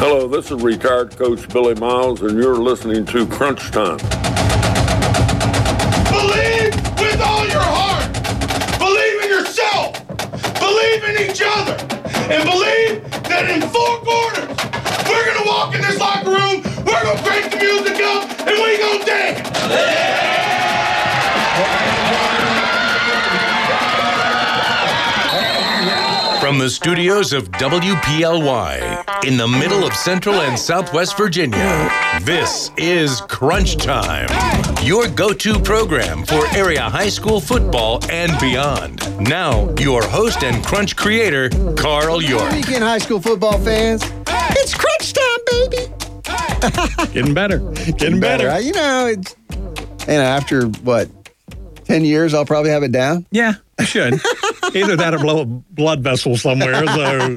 Hello, this is retired coach Billy Miles, and you're listening to Crunch Time. Believe with all your heart. Believe in yourself. Believe in each other. And believe that in four quarters, we're going to walk in this locker room, we're going to crank the music up, and we going to dance. From the studios of WPLY in the middle of Central and Southwest Virginia, this is Crunch Time, your go to program for area high school football and beyond. Now, your host and Crunch creator, Carl York. Weekend high school football fans, it's crunch time, baby. Getting better. Getting better. You know, it's, you know, after what, 10 years, I'll probably have it down. Yeah, I should. Either that or blow a blood vessel somewhere. So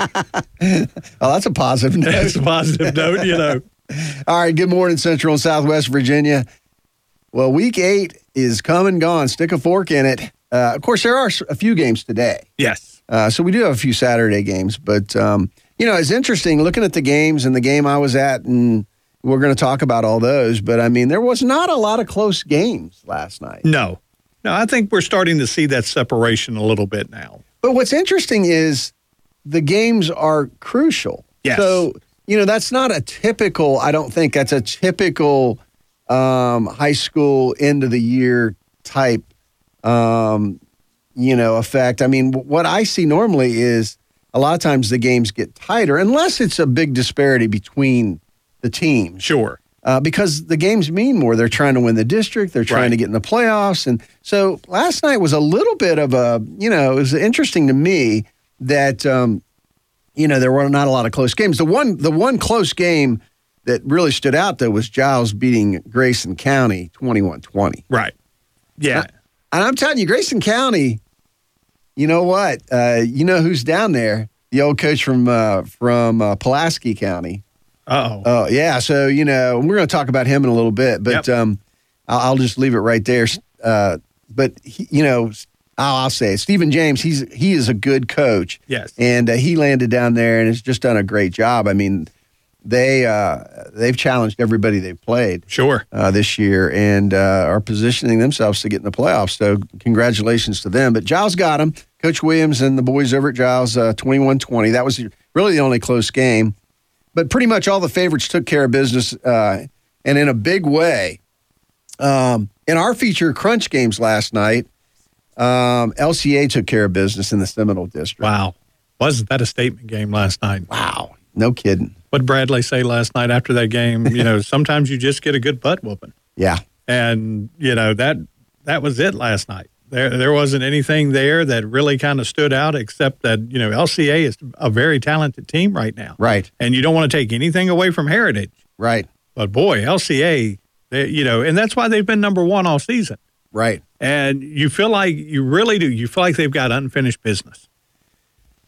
well, that's a positive note. that's a positive note, you know. All right, good morning, Central and Southwest Virginia. Well, week eight is come and gone. Stick a fork in it. Uh, of course, there are a few games today. Yes. Uh, so we do have a few Saturday games, but um, you know it's interesting looking at the games and the game I was at, and we're going to talk about all those. But I mean, there was not a lot of close games last night. No. No, I think we're starting to see that separation a little bit now. But what's interesting is the games are crucial. Yes. So you know that's not a typical. I don't think that's a typical um, high school end of the year type. Um, you know, effect. I mean, what I see normally is a lot of times the games get tighter unless it's a big disparity between the teams. Sure. Uh, because the games mean more. They're trying to win the district. They're trying Right. to get in the playoffs. And so last night was a little bit of a, you know, it was interesting to me that, um, you know, there were not a lot of close games. The one, the one close game that really stood out though was Giles beating Grayson County 21-20. Right. Yeah. And I'm telling you, Grayson County, you know what? Uh, you know who's down there? The old coach from uh, from uh, Pulaski County. Oh. Oh yeah, so you know we're going to talk about him in a little bit, but Yep. um, I'll, I'll just leave it right there. Uh, but he, you know, I'll, I'll say it. Stephen James. He's he is a good coach. Yes. and uh, he landed down there and has just done a great job. I mean, they uh, they've challenged everybody they've played Sure. uh, this year and uh, are positioning themselves to get in the playoffs. So congratulations to them. But Giles got him. Coach Williams and the boys over at Giles, uh, 21-20. That was really the only close game. But pretty much all the favorites took care of business uh, and in a big way. Um, in our feature crunch games last night, um, LCA took care of business in the Seminole District. Wow. Wasn't that a statement game last night? Wow. No kidding. What did Bradley say last night after that game? You know, sometimes you just get a good butt whooping. Yeah. And, you know, that that was it last night. There there wasn't anything there that really kind of stood out except that, you know, LCA is a very talented team right now. Right. And you don't want to take anything away from Heritage. Right. But boy, LCA, they, you know, and that's why they've been number one all season. Right. And you feel like you really do. You feel like they've got unfinished business.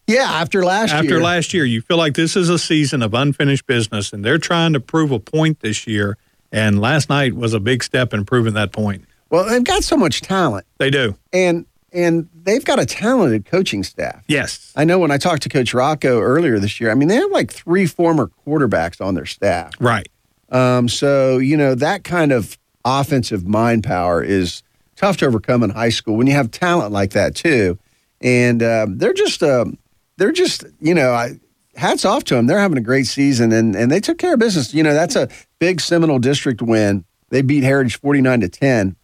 Yeah. After last After year. last year, you feel like this is a season of unfinished business, and they're trying to prove a point this year. And last night was a big step in proving that point. Well, they've got so much talent. They do. and and they've got a talented coaching staff. Yes. I know when I talked to Coach Rocco earlier this year, I mean they have like three former quarterbacks on their staff. Right. Um, so you know that kind of offensive mind power is tough to overcome in high school when you have talent like that too. And um, they're just um, they're just you know I, hats off to them. They're having a great season and and they took care of business. You know that's a big Seminole District win. They beat Heritage forty nine to ten,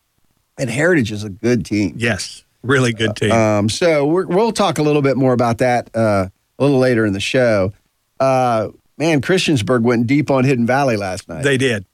and Heritage is a good team. Yes. Really good team. Um, so we're, we'll talk a little bit more about that uh, a little later in the show. Uh, man, Christiansburg went deep on Hidden Valley last night. They did.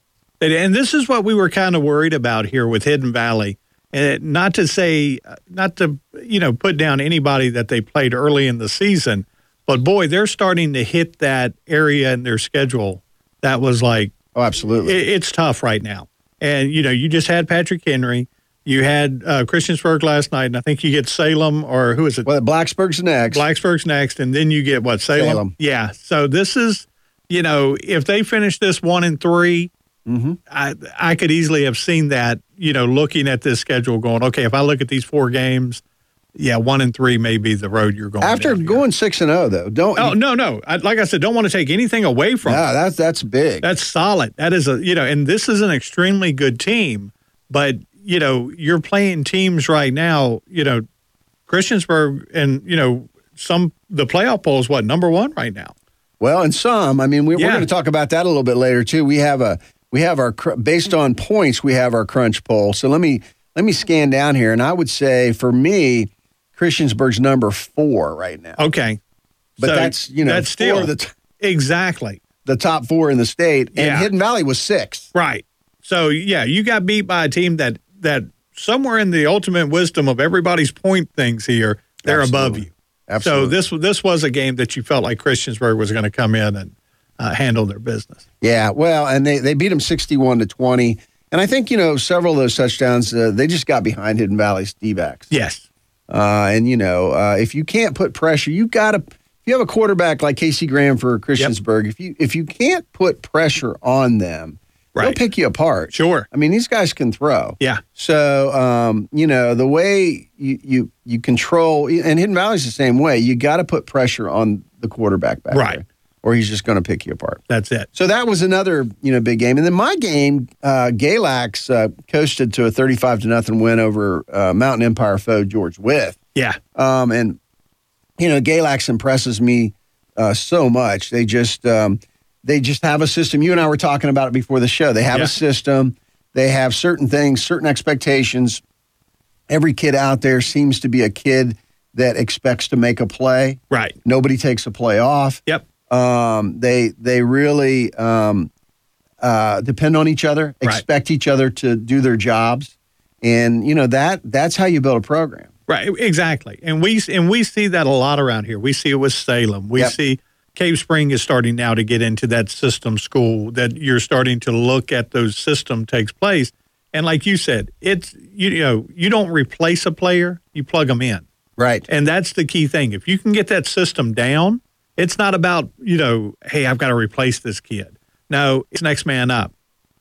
They did. And this is what we were kind of worried about here with Hidden Valley. And not to say, not to, you know, put down anybody that they played early in the season, but boy, they're starting to hit that area in their schedule that was like, oh, absolutely. it, it's tough right now. And, you know, you just had Patrick Henry. You had uh, Christiansburg last night, and I think you get Salem or who is it? well, Blacksburg's next. Blacksburg's next, and then you get what Salem? Salem. Yeah. So this is, you know, if they finish this one and 3 Mm-hmm. I I could easily have seen that. You know, looking at this schedule, going, okay, if I look at these four games, yeah, one and three may be the road you're going. After going six and zero, though, don't. Oh no, no. I, like I said, don't want to take anything away from. no, it. that's that's big. That's solid. That is a you know, and this is an extremely good team. But you know, you're playing teams right now. You know, Christiansburg and you know some the playoff poll is what number one right now. Well, and some. I mean, we, we're going to talk about that a little bit later too. We have a we have our cr- based on points. We have our crunch poll. So let me let me scan down here, and I would say for me, Christiansburg's number four right now. Okay, But So that's you know that's still the t- exactly the top four in the state, and Yeah. Hidden Valley was six. right. So yeah, you got beat by a team that that somewhere in the ultimate wisdom of everybody's point things here, they're above you. Absolutely. So this this was a game that you felt like Christiansburg was going to come in and uh, handle their business. Yeah, well, and they, they beat them 61 to 20. And I think, you know, several of those touchdowns, uh, they just got behind Hidden Valley's D backs. Yes. Uh, and, you know, uh, if you can't put pressure, you've got to, if you have a quarterback like Casey Graham for Christiansburg, if you if you can't put pressure on them, they'll pick you apart. Sure. I mean, these guys can throw. Yeah. So, um, you know, the way you, you, you control, and Hidden Valley's the same way, you got to put pressure on the quarterback back Right. there, or he's just going to pick you apart. That's it. So that was another you know big game, and then my game, uh, Galax uh, coasted to a thirty-five to nothing win over uh, Mountain Empire foe George Wythe, Yeah. um, and you know Galax impresses me uh, so much. They just um, they just have a system. You and I were talking about it before the show. They have Yeah. a system. They have certain things, certain expectations. Every kid out there seems to be a kid that expects to make a play. Right. Nobody takes a play off. Yep. Um, they they really um, uh, depend on each other, Right. expect each other to do their jobs, and you know that that's how you build a program. Right, exactly, and we and we see that a lot around here. We see it with Salem. We Yep. see Cave Spring is starting now to get into that system school. That you're starting to look at those system takes place, and like you said, it's you know you don't replace a player, you plug them in, Right. and that's the key thing. If you can get that system down, it's not about you know, hey, I've got to replace this kid. No, it's next man up.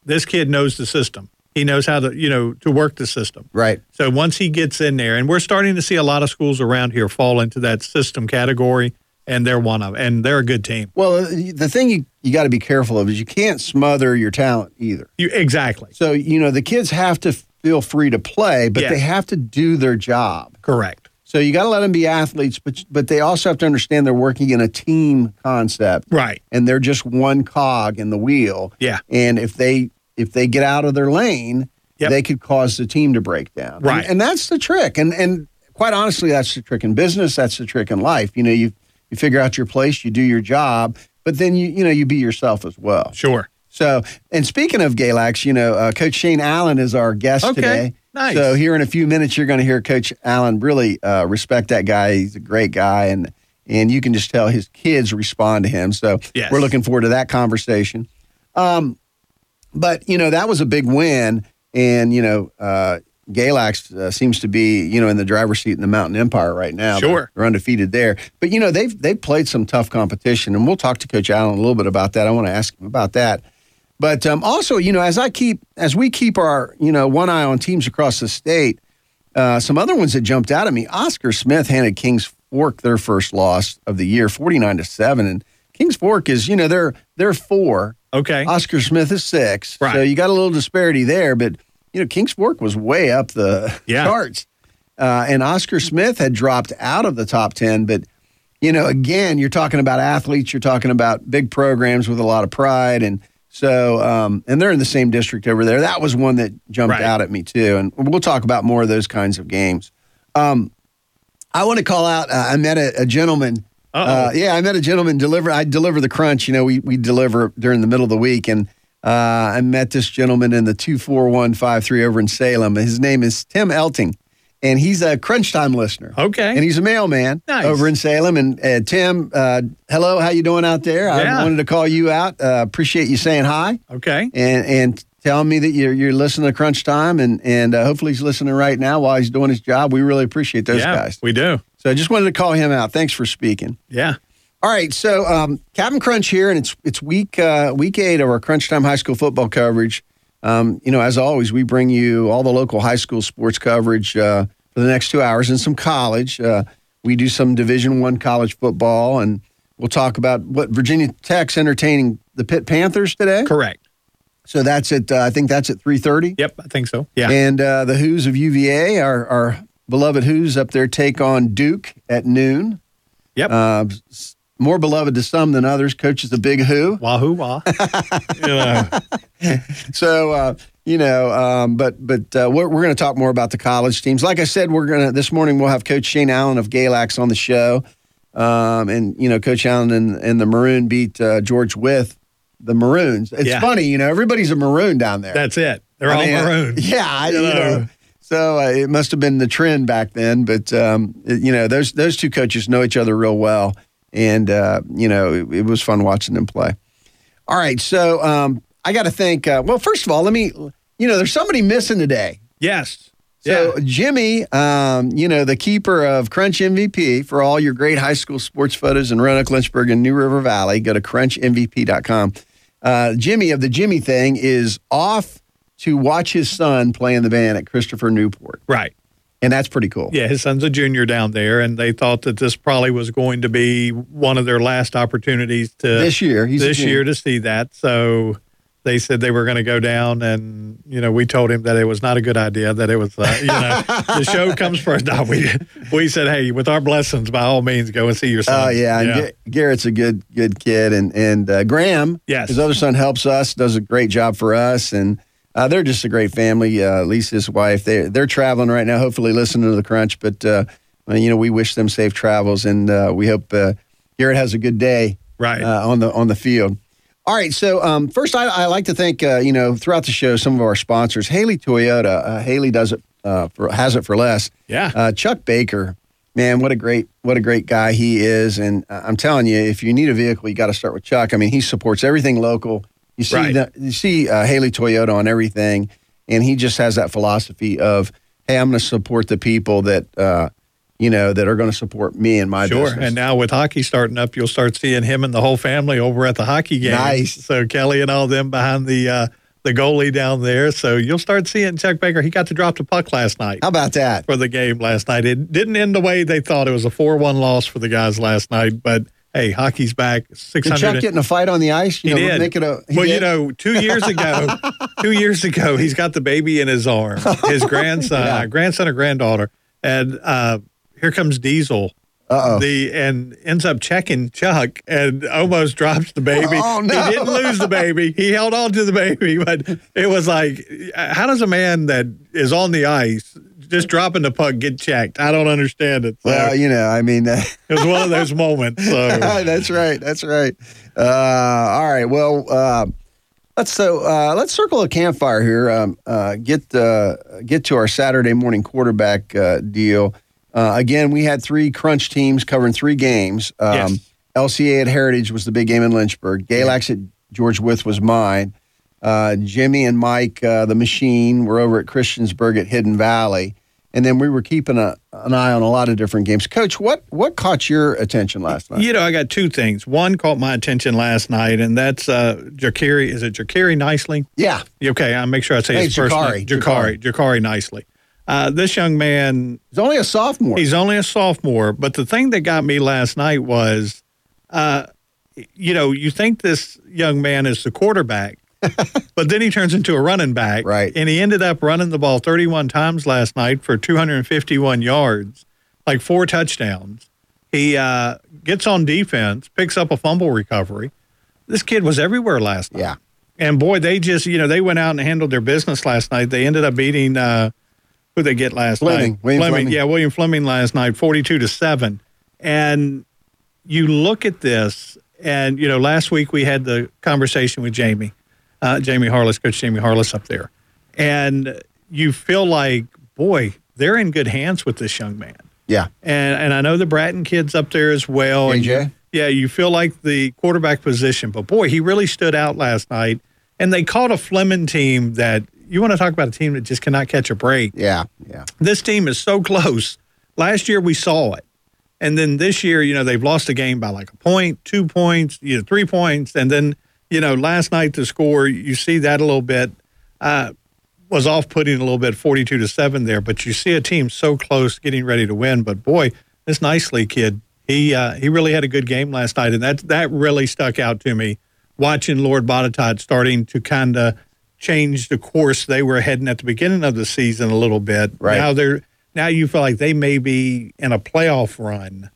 This kid knows the system. He knows how to you know to work the system. Right. So once he gets in there, and we're starting to see a lot of schools around here fall into that system category, and they're one of, and they're a good team. Well, uh, the thing you you got to be careful of is you can't smother your talent either. You exactly So you know the kids have to feel free to play, but Yes. they have to do their job. correct. So you got to let them be athletes, but but they also have to understand they're working in a team concept. Right. and they're just one cog in the wheel. Yeah. And if they if they get out of their lane, Yep. they could cause the team to break down. Right. And, and that's the trick. And and quite honestly, that's the trick in business. That's the trick in life. You know, you you figure out your place, you do your job, but then you you know you be yourself as well. Sure. So, and speaking of Galax, you know, uh, Coach Shane Allen is our guest Okay. today. Nice. So here in a few minutes, you're going to hear Coach Allen really uh, respect that guy. He's a great guy, and and you can just tell his kids respond to him. So Yes. we're looking forward to that conversation. Um, but you know that was a big win, and you know uh, Galax uh, seems to be you know in the driver's seat in the Mountain Empire right now. Sure. they're undefeated there. But you know they've they've played some tough competition, and we'll talk to Coach Allen a little bit about that. I want to ask him about that. But um, also, you know, as I keep as we keep our you know one eye on teams across the state, uh, some other ones that jumped out at me. Oscar Smith handed Kings Fork their first loss of the year, forty nine to seven, and Kings Fork is you know they're they're four. Okay. Oscar Smith is six. Right. So you got a little disparity there, but you know Kings Fork was way up the Yeah. charts, uh, and Oscar Smith had dropped out of the top ten. But you know, again, you're talking about athletes, you're talking about big programs with a lot of pride, and so um, and they're in the same district over there. That was one that jumped Right. out at me too, and we'll talk about more of those kinds of games. Um, I want to call out. Uh, I met a, a gentleman. Uh, yeah, I met a gentleman. Deliver. I deliver the crunch. You know, we we deliver during the middle of the week, and uh, I met this gentleman in the two four one five three over in Salem. His name is Tim Elting, and he's a Crunch Time listener. Okay. and he's a mailman Nice. over in Salem. And uh, Tim, uh, hello, how you doing out there? Yeah. I wanted to call you out. Uh, appreciate you saying hi okay. and and telling me that you're you're listening to Crunch Time, and and uh, hopefully he's listening right now while he's doing his job. We really appreciate those yeah, guys. we do. So I just wanted to call him out. Thanks for speaking. Yeah. All right, so um, Captain Crunch here, and it's it's week uh, week eight of our Crunch Time High School football coverage. Um, you know, as always, we bring you all the local high school sports coverage uh, for the next two hours and some college. Uh, we do some Division One college football, and we'll talk about what Virginia Tech's entertaining the Pitt Panthers today. Correct. So that's at uh, I think that's at three thirty. Yep, I think so. Yeah. And uh, the Hoos of UVA, our, our beloved Hoos up there, take on Duke at noon. yep. More beloved to some than others. Coach is a big Hoo. Wahoo wah. you know, So uh, you know, um, but but uh, we're, we're going to talk more about the college teams. Like I said, we're going to this morning we'll have Coach Shane Allen of Galax on the show, um, and you know, Coach Allen and, and the Maroon beat uh, George Wythe the Maroons. It's Yeah. funny, you know, everybody's a Maroon down there. that's it. They're I all mean, uh, maroon. Yeah, I- You you know. know. So uh, it must have been the trend back then, but um, it- you know, those those two coaches know each other real well, and uh, you know, it, it was fun watching them play. All right, so um, I got to think. Uh, well, first of all, let me. You know, there's somebody missing today. Yes. So yeah. Jimmy, um, you know, the keeper of Crunch MVP for all your great high school sports photos in Roanoke, Lynchburg, and New River Valley, go to crunchmvp.com. Uh, Jimmy of the Jimmy thing is off to watch his son play in the band at Christopher Newport, Right. And that's pretty cool. Yeah, his son's a junior down there, and they thought that this probably was going to be one of their last opportunities to This year, he's this year to see that. So they said they were going to go down, and you know, we told him that it was not a good idea. That it was, uh, you know, the show comes first. No, we we said, hey, with our blessings, by all means, go and see your son. Oh yeah, Garrett's a good good kid, and and uh, Graham, Yes. his other son helps us, does a great job for us, and uh, they're just a great family. Uh, Lisa, his wife, they they're traveling right now, hopefully listening to the crunch. But uh, you know, we wish them safe travels, and uh, we hope uh, Garrett has a good day Right. uh, on the on the field. All right, so um, first, I, I like to thank uh, you know throughout the show some of our sponsors. Haley Toyota, uh, Haley does it uh, for has it for less. Yeah. Uh, Chuck Baker, man, what a great what a great guy he is, and uh, I'm telling you, if you need a vehicle, you got to start with Chuck. I mean, he supports everything local. You see, Right. the, you see uh, Haley Toyota on everything, and he just has that philosophy of, hey, I'm going to support the people that uh, you know that are going to support me and my Sure. business. Sure. And now with hockey starting up, you'll start seeing him and the whole family over at the hockey game. Nice. So Kelly and all them behind the uh, the goalie down there. So you'll start seeing Chuck Baker. He got to drop the puck last night How about that? for the game last night. It didn't end the way they thought. It was a four-one loss for the guys last night. But hey, hockey's back. Six Did Chuck hundred. get in a fight on the ice? You He know, did. Make it a, well, you know, two years ago, two years ago, he's got the baby in his arm, his grandson, Yeah. grandson or granddaughter, and uh, here comes Diesel. Uh-oh. The and ends up checking Chuck and almost drops the baby. Oh, no. He didn't lose the baby. He held on to the baby, but it was like, how does a man that is on the ice just dropping the puck get checked? I don't understand it. So Well, you know, I mean, uh, it was one of those moments. So that's right. That's right. Uh, all right. Well, uh, let's so uh, let's circle a campfire here. Um, uh, get uh, get to our Saturday morning quarterback uh, deal. Uh, again, we had three crunch teams covering three games. Um, Yes. LCA at Heritage was the big game in Lynchburg. Galax at George Wythe was mine. Uh, Jimmy and Mike, uh, the machine, were over at Christiansburg at Hidden Valley. And then we were keeping a, an eye on a lot of different games. Coach, what what caught your attention last night? You know, I got two things. One caught my attention last night, and that's uh, Jakari. Is it Jakari Nicely? Yeah, Okay, I'll make sure I say Hey, his first Jakari, name. Jakari. Jakari Nicely. Uh, this young man, he's only a sophomore. he's only a sophomore, but the thing that got me last night was, uh, you know, you think this young man is the quarterback, but then he turns into a running back. Right. And he ended up running the ball 31 times last night for 251 yards, like four touchdowns. He uh, gets on defense, picks up a fumble recovery. This kid was everywhere last night. yeah, And boy, they just, you know, they went out and handled their business last night. They ended up beating uh who they get last Fleming, night? William Fleming. Yeah, William Fleming last night, 42 to 7. And you look at this and you know, last week we had the conversation with Jamie. Uh, Jamie Harless, coach Jamie Harless up there. And you feel like, boy, they're in good hands with this young man yeah. and and I know the Bratton kids up there as well. And AJ? you- yeah, you feel like the quarterback position, but boy, he really stood out last night. And they caught a Fleming team that you want to talk about a team that just cannot catch a break. Yeah, yeah. This team is so close. Last year we saw it. And then this year, you know, they've lost a game by like a point, two points, you know, three points. And then, you know, last night the score, you see that a little bit. Uh, was off putting a little bit, forty-two to seven there. But you see a team so close, getting ready to win. But boy, this Nicely kid, he uh, he really had a good game last night, and that that really stuck out to me. Watching Lord Botetourt starting to kind of change the course they were heading at the beginning of the season a little bit. Right. Now they're now you feel like they may be in a playoff run,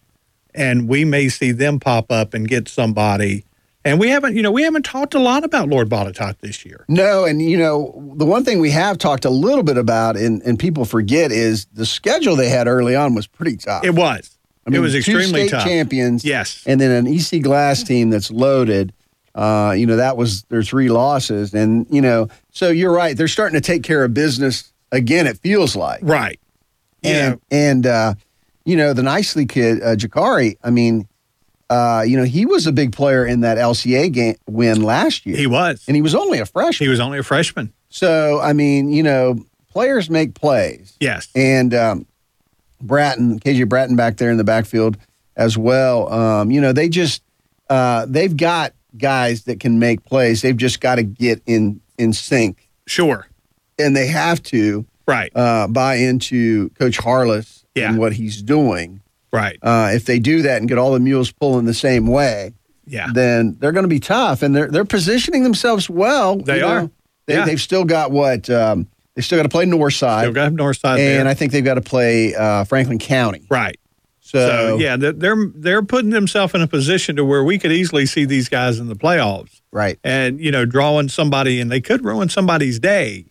and we may see them pop up and get somebody. And we haven't, you know, we haven't talked a lot about Lord Botetourt this year. No, and you know, the one thing we have talked a little bit about and, and people forget is the schedule they had early on was pretty tough. It was. I mean, it was extremely tough. champions. Yes. And then an EC Glass team that's loaded. Uh, you know, that was their three losses. And, you know, so you're right. They're starting to take care of business again, it feels like. Right. Yeah. And, and uh, you know, the nicely kid, uh, Jakari, I mean, uh, you know, he was a big player in that LCA game win last year. He was. and he was only a freshman. He was only a freshman. So, I mean, you know, players make plays. Yes. And um, Bratton, KJ Bratton back there in the backfield as well. Um, you know, they just, uh, they've got guys that can make plays. They've just got to get in, in sync. Sure. And they have to Right. uh, buy into Coach Harless Yeah. and what he's doing. Right. Uh, if they do that and get all the mules pulling the same way, Yeah. then they're going to be tough, and they're they're positioning themselves well. They you know. are. They, Yeah. They've still got what um, they still got to play North Side, Still got North Side and there. I think they've got to play uh, Franklin County. right. So, So yeah, they're they're- they're putting themselves in a position to where we could easily see these guys in the playoffs, right. and you know, drawing somebody, and they could ruin somebody's day,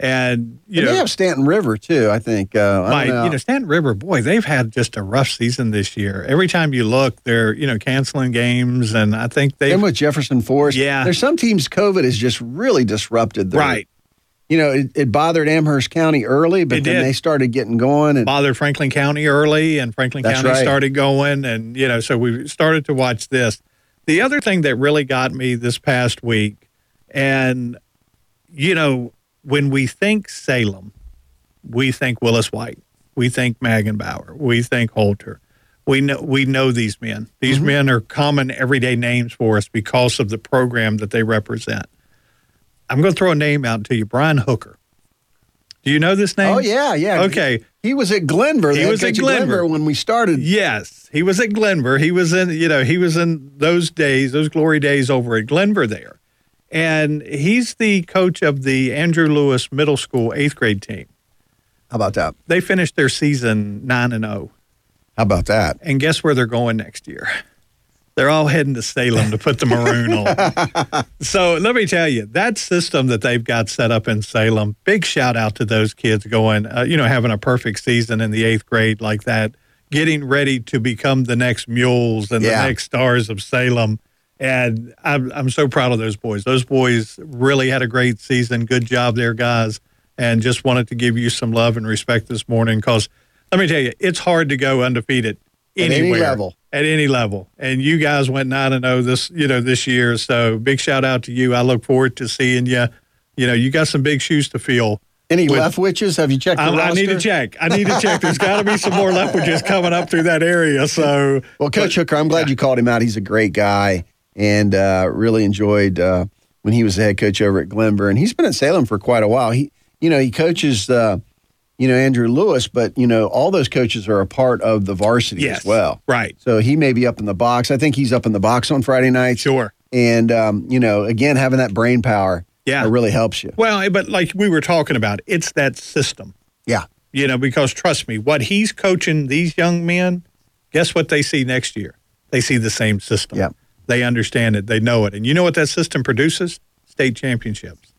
and you And know, they have Staunton River too. I think. Uh, I don't know. you know, Staunton River, boy, they've had just a rough season this year. Every time you look, they're you know canceling games, and I think they and with Jefferson Forest, Yeah. There's some teams COVID has just really disrupted. Their, right You know, it, it bothered Amherst County early, but It then did. they started getting going, and bothered Franklin County early, and Franklin That's County right. started going, and you know, so we started to watch this. The other thing that really got me this past week, and you know, when we think Salem, we think Willis White, we think Magenbauer, we think Holter. We know we know these men. These Mm-hmm. men are common everyday names for us because of the program that they represent. I'm going to throw a name out to you, Brian Hooker. Do you know this name? oh yeah, yeah. Okay. He was at Glenvar. He was at coach Glenvar. when we started. Yes, he was at Glenvar. He was in, you know, he was in those days, those glory days over at Glenvar there. And he's the coach of the Andrew Lewis Middle School eighth grade team. How about that? They finished their season 9 and 0. How about that? And guess where they're going next year? They're all heading to Salem to put the maroon on. So let me tell you, that system that they've got set up in Salem, big shout out to those kids going, uh, you know, having a perfect season in the eighth grade like that, getting ready to become the next mules and Yeah. the next stars of Salem. And I'm, I'm so proud of those boys. Those boys really had a great season. Good job there, guys. And just wanted to give you some love and respect this morning because let me tell you, it's hard to go undefeated At any anywhere level. at any level. And you guys went nine and zero this you know this year. So big shout out to you. I look forward to seeing you. You know, you got some big shoes to fill. Any With- Leftwiches? Have you checked I, I need to check. I need to check. There's got to be some more left just coming up through that area. So Well, Coach Hooker, I'm glad you called him out. He's a great guy, and uh, really enjoyed uh, when he was the head coach over at Glenvar, and he's been at Salem for quite a while. He, you know, he coaches, uh, you know, Andrew Lewis, but you know, all those coaches are a part of the varsity yes, as well. Right. So he may be up in the box. I think he's up in the box on Friday nights. Sure. And um, you know, again, having that brain power, Yeah. uh, really helps you. Well, but like we were talking about, it's that system. Yeah. You know, because trust me, what he's coaching these young men, guess what they see next year? They see the same system. Yep. They understand it. They know it. And you know what that system produces? State championships.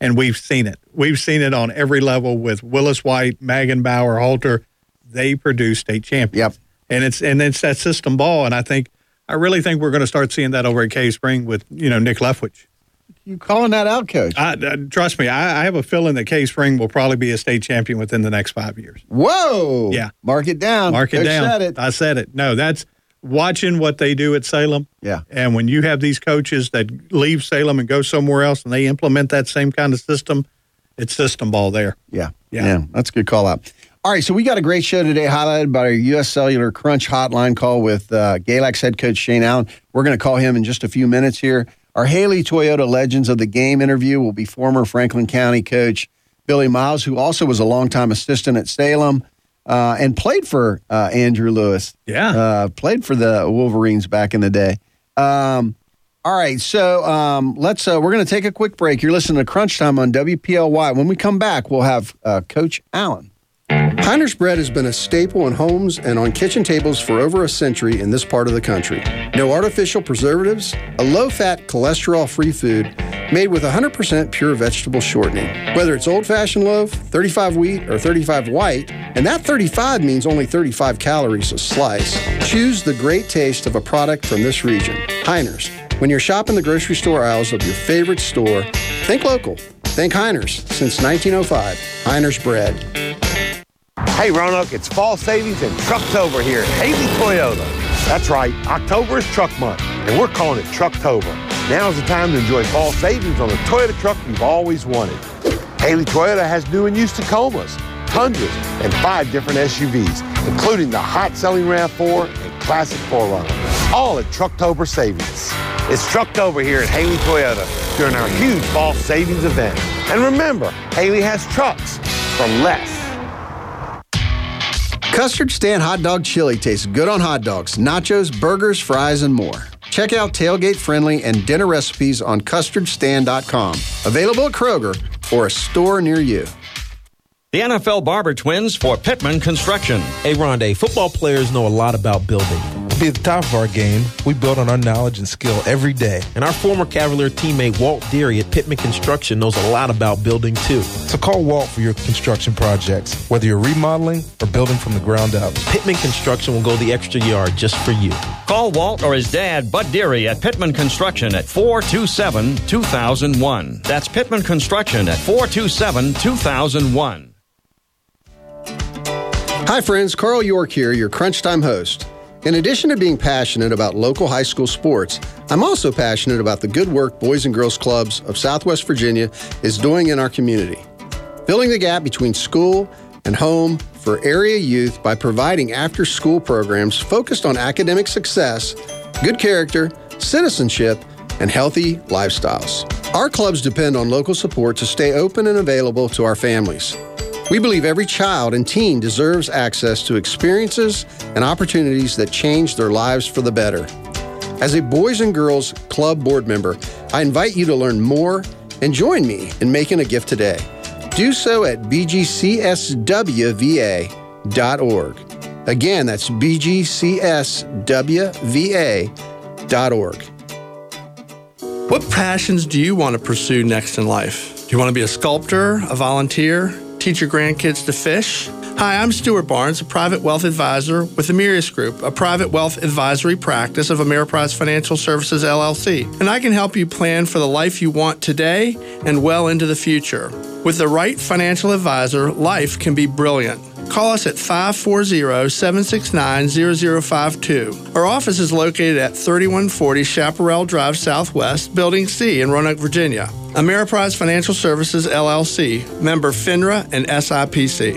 And we've seen it. We've seen it on every level with Willis White, Magenbauer, Holter. They produce state champions. Yep. And it's and it's that system ball. And I think I really think we're going to start seeing that over at Cave Spring with you know Nick Leftwich. You calling that out, Coach? I, uh, trust me, I, I have a feeling that Cave Spring will probably be a state champion within the next five years. Whoa. Yeah. Mark it down. Mark it Coach down. Said it. I said it. No, that's watching what they do at Salem. Yeah. And when you have these coaches that leave Salem and go somewhere else and they implement that same kind of system, it's system ball there. Yeah. Yeah. That's a good call out. All right. So we got a great show today, highlighted by our U.S. Cellular Crunch hotline call with uh, Galax head coach Shane Allen. We're going to call him in just a few minutes here. Our Haley Toyota Legends of the Game interview will be former Franklin County coach Billy Miles, who also was a longtime assistant at Salem uh, and played for uh, Andrew Lewis. Yeah. Uh, played for the Wolverines back in the day. Um, all right, so um, let's. Uh, we're going to take a quick break. You're listening to Crunch Time on WPLY. When we come back, we'll have uh, Coach Allen. Heiner's bread has been a staple in homes and on kitchen tables for over a century in this part of the country. No artificial preservatives, a low fat, cholesterol free food made with 100% pure vegetable shortening. Whether it's old fashioned loaf, 35 wheat, or 35 white, and that 35 means only 35 calories a slice, choose the great taste of a product from this region. Heiner's. When you're shopping the grocery store aisles of your favorite store, think local. Think Heiner's. Since 1905, Heiner's Bread. Hey Roanoke, it's fall savings and Trucktober here at Haley Toyota. That's right, October is truck month, and we're calling it Trucktober. Now's the time to enjoy fall savings on the Toyota truck you've always wanted. Haley Toyota has new and used Tacomas, Tundras, and five different SUVs, including the hot-selling RAV4 and classic 4Runner, all at Trucktober savings. It's Trucktober here at Haley Toyota during our huge fall savings event. And remember, Haley has trucks for less. Custard Stand Hot Dog Chili tastes good on hot dogs, nachos, burgers, fries, and more. Check out tailgate friendly and dinner recipes on custardstand.com. Available at Kroger or a store near you. The NFL Barber Twins for Pittman Construction. Hey, Rondé, football players know a lot about building. To be at the top of our game, we build on our knowledge and skill every day. And our former Cavalier teammate Walt Deary at Pittman Construction knows a lot about building too. So call Walt for your construction projects, whether you're remodeling or building from the ground up. Pittman Construction will go the extra yard just for you. Call Walt or his dad, Bud Deary, at Pittman Construction at 427 2001. That's Pittman Construction at 427 2001. Hi, friends. Carl York here, your Crunch Time host. In addition to being passionate about local high school sports, I'm also passionate about the good work Boys and Girls Clubs of Southwest Virginia is doing in our community. Filling the gap between school and home for area youth by providing after school programs focused on academic success, good character, citizenship, and healthy lifestyles. Our clubs depend on local support to stay open and available to our families. We believe every child and teen deserves access to experiences and opportunities that change their lives for the better. As a Boys and Girls Club board member, I invite you to learn more and join me in making a gift today. Do so at bgcswva.org. Again, that's bgcswva.org. What passions do you want to pursue next in life? Do you want to be a sculptor, a volunteer, teach your grandkids to fish? Hi, I'm Stuart Barnes, a private wealth advisor with Amirius Group, a private wealth advisory practice of Ameriprise Financial Services LLC. And I can help you plan for the life you want today and well into the future. With the right financial advisor, life can be brilliant. Call us at 540 769 0052. Our office is located at 3140 Chaparral Drive Southwest, Building C in Roanoke, Virginia. Ameriprise Financial Services LLC, member FINRA and SIPC.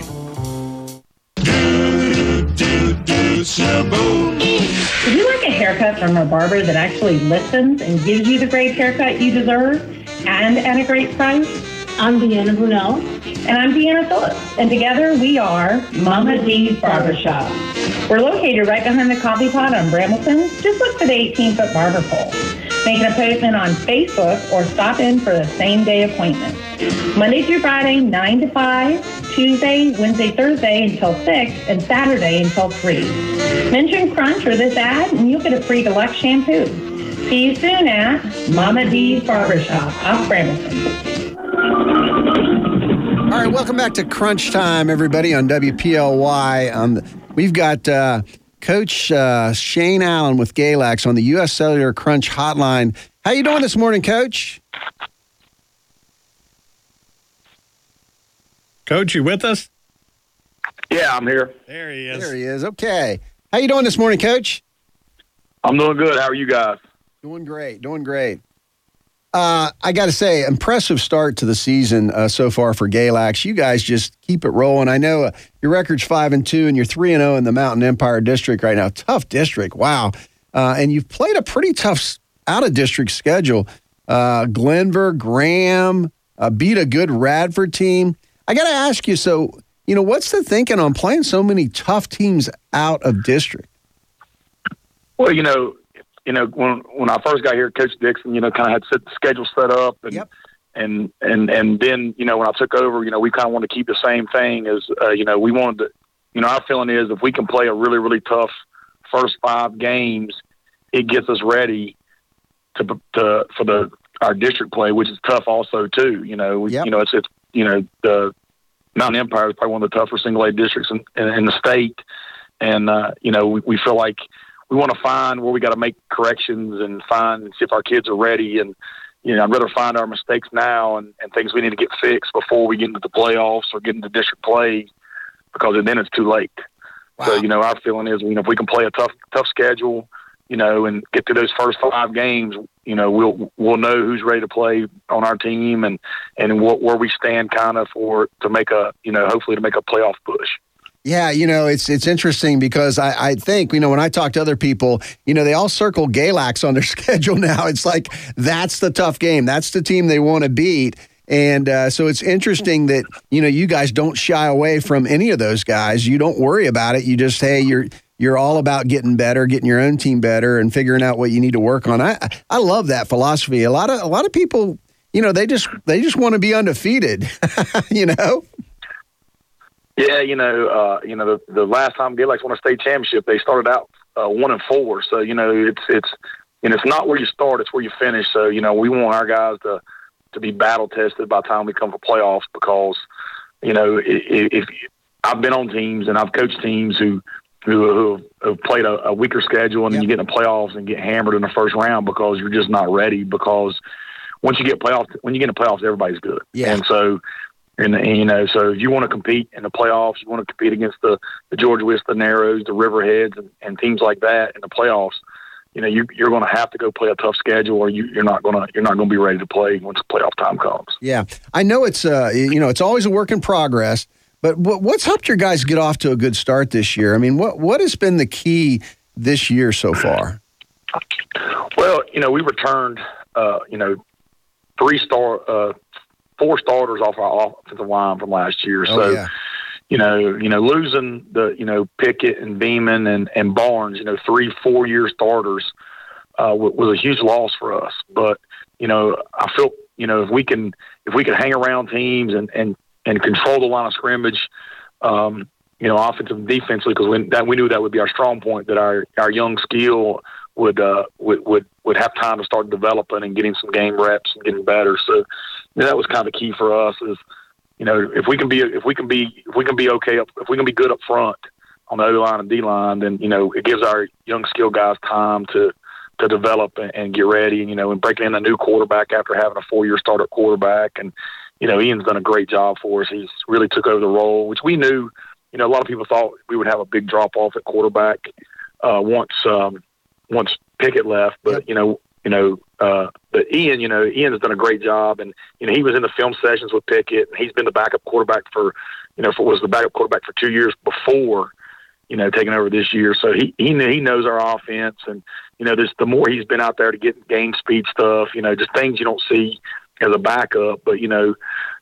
Would you like a haircut from a barber that actually listens and gives you the great haircut you deserve and at a great price? I'm Deanna Brunel. And I'm Deanna Phillips. And together we are Mama D's Barbershop. We're located right behind the coffee pot on Brambleton. Just look for the 18 foot barber pole. Make an appointment on Facebook or stop in for the same day appointment. Monday through Friday, 9 to 5, Tuesday, Wednesday, Thursday until 6, and Saturday until 3. Mention Crunch or this ad, and you'll get a free deluxe shampoo. See you soon at Mama D's Barbershop off Brambleton. All right, welcome back to Crunch Time, everybody, on WPLY. Um, we've got uh, Coach uh, Shane Allen with Galax on the U.S. Cellular Crunch Hotline. How you doing this morning, Coach? Coach, you with us? Yeah, I'm here. There he is. There he is. Okay. How you doing this morning, Coach? I'm doing good. How are you guys? Doing great. Doing great. Uh, I got to say, impressive start to the season uh, so far for Galax. You guys just keep it rolling. I know uh, your record's five and two, and you're three and zero in the Mountain Empire District right now. Tough district, wow. Uh, and you've played a pretty tough out of district schedule. Uh, Glenvar, Graham uh, beat a good Radford team. I got to ask you. So, you know, what's the thinking on playing so many tough teams out of district? Well, you know, you know, when when I first got here, Coach Dixon, you know, kind of had set the schedule set up, and yep. and and and then you know when I took over, you know, we kind of wanted to keep the same thing as uh, you know we wanted to, you know, our feeling is if we can play a really really tough first five games, it gets us ready to to for the our district play, which is tough also too. You know, we, Yep. you know it's it's you know the Mountain Empire is probably one of the tougher single A districts in, in, in the state, and uh, you know we, we feel like we want to find where we got to make corrections and find and see if our kids are ready. And you know, I'd rather find our mistakes now and, and things we need to get fixed before we get into the playoffs or get into district play, because then it's too late. So you know, our feeling is you know if we can play a tough tough schedule, you know, and get to those first five games, you know, we'll we'll know who's ready to play on our team and and what, where we stand kind of for to make a you know hopefully to make a playoff push. Yeah, you know, it's it's interesting because I, I think, you know, when I talk to other people, you know, they all circle Galax on their schedule now. It's like that's the tough game. That's the team they want to beat. And uh, so it's interesting that, you know, you guys don't shy away from any of those guys. You don't worry about it. You just, hey, you're you're all about getting better, getting your own team better and figuring out what you need to work on. I I love that philosophy. A lot of a lot of people, you know, they just they just want to be undefeated, you know? Yeah, you know, uh, you know, the, the last time Galax won a state championship, they started out uh, one and four. So you know, it's it's and it's not where you start; it's where you finish. So you know, we want our guys to to be battle tested by the time we come for playoffs because you know, if, if I've been on teams and I've coached teams who who, who have played a, a weaker schedule and then you get in the playoffs and get hammered in the first round because you're just not ready because once you get playoffs when you get in the playoffs everybody's good. Yeah. And so and, and you know, so if you want to compete in the playoffs, you want to compete against the, the George Wythe, the Narrows, the Riverheads, and, and teams like that in the playoffs. You know, you, you're going to have to go play a tough schedule, or you, you're not going to you're not going to be ready to play once playoff time comes. Yeah, I know it's uh, you know it's always a work in progress. But what, what's helped your guys get off to a good start this year? I mean, what what has been the key this year so far? Well, you know, we returned, uh, you know, three star, uh, four starters off our offensive line from last year. Oh, so, yeah. you know, you know, losing the, you know, Pickett and Beeman and, and Barnes, you know, three, four year starters, uh, was a huge loss for us. But, you know, I feel, you know, if we can, if we can hang around teams and, and, and control the line of scrimmage, um, you know, offensive and defensively, because we, that we knew that would be our strong point. That our our young skill would uh, would would would have time to start developing and getting some game reps and getting better. So that was kind of key for us. Is you know, if we can be if we can be if we can be okay up if we can be good up front on the O line and D line, then you know it gives our young skill guys time to to develop and, and get ready. And you know, and breaking in a new quarterback after having a four year starter quarterback and you know, Ian's done a great job for us. He's really took over the role, which we knew. You know, a lot of people thought we would have a big drop off at quarterback uh, once um, once Pickett left, but you know, you know, uh, but Ian, you know, Ian has done a great job, and you know, he was in the film sessions with Pickett, and he's been the backup quarterback for, you know, for was the backup quarterback for two years before, you know, taking over this year. So he he he knows our offense, and you know, this the more he's been out there to get game speed stuff, you know, just things you don't see as a backup, but you know,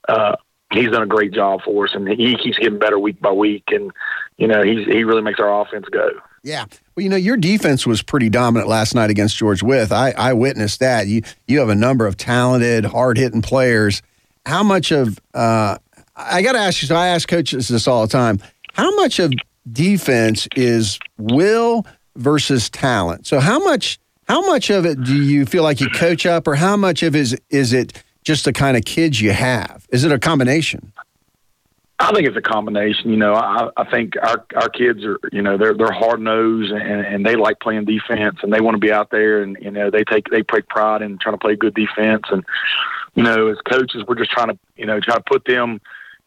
uh, he's done a great job for us, and he keeps getting better week by week, and you know, he's he really makes our offense go. Yeah. Well, you know, your defense was pretty dominant last night against George Wythe. I, I witnessed that. You you have a number of talented, hard hitting players. How much of uh, I got to ask you? So I ask coaches this all the time. How much of defense is will versus talent? So how much how much of it do you feel like you coach up, or how much of it is is it just the kind of kids you have? Is it a combination? I think it's a combination. You know, I, I think our our kids are, you know, they're they're hard nosed and, and they like playing defense and they want to be out there and you know they take they take pride in trying to play good defense and you know as coaches we're just trying to you know try to put them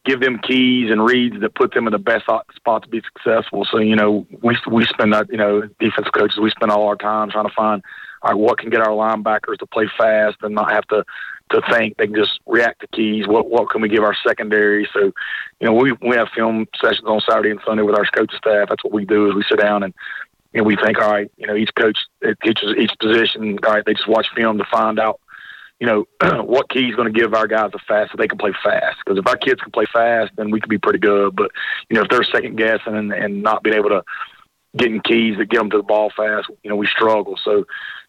give them keys and reads that put them in the best spot to be successful. So you know we we spend that you know defensive coaches we spend all our time trying to find all right, what can get our linebackers to play fast and not have to to think they can just react to keys. What what can we give our secondary? So, you know, we we have film sessions on Saturday and Sunday with our coaching staff. That's what we do is we sit down and you know, we think, all right, you know, each coach teaches each position. All right, they just watch film to find out, you know, what key he's going to give our guys a fast so they can play fast. Because if our kids can play fast, then we could be pretty good. But you know, if they're second guessing and, and not being able to getting keys that get them to the ball fast, you know, we struggle. So,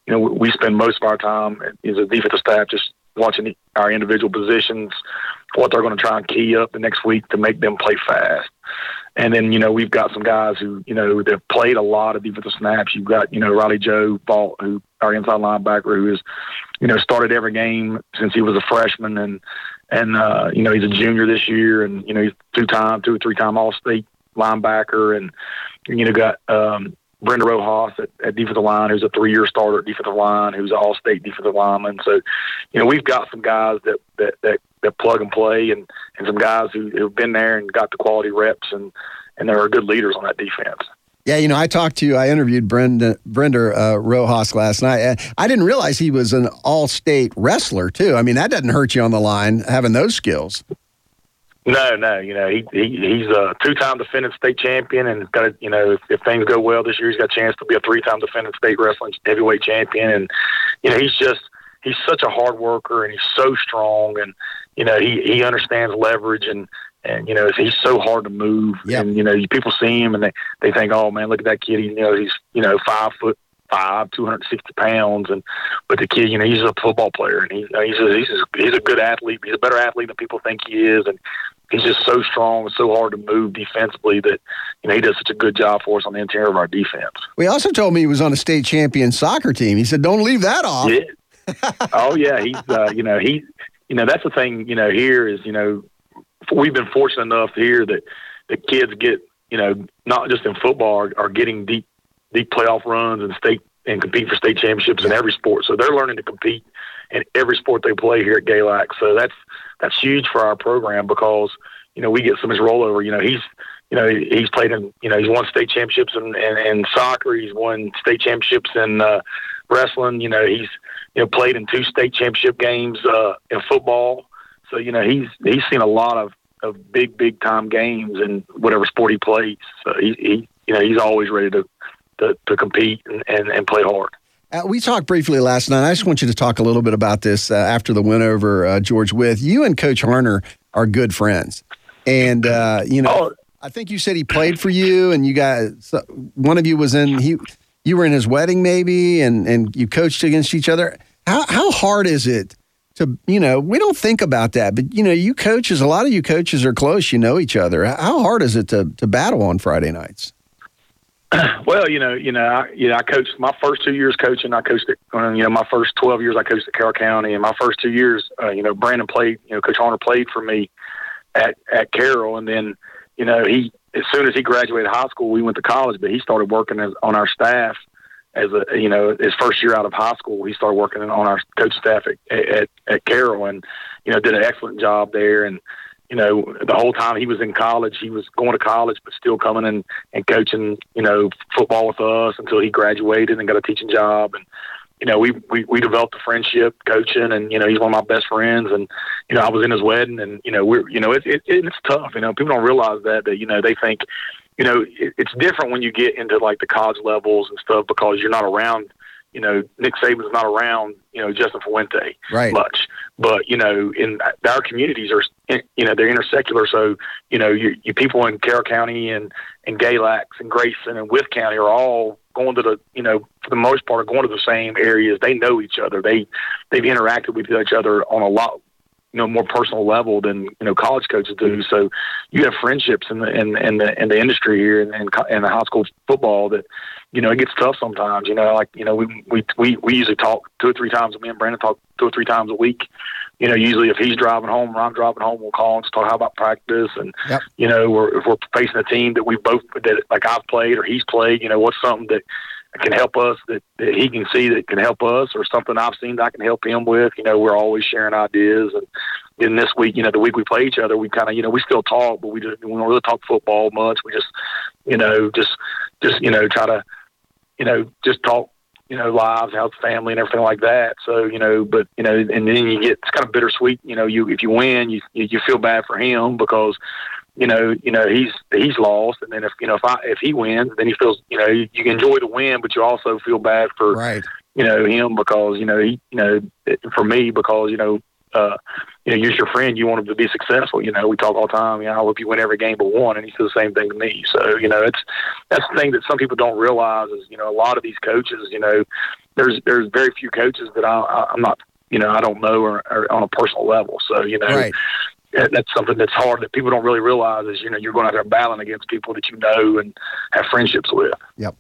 you know, we spend most of our time as a defensive staff just watching our individual positions, what they're going to try and key up the next week to make them play fast. And then, you know, we've got some guys who, you know, they've played a lot of defensive snaps. You've got, you know, Riley Joe Ball, who our inside linebacker, who has, you know, started every game since he was a freshman and and uh, you know, he's a junior this year and, you know, he's two time, two or three time all state linebacker and you know, got um Brenda Rojas at, at defensive line, who's a three-year starter at defensive line, who's an all-state defensive lineman. So, you know, we've got some guys that that that, that plug and play, and and some guys who who've been there and got the quality reps, and and there are good leaders on that defense. Yeah, you know, I talked to, I interviewed Brenda, Brenda uh, Rojas last night. I didn't realize he was an all state wrestler, too. I mean, that doesn't hurt you on the line having those skills. No, no, you know he, he he's a two-time defending state champion, and got a, you know if, if things go well this year, he's got a chance to be a three-time defending state wrestling heavyweight champion, and you know he's just he's such a hard worker, and he's so strong, and you know he he understands leverage, and and you know he's so hard to move, yep. and you know people see him and they they think, oh man, look at that kid, he, you know he's you know five foot five, two hundred sixty pounds, and but the kid, you know, he's a football player, and he, he's a, he's a, he's a good athlete. He's a better athlete than people think he is, and he's just so strong and so hard to move defensively that you know he does such a good job for us on the interior of our defense. We also told me he was on a state champion soccer team. He said, "Don't leave that off." Yeah. oh yeah, he's uh, you know he you know that's the thing you know here is you know we've been fortunate enough here that the kids get you know not just in football are, are getting deep deep playoff runs and state and compete for state championships in every sport. So they're learning to compete in every sport they play here at Galax. So that's that's huge for our program because you know we get so much rollover. You know he's you know he's played in you know he's won state championships in, in, in soccer. He's won state championships in uh, wrestling. You know he's you know played in two state championship games uh, in football. So you know he's he's seen a lot of of big big time games in whatever sport he plays. So he, he you know he's always ready to to, to compete and, and, and play hard. Uh, we talked briefly last night. I just want you to talk a little bit about this uh, after the win over uh, George Wythe. You and Coach Harner are good friends, and uh, you know, oh. I think you said he played for you, and you guys, one of you was in he, you were in his wedding maybe, and and you coached against each other. How how hard is it to you know? We don't think about that, but you know, you coaches, a lot of you coaches are close. You know each other. How hard is it to to battle on Friday nights? Well, you know, you know, I, you know, I coached my first two years coaching. I coached it, uh, you know, my first twelve years I coached at Carroll County, and my first two years, uh, you know, Brandon played, you know, Coach Horner played for me at at Carroll, and then, you know, he as soon as he graduated high school, we went to college, but he started working as, on our staff as a, you know, his first year out of high school, he started working on our coach staff at at, at Carroll, and you know, did an excellent job there, and you know, the whole time he was in college, he was going to college, but still coming and, and coaching, you know, football with us until he graduated and got a teaching job. And, you know, we, we, we developed a friendship coaching and, you know, he's one of my best friends. And, you know, I was in his wedding and, you know, we're, you know, it, it, it's tough. You know, people don't realize that, that, you know, they think, you know, it, it's different when you get into like the college levels and stuff because you're not around you know, Nick Saban's not around, you know, Justin Fuente right. much. But, you know, in our communities are, you know, they're intersecular. So, you know, you, you people in Carroll County and, and Galax and Grayson and Wythe County are all going to the, you know, for the most part are going to the same areas. They know each other. They, they've interacted with each other on a lot, you know, more personal level than, you know, college coaches do. So you have friendships in the, in, in the, in the industry here and in, in, in the high school football that, you know, it gets tough sometimes. You know, like you know, we we we we usually talk two or three times. Me and Brandon talk two or three times a week. You know, usually if he's driving home or I'm driving home, we'll call and talk how about practice, and yep. you know, or if we're facing a team that we both that like I've played or he's played, you know, what's something that can help us that, that he can see that can help us, or something I've seen that I can help him with. You know, we're always sharing ideas and. Then this week, you know, the week we play each other, we kind of, you know, we still talk, but we just we don't really talk football much. We just, you know, just just you know, try to you know, just talk, you know, lives, how's family and everything like that. So, you know, but, you know, and then you get, it's kind of bittersweet, you know, you, if you win, you, you feel bad for him because, you know, you know, he's, he's lost. And then if, you know, if I, if he wins, then he feels, you know, you, you enjoy the win, but you also feel bad for, right you know him because you know he you know for me because you know uh, you know, you're your friend. You want him to be successful. You know, we talk all the time. You know, I hope you win every game but one, and he says the same thing to me. So, you know, it's that's the thing that some people don't realize is, you know, a lot of these coaches, you know, there's there's very few coaches that I, I I'm not, you know, I don't know or, or on a personal level. So, you know, Right. That's something that's hard that people don't really realize is, you know, you're going out there battling against people that you know and have friendships with. Yep.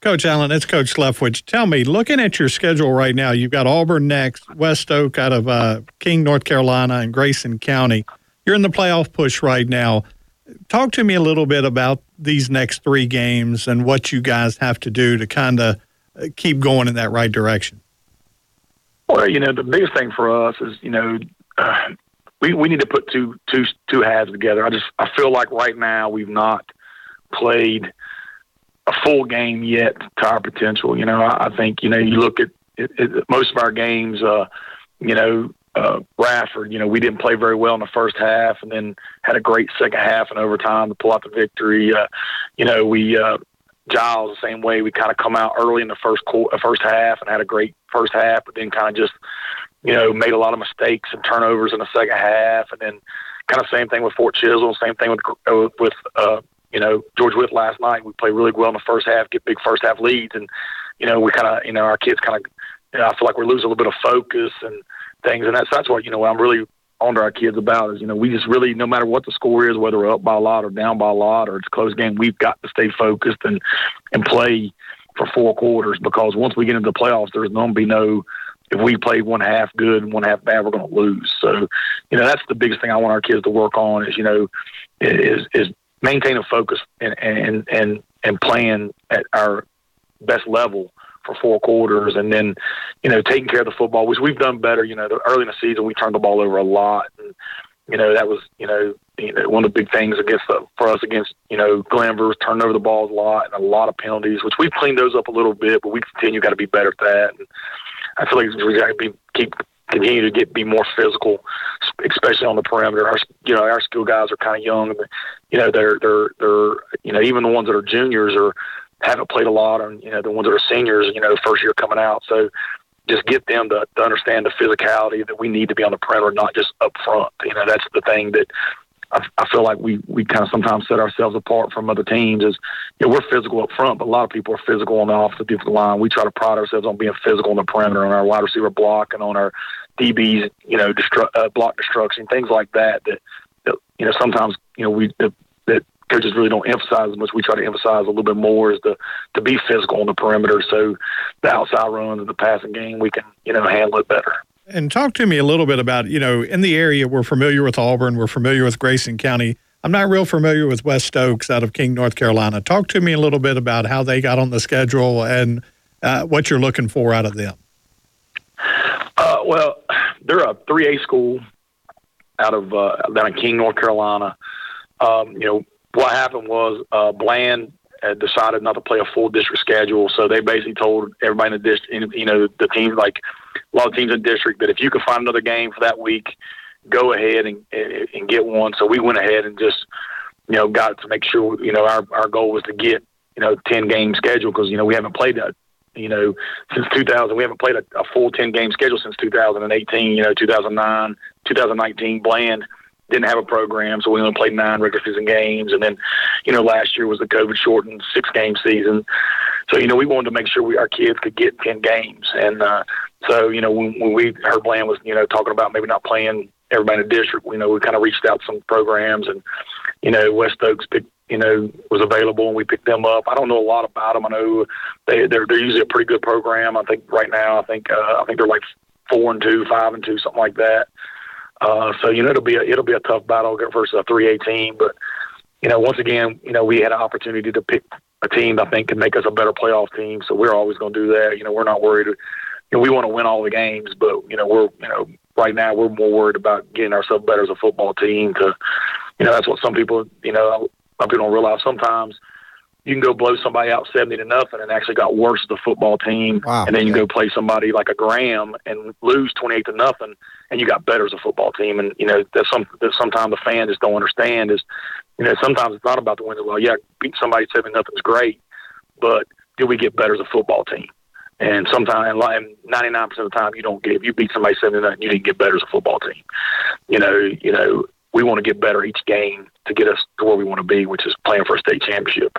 Coach Allen, it's Coach Leftwich. Tell me, looking at your schedule right now, you've got Auburn next, West Stokes out of uh, King, North Carolina, and Grayson County. You're in the playoff push right now. Talk to me a little bit about these next three games and what you guys have to do to kind of keep going in that right direction. Well, you know, the biggest thing for us is, you know, uh, we we need to put two two two halves together. I just I feel like right now we've not played a full game yet to our potential. You know, I, I think you know you look at it, it, most of our games. Uh, you know, uh, Radford. You know, we didn't play very well in the first half, and then had a great second half and overtime to pull out the victory. Uh, you know, we uh, Giles the same way. We kind of come out early in the first quarter, first half, and had a great first half, but then kind of just you know made a lot of mistakes and turnovers in the second half, and then kind of same thing with Fort Chiswell, same thing with uh, with uh, you know George Wythe last night. We played really well in the first half, get big first half leads, and you know we kind of you know our kids kind of you know, I feel like we're losing a little bit of focus and things, and that's that's what you know I'm really on to our kids about is you know we just really no matter what the score is, whether we're up by a lot or down by a lot or it's a close game, we've got to stay focused and and play for four quarters because once we get into the playoffs, there's going to be no if we play one half good and one half bad, we're going to lose. So, you know, that's the biggest thing I want our kids to work on is, you know, is, is maintain a focus and, and, and, and playing at our best level for four quarters and then, you know, taking care of the football, which we've done better. You know, early in the season, we turned the ball over a lot. And, you know, that was, you know, you know, one of the big things against the, for us against, you know, Glenvar's turned over the balls a lot and a lot of penalties, which we've cleaned those up a little bit, but we continue got to be better at that. And I feel like we got to be keep continue to get be more physical, especially on the perimeter. Our you know our skill guys are kind of young. but, You know they're they're they're you know even the ones that are juniors or haven't played a lot, and you know the ones that are seniors. You know first year coming out, so just get them to, to understand the physicality that we need to be on the perimeter, not just up front. You know that's the thing that I, I feel like we we kind of sometimes set ourselves apart from other teams. Is you know, we're physical up front, but a lot of people are physical on the offensive defensive line. We try to pride ourselves on being physical on the perimeter, on our wide receiver block, and on our DBs, you know, destru- uh, block destruction, things like that. That, that you know sometimes you know we that, that coaches really don't emphasize as much. We try to emphasize a little bit more is to to be physical on the perimeter, so the outside runs and the passing game we can you know handle it better. And talk to me a little bit about, you know, in the area, we're familiar with Auburn, we're familiar with Grayson County. I'm not real familiar with West Stokes out of King, North Carolina. Talk to me a little bit about how they got on the schedule and uh, what you're looking for out of them. Uh, well, they're a 3A school out of uh, down in King, North Carolina. Um, you know, what happened was uh, Bland decided not to play a full district schedule, so they basically told everybody in the district, you know, the teams like a lot of teams in the district that if you could find another game for that week, go ahead and and get one. So we went ahead and just you know got to make sure you know our our goal was to get you know ten game schedule because you know we haven't played that you know since 2000 we haven't played a, a full 10 game schedule since 2018 you know 2009 2019 bland didn't have a program so we only played nine regular season games and then you know last year was the covid shortened six game season so you know we wanted to make sure we our kids could get 10 games and uh so you know when, when we heard bland was you know talking about maybe not playing everybody in the district you know we kind of reached out some programs and you know West Stokes picked you know, was available and we picked them up. I don't know a lot about them. I know they they're they're usually a pretty good program. I think right now I think uh, I think they're like four and two, five and two, something like that. Uh, so you know it'll be a, it'll be a tough battle versus a three A team, but you know once again you know we had an opportunity to pick a team I think can make us a better playoff team. So we're always going to do that. You know we're not worried. You know we want to win all the games, but you know we're you know right now we're more worried about getting ourselves better as a football team. To you know that's what some people you know some people don't realize sometimes you can go blow somebody out seventy to nothing and actually got worse as a football team, Wow, and then you yeah. go play somebody like a Graham and lose twenty eight to nothing, and you got better as a football team. And you know that's some that sometimes the fan just don't understand is, you know, sometimes it's not about the wins. Well, yeah, beat somebody seventy nothing is great, but did we get better as a football team? And sometimes, ninety nine percent of the time, you don't get. If you beat somebody seventy nine, you didn't get better as a football team. You know, you know, we want to get better each game to get us to where we want to be, which is playing for a state championship.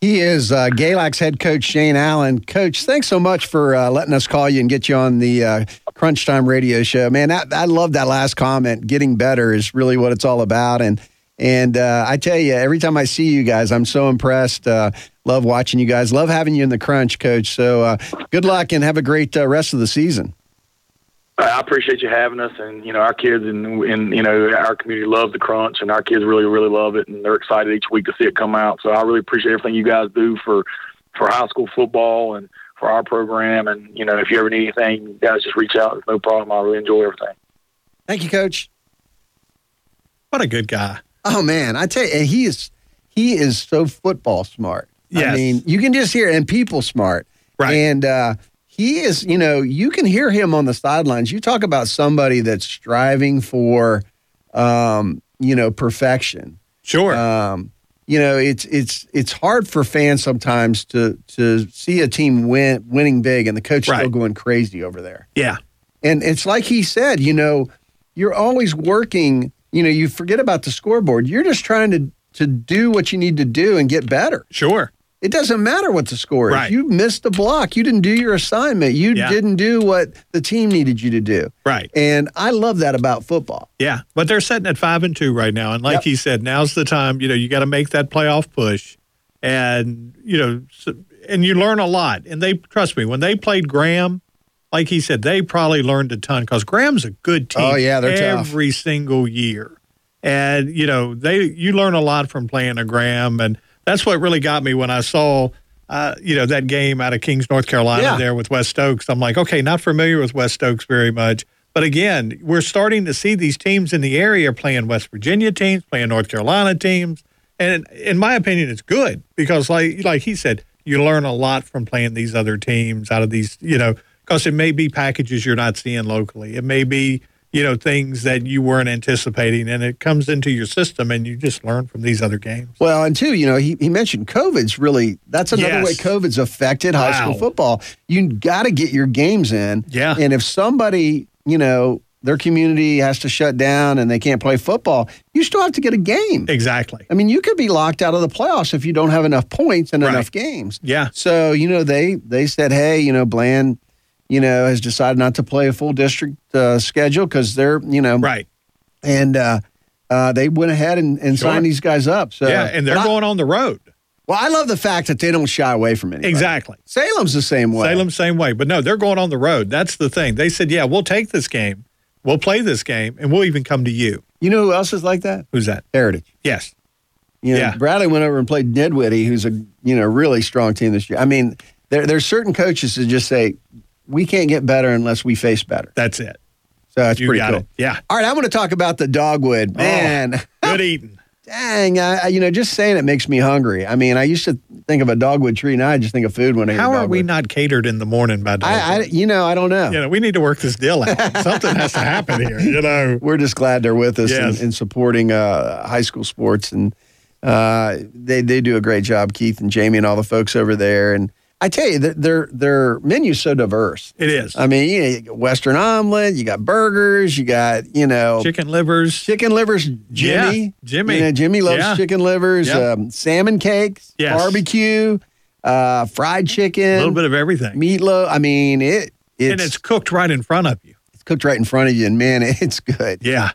He is uh, Galax head coach Shane Allen. Coach, thanks so much for uh, letting us call you and get you on the uh, Crunch Time Radio Show. Man, that, I love that last comment. Getting better is really what it's all about. And and uh, I tell you, every time I see you guys, I'm so impressed. Uh, love watching you guys. Love having you in the Crunch, Coach. So uh, good luck and have a great rest of the season. I appreciate you having us, and you know our kids and and you know our community love the crunch, and our kids really really love it, and they're excited each week to see it come out. So I really appreciate everything you guys do for for high school football and for our program. And you know if you ever need anything, you guys just reach out. no problem. I really enjoy everything. Thank you, Coach. What a good guy. Oh man, I tell you, he is he is so football smart. Yes. I mean, you can just hear and people smart. Right. And uh, he is, you know, you can hear him on the sidelines. You talk about somebody that's striving for, um, you know, perfection. Sure. Um, you know, it's it's it's hard for fans sometimes to to see a team win winning big and the coach Right. still going crazy over there. Yeah. And it's like he said, you know, you're always working, you know, you forget about the scoreboard. You're just trying to to do what you need to do and get better. Sure. It doesn't matter what the score is. Right. You missed a block. You didn't do your assignment. You Yeah. didn't do what the team needed you to do. Right. And I love that about football. Yeah, but they're sitting at five and two right now, and like Yep. he said, now's the time. You know, you got to make that playoff push, and you know, and you learn a lot. And they trust me when they played Graham, like he said, they probably learned a ton because Graham's a good oh, team. Oh, yeah, they're tough. every single year, and you know they you learn a lot from playing a Graham, and that's what really got me when I saw. Uh, you know that game out of Kings, North Carolina, Yeah. there with West Stokes. I'm like, okay, not familiar with West Stokes very much, but again, we're starting to see these teams in the area playing West Virginia teams, playing North Carolina teams, and in my opinion, it's good because, like like he said, you learn a lot from playing these other teams out of these, you know, because it may be packages you're not seeing locally. It may be you know things that you weren't anticipating, and it comes into your system, and you just learn from these other games. Well, and two, you know, he, he mentioned COVID's really, that's another Yes. way COVID's affected high school football. You got to get your games in. Yeah. And if somebody, you know, their community has to shut down and they can't play football, you still have to get a game. Exactly. I mean, you could be locked out of the playoffs if you don't have enough points and Right. enough games. Yeah. So, you know, they they said, hey, you know, Bland, you know, has decided not to play a full district uh, schedule because they're, you know, Right. and uh, uh, they went ahead and, and Sure. signed these guys up. So yeah, and they're I- going on the road. well, I love the fact that they don't shy away from it. Exactly. Salem's the same way. Salem same way, but no, they're going on the road. That's the thing. They said, "Yeah, we'll take this game, we'll play this game, and we'll even come to you." You know who else is like that? Who's that? Heritage. Yes. You know, Yeah. Bradley went over and played Nedwitty, who's a you know really strong team this year. I mean, there there's certain coaches that just say we can't get better unless we face better. That's it. So that's You pretty got cool. it. Yeah. All right, I'm going to talk about the dogwood. Man, Good eating. dang, I, you know, just saying it makes me hungry. I mean, I used to think of a dogwood tree, now I just think of food when I. How are we not catered in the morning by dog? I, I, you know, I don't know. you know, we need to work this deal out. Something has to happen here. You know. we're just glad they're with us Yes. in, in supporting uh, high school sports, and uh, they they do a great job, Keith and Jamie and all the folks over there. And I tell you, their their, their menu's so diverse. It is. I mean, you, know, you got Western omelet, you got burgers, you got you know Chicken livers. chicken livers. Jimmy, Yeah, Jimmy. you know, Jimmy loves Yeah. chicken livers, Yeah. um, salmon cakes, Yes. barbecue, uh, fried chicken, A little bit of everything. meatloaf. I mean, it it's, and it's cooked right in front of you. it's cooked right in front of you, and man, it's good. Yeah.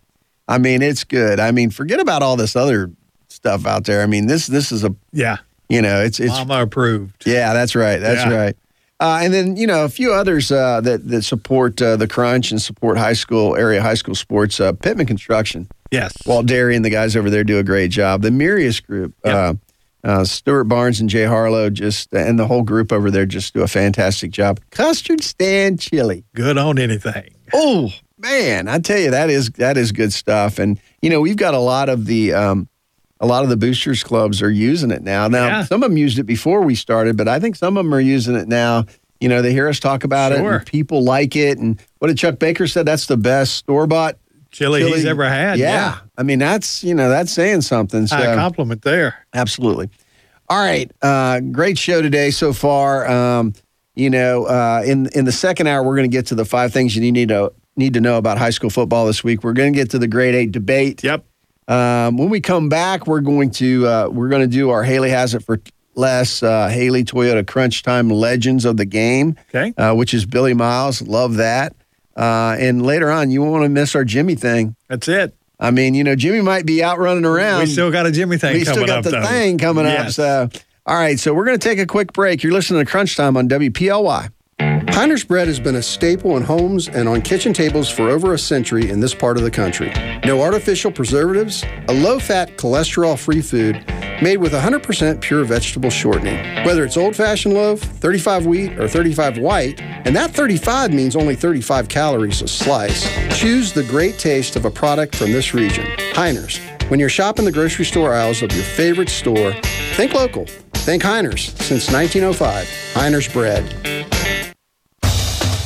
I mean, it's good. I mean, forget about all this other stuff out there. I mean, this this is a Yeah. You know, it's it's Mama approved. yeah, that's right, that's Yeah. right. Uh, and then you know a few others uh, that that support uh, the crunch and support high school area high school sports. Uh, Pittman Construction, Yes. Walt Derry and the guys over there do a great job. The Mirius Group, uh, uh, Stuart Barnes and Jay Harlow, just and the whole group over there just do a fantastic job. Custard stand chili. Good on anything. Oh man, I tell you that is that is good stuff. And you know we've got a lot of the um, a lot of the boosters clubs are using it now. Now Yeah. some of them used it before we started, but I think some of them are using it now. You know they hear us talk about it, and people like it. And what did Chuck Baker said? That's the best store bought Chili, he's ever had. Yeah. I mean that's you know that's saying something. So High compliment there. Absolutely. All right. Uh, great show today so far. Um, you know, uh, in in the second hour, we're going to get to the five things you need to need to know about high school football this week. We're going to get to the grade eight debate. Yep. Um, when we come back, we're going to uh, we're going to do our Haley has it for less uh, Haley Toyota Crunch Time Legends of the Game. Okay. Uh, which is Billy Miles. Love that. Uh, and later on, you won't want to miss our Jimmy thing. That's it. I mean, you know, Jimmy might be out running around. We still got a Jimmy thing we still got up, the though. thing coming Yes. up. So, all right. So we're going to take a quick break. You're listening to Crunch Time on WPLY. Heiner's bread has been a staple in homes and on kitchen tables for over a century in this part of the country. No artificial preservatives, a low fat, cholesterol free food made with 100% pure vegetable shortening. Whether it's old fashioned loaf, 35 wheat, or 35 white, and that 35 means only 35 calories a slice, choose the great taste of a product from this region. Heiner's. When you're shopping the grocery store aisles of your favorite store, think local. Think Heiner's. Since 1905, Heiner's bread.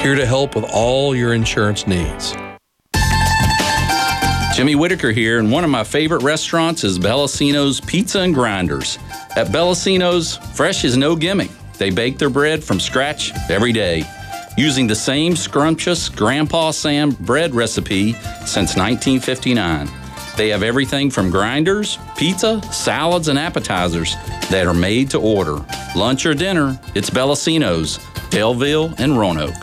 here to help with all your insurance needs. Jimmy Whitaker here, and one of my favorite restaurants is Bellacino's Pizza and Grinders. At Bellacino's, fresh is no gimmick. They bake their bread from scratch every day, using the same scrumptious Grandpa Sam bread recipe since 1959. They have everything from grinders, pizza, salads, and appetizers that are made to order. Lunch or dinner, it's Bellacino's, Daleville and Roanoke.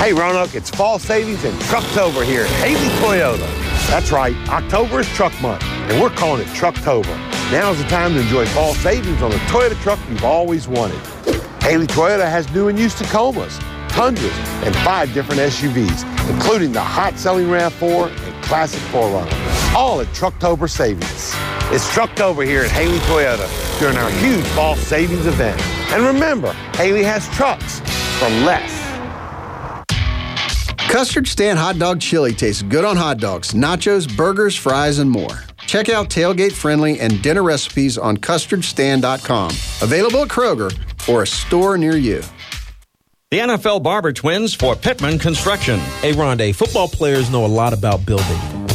Hey Roanoke, it's fall savings and Trucktober here at Haley Toyota. That's right, October is truck month, and we're calling it Trucktober. Now's the time to enjoy fall savings on the Toyota truck you've always wanted. Haley Toyota has new and used Tacomas, Tundras, and five different SUVs, including the hot-selling RAV4 and classic 4Runner, all at Trucktober savings. It's Trucktober here at Haley Toyota during our huge fall savings event. And remember, Haley has trucks for less. Custard Stand Hot Dog Chili tastes good on hot dogs, nachos, burgers, fries, and more. Check out tailgate friendly and dinner recipes on custardstand.com. Available at Kroger or a store near you. The NFL Barber Twins for Pittman Construction. Hey, Rondé, football players know a lot about building.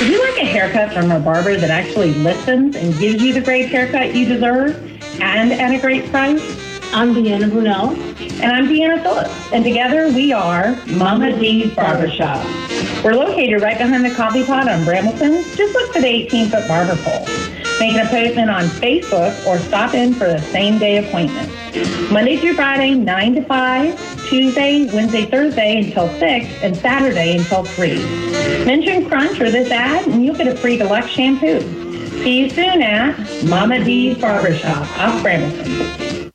Would you like a haircut from a barber that actually listens and gives you the great haircut you deserve and at a great price? I'm Deanna Brunel. And I'm Deanna Phillips. And together we are Mama D's Barbershop. We're located right behind the coffee pot on Brambleton. Just look for the 18 foot barber pole. Make an appointment on Facebook or stop in for the same day appointment. Monday through Friday, 9 to 5, Tuesday, Wednesday, Thursday until 6, and Saturday until 3. Mention Crunch or this ad, and you'll get a free deluxe shampoo. See you soon at Mama D's Barbershop off Brambleton.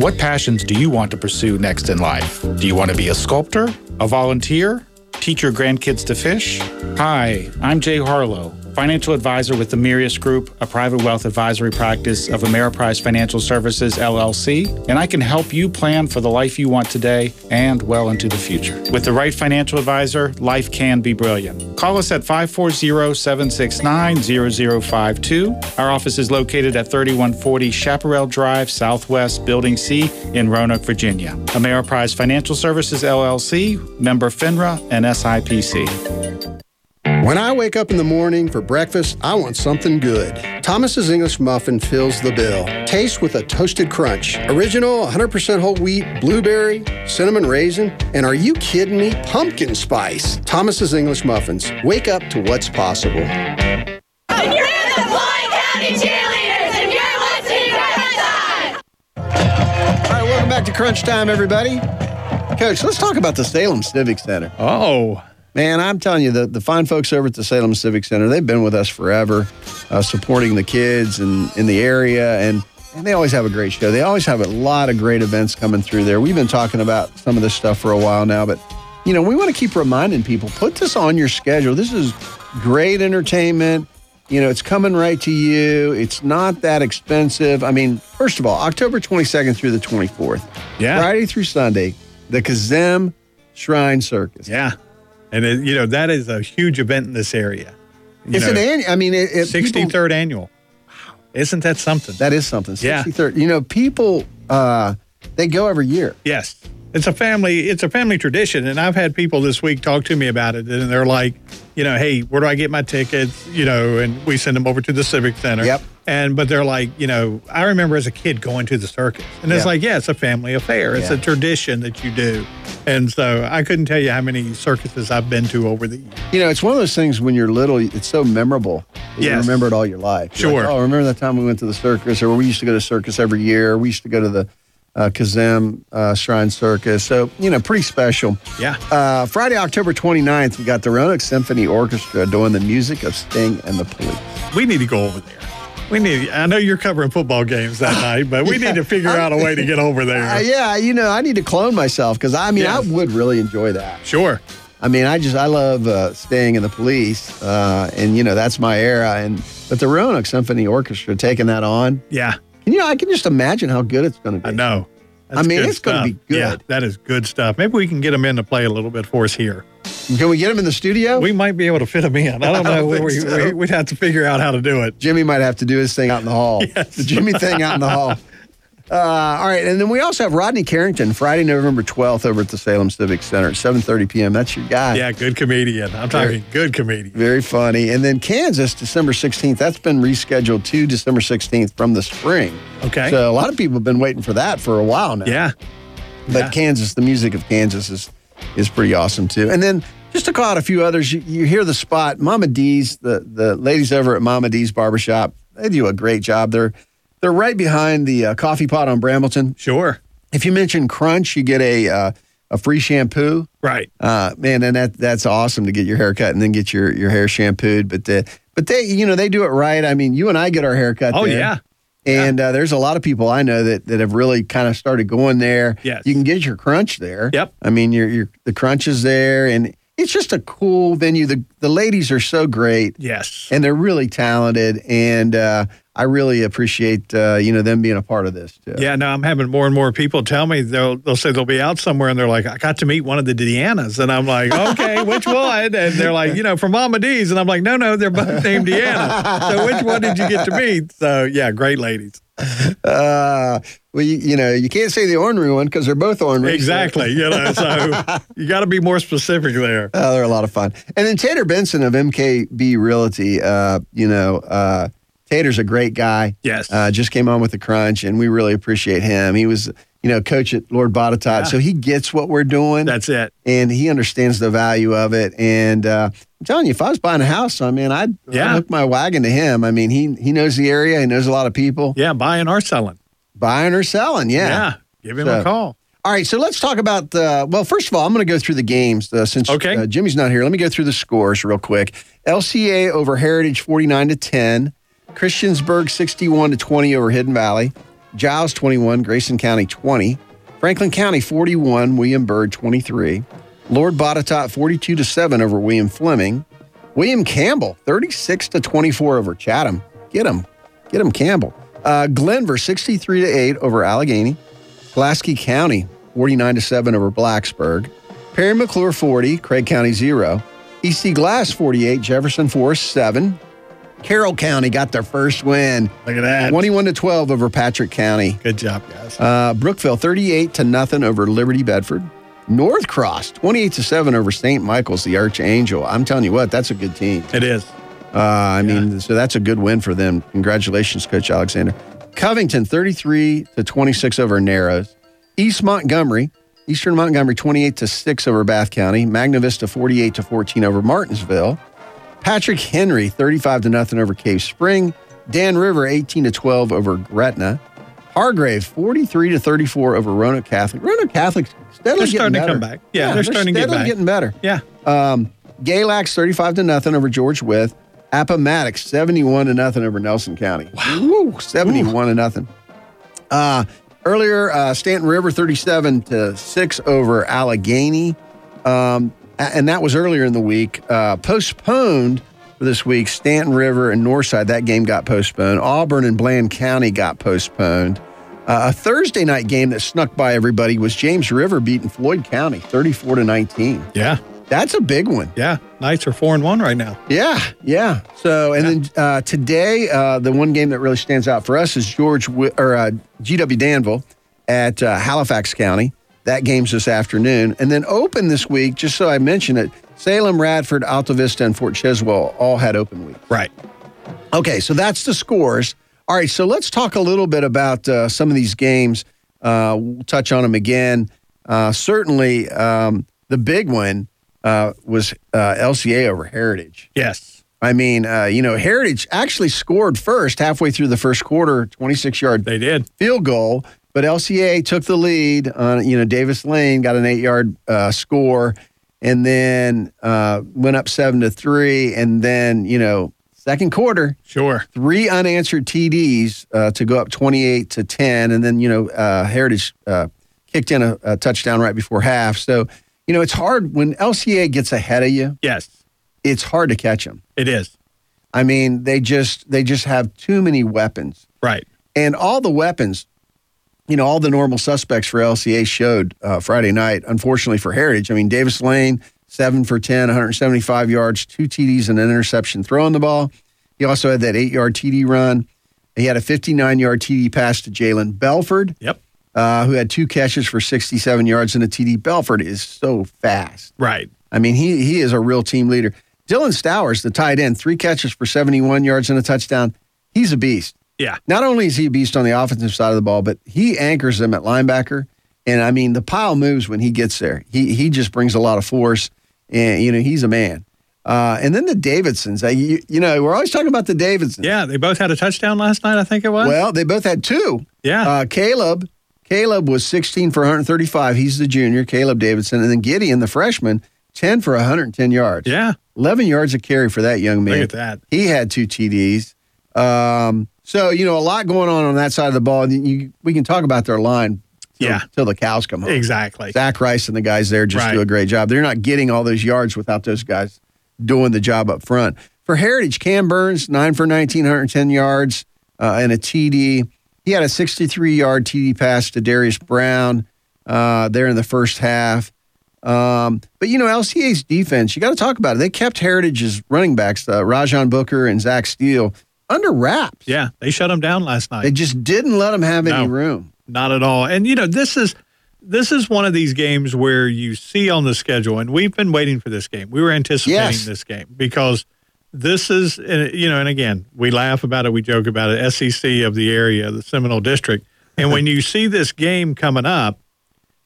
What passions do you want to pursue next in life? Do you want to be a sculptor, a volunteer, teach your grandkids to fish? Hi, I'm Jay Harlow. Financial advisor with the Mirius Group, a private wealth advisory practice of Ameriprise Financial Services LLC, and I can help you plan for the life you want today and well into the future. With the right financial advisor, life can be brilliant. Call us at 540 769 0052. Our office is located at 3140 Chaparral Drive, Southwest, Building C in Roanoke, Virginia. Ameriprise Financial Services LLC, member FINRA and SIPC. When I wake up in the morning for breakfast, I want something good. Thomas's English Muffin fills the bill. Taste with a toasted crunch. Original, 100% whole wheat, blueberry, cinnamon raisin, and are you kidding me? Pumpkin spice. Thomas's English Muffins. Wake up to what's possible. And you're in the Floyd County Cheerleaders, and you're listening to Crunch Time. All right, welcome back to Crunch Time, everybody. Coach, let's talk about the Salem Civic Center. Oh. Man, I'm telling you, the, the fine folks over at the Salem Civic Center, they've been with us forever, uh, supporting the kids and in the area, and, and they always have a great show. They always have a lot of great events coming through there. We've been talking about some of this stuff for a while now, but you know, we want to keep reminding people, put this on your schedule. This is great entertainment. You know, it's coming right to you. It's not that expensive. I mean, first of all, October 22nd through the 24th. Yeah. Friday through Sunday, the Kazim Shrine Circus. Yeah. And, it, you know, that is a huge event in this area. You It's know, an annual. I mean, it, it, 63rd annual. Wow. Isn't that something? That is something. Yeah. 63rd. You know, people, uh, they go every year. Yes. It's a family it's a family tradition and I've had people this week talk to me about it and they're like, you know, hey, where do I get my tickets? You know, and we send them over to the Civic Center. Yep. And but they're like, you know, I remember as a kid going to the circus. And it's Yeah. like, yeah, it's a family affair. It's a tradition that you do. And so I couldn't tell you how many circuses I've been to over the years. You know, it's one of those things when you're little, it's so memorable. that You remember it all your life. You're like, Sure. oh, remember that time we went to the circus, or we used to go to circus every year. We used to go to the uh, Kazim uh, Shrine Circus. So, you know, pretty special. Yeah. Uh, Friday, October 29th, we got the Roanoke Symphony Orchestra doing the music of Sting and the Police. We need to go over there. We need I know you're covering football games that night, but we Yeah. need to figure out a way to get over there. Uh, yeah, you know, I need to clone myself because I mean, I would really enjoy that. Sure. I mean, I just I love uh, Sting and the Police, uh, and you know that's my era. And but the Roanoke Symphony Orchestra taking that on, Yeah. And you know, I can just imagine how good it's going to be. I know. I mean, it's gonna be good. Yeah, that is good stuff. Maybe we can get them in to play a little bit for us here. Can we get him in the studio? We might be able to fit them in. I don't I know. don't think we, so. we, would have to figure out how to do it. Jimmy might have to do his thing out in the hall. The Jimmy thing out in the hall. Uh, all right, and then we also have Rodney Carrington Friday, November twelfth, over at the Salem Civic Center at seven thirty p.m. That's your guy. Yeah, good comedian. I'm talking good comedian. Very funny. And then Kansas, December 16th. That's been rescheduled to December 16th from the spring. Okay. So a lot of people have been waiting for that for a while now. Yeah. But Yeah. Kansas, the music of Kansas is is pretty awesome too. And then just to call out a few others, you, you hear the spot, Mama D's, the the ladies over at Mama D's Barbershop. They do a great job. They're they're right behind the uh, coffee pot on Brambleton. Sure. If you mention Crunch, you get a uh, a free shampoo. Right. Uh, man, and that that's awesome to get your hair cut and then get your, your hair shampooed. But the, but they you know they do it right. I mean, you and I get our hair cut. Oh, there. yeah. And uh, there's a lot of people I know that, that have really kind of started going there. Yes. You can get your crunch there. Yep. I mean, your your the crunch is there, and it's just a cool venue. The the ladies are so great, Yes. and they're really talented, and uh, I really appreciate uh, you know them being a part of this too. Yeah, no, I'm having more and more people tell me they'll they'll say they'll be out somewhere and they're like, I got to meet one of the Deannas, and I'm like, okay, which one? And they're like, you know, from Mama D's, and I'm like, no, no, they're both named Deanna. So which one did you get to meet? So yeah, great ladies. Uh, well, you, you know, you can't say the ornery one because they're both ornery. Exactly. You know, so you got to be more specific there. Oh, they're a lot of fun. And then Tater Benson of MKB Realty, uh, you know, uh, Tater's a great guy. Yes. Uh, just came on with the crunch, and we really appreciate him. He was, you know, coach at Lord Botetourt, Yeah. so he gets what we're doing. That's it. and he understands the value of it. And uh, I'm telling you, if I was buying a house, I mean, I'd, Yeah. I'd hook my wagon to him. I mean, he he knows the area, he knows a lot of people, Yeah, buying or selling. buying or selling. Yeah. Yeah. Give him So- a call. All right, so let's talk about the. Well, first of all, I'm going to go through the games uh, since Okay. uh, Jimmy's not here. Let me go through the scores real quick. LCA over Heritage 49 to 10, Christiansburg 61 to 20 over Hidden Valley, Giles 21, Grayson County 20, Franklin County 41, William Byrd 23, Lord Botetourt 42 to 7 over William Fleming, William Campbell, 36 to 24 over Chatham. Get him. Get him, Campbell. Uh, Glenvar, 63 to 8 over Alleghany. Pulaski County, 49 to 7 over Blacksburg. Parry McCluer, 40. Craig County, 0. EC Glass, 48. Jefferson Forest, 7. Carroll County got their first win. Look at that. 21 to 12 over Patrick County. Good job, guys. Uh, Brookville, 38 to nothing over Liberty Bedford. North Cross, 28 to 7 over St. Michael's, the Archangel. I'm telling you what, that's a good team. It is. Uh, I mean, so that's a good win for them. Congratulations, Coach Alexander. Covington, 33 to 26 over Narrows. East Montgomery, Eastern Montgomery, 28 to 6 over Bath County. Magna Vista, 48 to 14 over Martinsville. Patrick Henry, 35 to nothing over Cave Spring. Dan River, 18 to 12 over Gretna. Hargrave, 43 to 34 over Roanoke Catholic. Roanoke Catholic steadily They're getting starting to come back. Yeah, they're starting to get back. getting better. Yeah. Um, Galax 35 to nothing over George Wythe. Appomattox 71 to nothing over Nelson County. Wow. 71 to nothing. Uh, earlier, uh, Staunton River 37 to 6 over Alleghany. Um, and that was earlier in the week. Uh, postponed for this week, Staunton River and Northside, that game got postponed. Auburn and Bland County got postponed. Uh, a Thursday night game that snuck by everybody was James River beating Floyd County 34 to 19. Yeah. That's a big one. Yeah. Knights are four and one right now. Yeah, yeah. So, and then uh, today, uh, the one game that really stands out for us is George Wi- or uh, GW Danville at uh, Halifax County. That game's this afternoon, and then open this week. Just so I mention it, Salem, Radford, Altavista, and Fort Chiswell all had open week. Right. Okay, so that's the scores. All right, so let's talk a little bit about uh, some of these games. Uh, we'll touch on them again. Uh, certainly, um, the big one uh, was uh, LCA over Heritage. Yes. I mean, uh, you know, Heritage actually scored first halfway through the first quarter, 26 yard they did field goal, but LCA took the lead on, you know, Davis Lane got an eight yard uh, score and then uh, went up seven to three. And then, you know, second quarter, Sure. three unanswered TDs uh, to go up 28 to 10. And then, you know, uh, Heritage uh, kicked in a, a touchdown right before half. So, you know, it's hard when LCA gets ahead of you. Yes. It's hard to catch them. It is. I mean, they just they just have too many weapons. Right. And all the weapons, you know, all the normal suspects for LCA showed uh, Friday night. Unfortunately for Heritage, I mean, Davis Lane, seven for 10, 175 yards, two TDs and an interception throwing the ball. He also had that eight yard TD run. He had a 59 yard TD pass to Jalen Belford. Yep. Uh, who had two catches for 67 yards and a TD. Belford is so fast. Right. I mean, he he is a real team leader. Dylan Stowers, the tight end, three catches for 71 yards and a touchdown. He's a beast. Yeah. Not only is he a beast on the offensive side of the ball, but he anchors them at linebacker. And I mean, the pile moves when he gets there. He he just brings a lot of force, and you know he's a man. Uh, and then the Davidsons, uh, you, you know, we're always talking about the Davidsons. Yeah. They both had a touchdown last night, I think it was. Well, they both had two. Yeah. Uh, Caleb, Caleb was 16 for 135. He's the junior, Caleb Davidson, and then Gideon, the freshman, 10 for 110 yards. Yeah. 11 yards of carry for that young man. Look at that. He had two TDs. Um, so you know a lot going on on that side of the ball. You, we can talk about their line. Till, Yeah. till the cows come home. Exactly. Zach Rice and the guys there just Right. do a great job. They're not getting all those yards without those guys doing the job up front. For Heritage, Cam Burns, nine for 1,910 yards uh, and a TD. He had a 63 yard TD pass to Darius Brown uh, there in the first half. Um, but, you know, LCA's defense, you got to talk about it. They kept Heritage's running backs, uh, Rajon Booker and Zach Steele, under wraps. Yeah. They shut them down last night. They just didn't let them have any room. Not at all. And you know, this is this is one of these games where you see on the schedule, and we've been waiting for this game. We were anticipating Yes. this game because this is, you know, and again, we laugh about it, we joke about it. SEC of the area, the Seminole District, and when you see this game coming up,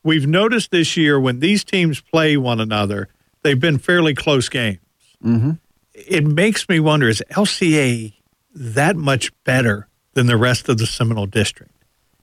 we've noticed this year when these teams play one another, they've been fairly close games. Mm-hmm. It makes me wonder: is LCA that much better than the rest of the Seminole District?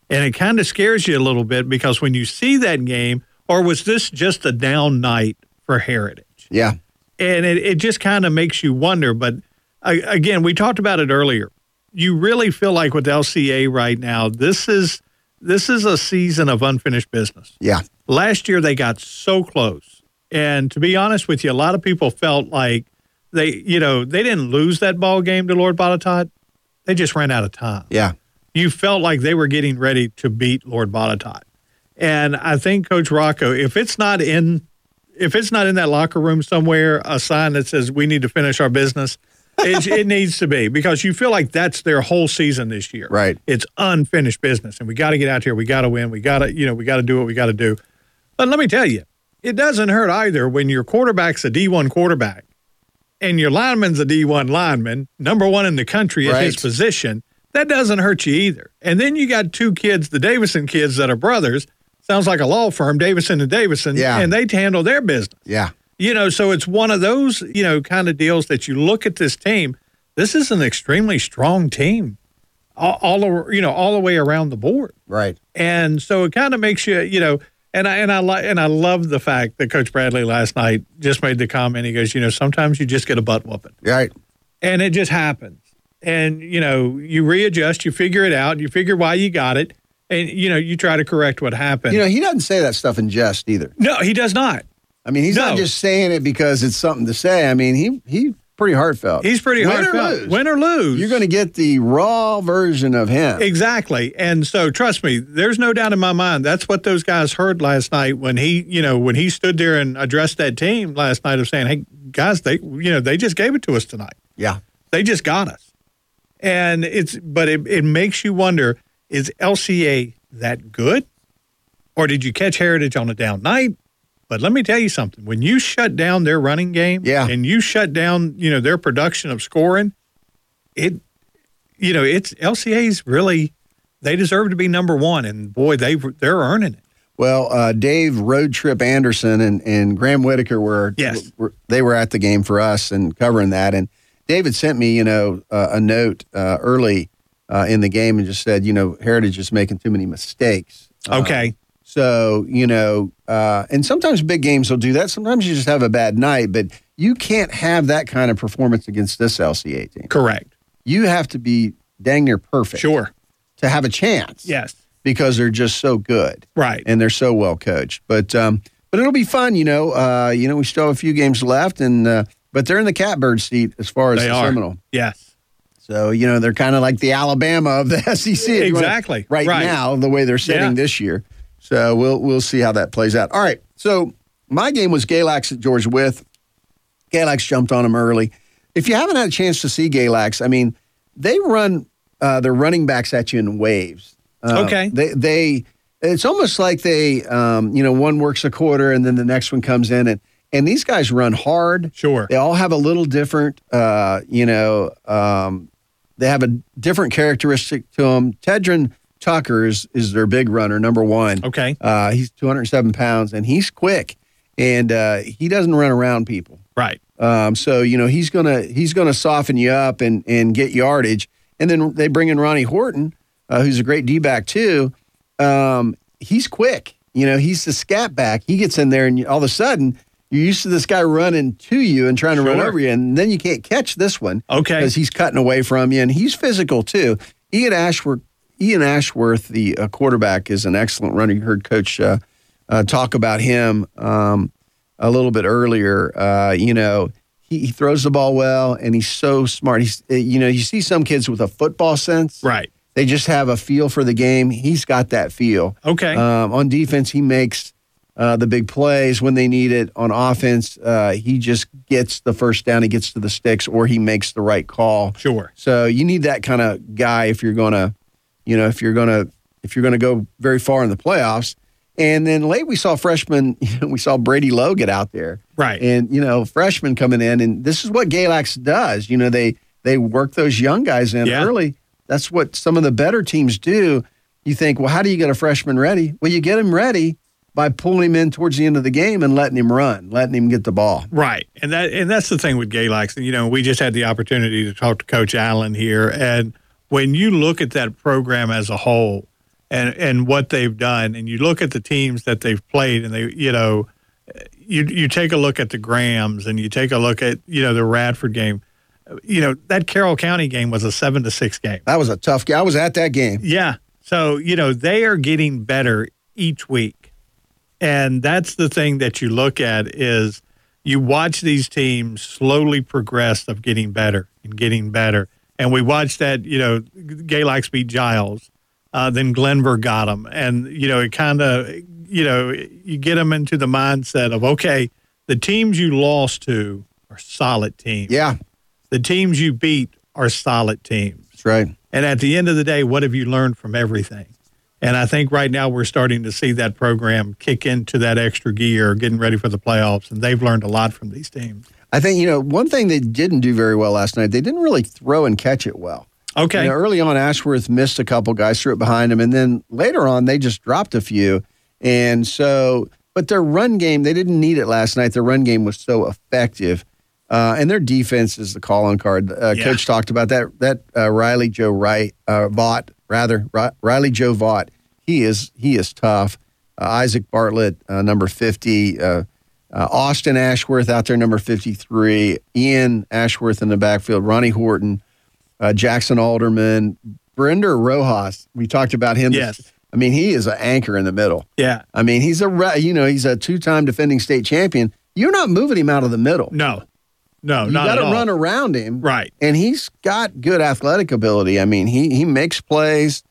And it kind of scares you a little bit because when you see that game, or was this just a down night for Heritage? Yeah. And it, it just kind of makes you wonder. But again, we talked about it earlier. You really feel like with LCA right now, this is this is a season of unfinished business. Yeah. Last year they got so close. And to be honest with you, a lot of people felt like they you know they didn't lose that ball game to Lord Botetourt. They just ran out of time. Yeah. You felt like they were getting ready to beat Lord Botetourt. And I think Coach Rocco, if it's not in if it's not in that locker room somewhere, a sign that says we need to finish our business, it, it needs to be because you feel like that's their whole season this year. Right. It's unfinished business, and we got to get out here. We got to win. We got to, you know, we got to do what we got to do. But let me tell you, it doesn't hurt either when your quarterback's a D1 quarterback and your lineman's a D1 lineman, number one in the country at his position. That doesn't hurt you either. And then you got two kids, the Davison kids that are brothers. Sounds like a law firm, Davison and Davison, Yeah. and they handle their business. Yeah. You know, so it's one of those, you know, kind of deals that you look at this team. This is an extremely strong team, all, all over, you know, all the way around the board. Right. And so it kind of makes you, you know, and I and I like and I love the fact that Coach Bradley last night just made the comment. He goes, you know, sometimes you just get a butt whooping, Right. and it just happens. And you know, you readjust, you figure it out, you figure why you got it, and you know, you try to correct what happened. You know, he doesn't say that stuff in jest either. no, he does not. I mean, he's No. not just saying it because it's something to say. I mean, he he pretty heartfelt. He's pretty Win hard or lose. Win or lose. You're going to get the raw version of him. Exactly. And so trust me, there's no doubt in my mind that's what those guys heard last night when he, you know, when he stood there and addressed that team last night of saying, "Hey guys, they you know, they just gave it to us tonight. Yeah. They just got us." And it's but it, it makes you wonder, is LCA that good? Or did you catch Heritage on a down night? But let me tell you something. When you shut down their running game Yeah. and you shut down, you know, their production of scoring, it you know, it's LCA's really they deserve to be number one, and boy, they they're earning it. Well, uh, Dave Road Trip Anderson and, and Graham Whitaker were, Yes. were they were at the game for us and covering that. And David sent me, you know, uh, a note uh, early uh, in the game and just said, you know, Heritage is making too many mistakes. Okay, So, you know, uh, and sometimes big games will do that. Sometimes you just have a bad night, but you can't have that kind of performance against this LCA team. correct. You have to be dang near perfect Sure. to have a chance Yes. because they're just so good Right. and they're so well coached. But um, but it'll be fun, you know. Uh, you know, we still have a few games left, and uh, but they're in the catbird seat as far as They the are. Seminole. Yes. So you know they're kind of like the Alabama of the SEC Exactly. right, Right. now the way they're sitting Yeah. this year. So we'll we'll see how that plays out. All right. So my game was Galax at George Wythe. Galax jumped on him early. If you haven't had a chance to see Galax, I mean, they run uh, their running backs at you in waves. Uh, Okay. They they it's almost like they um, you know one works a quarter and then the next one comes in and and these guys run hard. Sure. They all have a little different uh, you know um, they have a different characteristic to them. Tedron Tucker is, is their big runner, number one. Okay. Uh, he's 207 pounds and he's quick and uh, he doesn't run around people. Right. Um, so you know he's gonna he's gonna soften you up and and get yardage. And then they bring in Ronnie Horton, uh, who's a great D back too. Um, he's quick. You know he's the scat back. He gets in there and all of a sudden you're used to this guy running to you and trying to run over you, and then you can't catch this one. Okay. because he's cutting away from you and he's physical too. Ian Ashworth, Ian Ashworth, the uh, quarterback, is an excellent runner. You heard Coach uh, uh, talk about him. Um, a little bit earlier. Uh, you know, he, he throws the ball well, and he's so smart. He's, uh, you know, you see some kids with a football sense. Right. They just have a feel for the game. He's got that feel. Okay. Um, on defense, he makes uh, the big plays when they need it. On offense, uh, he just gets the first down. He gets to the sticks, or he makes the right call. Sure. So you need that kind of guy if you're gonna, you know, if you're gonna if you're gonna go very far in the playoffs. And then late we saw freshman, you know, we saw Brady Lowe get out there. Right. And you know, freshmen coming in, and this is what Galax does. You know, they they work those young guys in Yeah. early. That's what some of the better teams do. You think, well, how do you get a freshman ready? Well, you get him ready by pulling him in towards the end of the game and letting him run, letting him get the ball. Right, and that and that's the thing with Galax. And, you know, we just had the opportunity to talk to Coach Allen here, and when you look at that program as a whole, and and what they've done, and you look at the teams that they've played, and they, you know, you you take a look at the Grahams, and you take a look at you know the Radford game. You know that Carroll County game was a seven to six game. That was a tough game. I was at that game. Yeah. So, you know, they are getting better each week. And that's the thing that you look at is, you watch these teams slowly progress of getting better and getting better. And we watched that, you know, Galax beat Giles, uh, then Glenvar got him, And, you know, it kind of, you know, you get them into the mindset of, okay, the teams you lost to are solid teams. Yeah. The teams you beat are solid teams. That's right. And at the end of the day, what have you learned from everything? And I think right now we're starting to see that program kick into that extra gear, getting ready for the playoffs. And they've learned a lot from these teams. I think, you know, one thing they didn't do very well last night, they didn't really throw and catch it well. Okay. You know, early on, Ashworth missed a couple guys, threw it behind him. And then later on, they just dropped a few. And so, but their run game, they didn't need it last night. Their run game was so effective. Uh, and their defense is the calling card. Uh, Yeah. Coach talked about that. That uh, Riley Joe Wright, uh, Vaught, rather Ri- Riley Joe Vaught. He is he is tough. Uh, Isaac Bartlett, uh, number fifty. Uh, Austin Ashworth out there, number fifty-three. Ian Ashworth in the backfield. Ronnie Horton, uh, Jackson Alderman, Brenda Rojas. We talked about him. Yes. I mean, he is an anchor in the middle. Yeah. I mean, he's a you know he's a two-time defending state champion. You're not moving him out of the middle. No, no, you got to run around him, Right. And he's got good athletic ability. I mean, he he makes plays.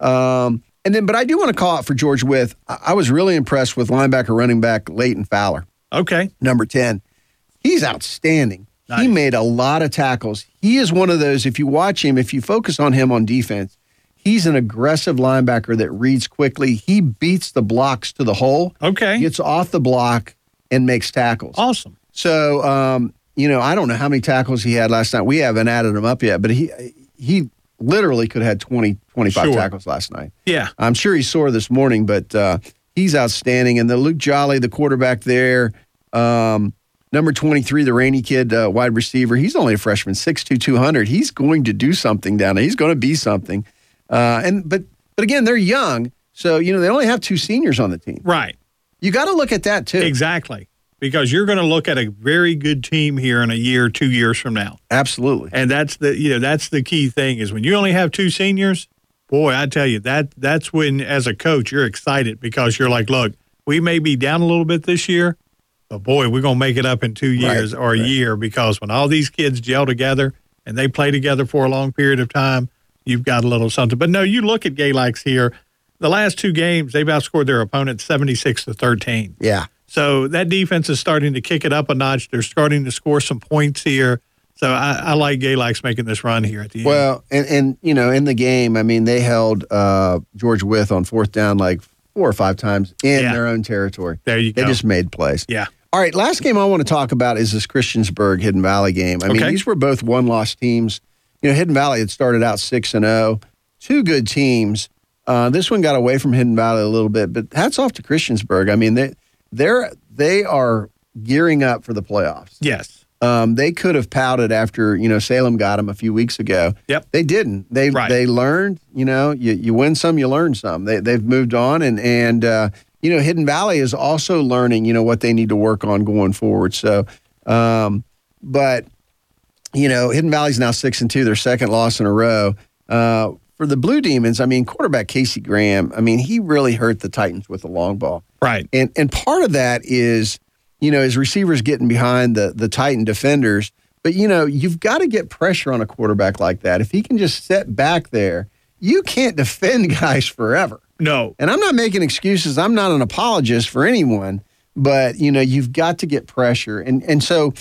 Um, and then, but I do want to call out for George Wythe. I, I was really impressed with linebacker, running back Leighton Fowler, Okay. number ten. He's outstanding. He made a lot of tackles. He is one of those. If you watch him, if you focus on him on defense, he's an aggressive linebacker that reads quickly. He beats the blocks to the hole. Okay. Gets off the block and makes tackles. Awesome. So, um, you know, I don't know how many tackles he had last night. We haven't added them up yet, but he he literally could have had 20, 25 Sure. tackles last night. Yeah. I'm sure he's sore this morning, but uh, he's outstanding. And the Luke Jolly, the quarterback there, um, number 23, the Rainy kid, uh, wide receiver, he's only a freshman, 6'2", 200. He's going to do something down there. He's going to be something. Uh, and but but again, they're young, so you know they only have two seniors on the team. Right. You got to look at that too. Exactly. Because you're going to look at a very good team here in a year, two years from now. Absolutely. And that's the you know that's the key thing is when you only have two seniors, boy, I tell you that that's when as a coach you're excited because you're like, look, we may be down a little bit this year, but boy, we're going to make it up in two years or a year because when all these kids gel together and they play together for a long period of time, you've got a little something. But no, you look at Galax here. The last two games, they've outscored their opponents 76 to 13. Yeah. So that defense is starting to kick it up a notch. They're starting to score some points here. So I, I like Galax making this run here at the end. Well, and, and you know, in the game, I mean, they held uh, George Wythe on fourth down like four or five times in Yeah. their own territory. There you go. They just made plays. Yeah. All right, last game I want to talk about is this Christiansburg Hidden Valley game. I mean, Okay. these were both one-loss teams. You know, Hidden Valley had started out six and zero, two good teams. Uh, this one got away from Hidden Valley a little bit, but hats off to Christiansburg. I mean, they they're they are gearing up for the playoffs. Yes. Um, they could have pouted after you know Salem got them a few weeks ago. Yep. They didn't. They Right. they learned. You know, you, you win some, you learn some. They they've moved on, and and uh, you know Hidden Valley is also learning. You know what they need to work on going forward. So, um, but you know Hidden Valley's now six and two, their second loss in a row. Uh, for the Blue Demons, I mean quarterback Casey Graham. I mean he really hurt the Titans with the long ball. Right. And and part of that is, you know, his receivers getting behind the the Titan defenders. But you know, you've got to get pressure on a quarterback like that. If he can just sit back there, you can't defend guys forever. No. And I'm not making excuses. I'm not an apologist for anyone, but you know, you've got to get pressure. And and so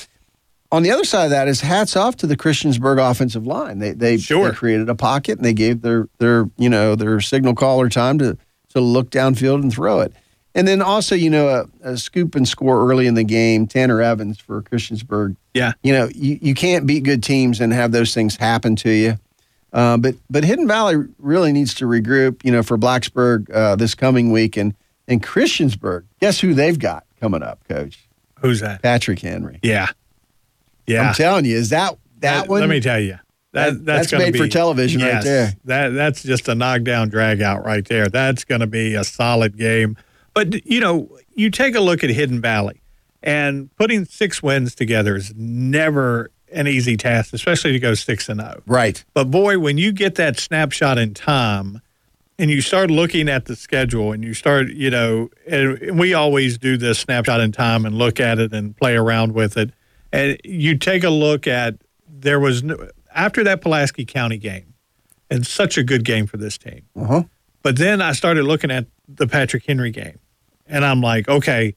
on the other side of that is hats off to the Christiansburg offensive line. They they, Sure. they created a pocket and they gave their their you know their signal caller time to to look downfield and throw it. And then also, you know, a, a scoop and score early in the game, Tanner Evans for Christiansburg. Yeah. You know, you, you can't beat good teams and have those things happen to you. Uh, but but Hidden Valley really needs to regroup, you know, for Blacksburg uh, this coming week. And, and Christiansburg, guess who they've got coming up, Coach? Who's that? Patrick Henry. Yeah. Yeah. I'm telling you, is that that, one? Let me tell you. That, That- that's that's made for be- television right there. That that's just a knockdown drag out right there. That's going to be a solid game. But you know, you take a look at Hidden Valley, and putting six wins together is never an easy task, especially to go six and zero. Right. But boy, when you get that snapshot in time, and you start looking at the schedule and you start, you know, and we always do this snapshot in time and look at it and play around with it. And you take a look at there was no, after that Pulaski County game, and such a good game for this team. Uh-huh. But then I started looking at the Patrick Henry game, and I'm like, okay,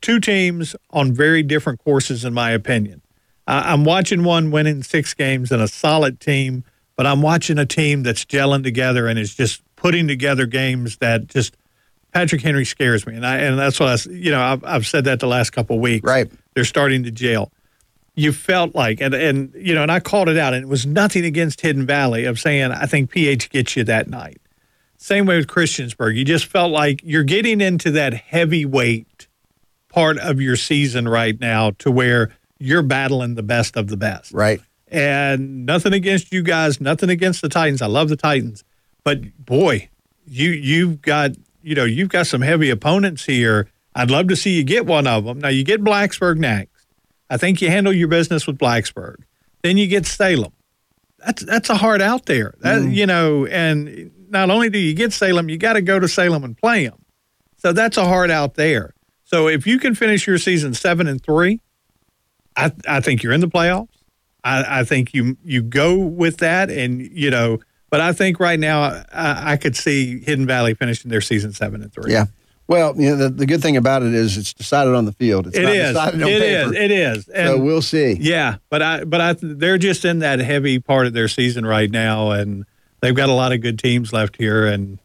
two teams on very different courses, in my opinion. I I'm watching one winning six games and a solid team, but I'm watching a team that's gelling together and is just putting together games that just Patrick Henry scares me, and I and that's what I you know I've, I've said that the last couple of weeks. Right, they're starting to jail. You felt like, and and you know, and I called it out, and it was nothing against Hidden Valley of saying I think PH gets you that night. Same way with Christiansburg, you just felt like you're getting into that heavyweight part of your season right now, to where you're battling the best of the best. Right. And nothing against you guys, nothing against the Titans. I love the Titans, but boy, you you've got you know you've got some heavy opponents here. I'd love to see you get one of them. Now you get Blacksburg next. I think you handle your business with Blacksburg. Then you get Salem. That's that's a hard out there. That mm-hmm. you know, and not only do you get Salem, you got to go to Salem and play them. So that's a hard out there. So if you can finish your season seven and three, I I think you're in the playoffs. I, I think you you go with that, and you know. But I think right now I, I could see Hidden Valley finishing their season seven and three. Yeah. Well, you know, the, the good thing about it is it's decided on the field. It's It not is. decided on It paper. is. It is. so we'll see. Yeah, but I but I they're just in that heavy part of their season right now, and they've got a lot of good teams left here, and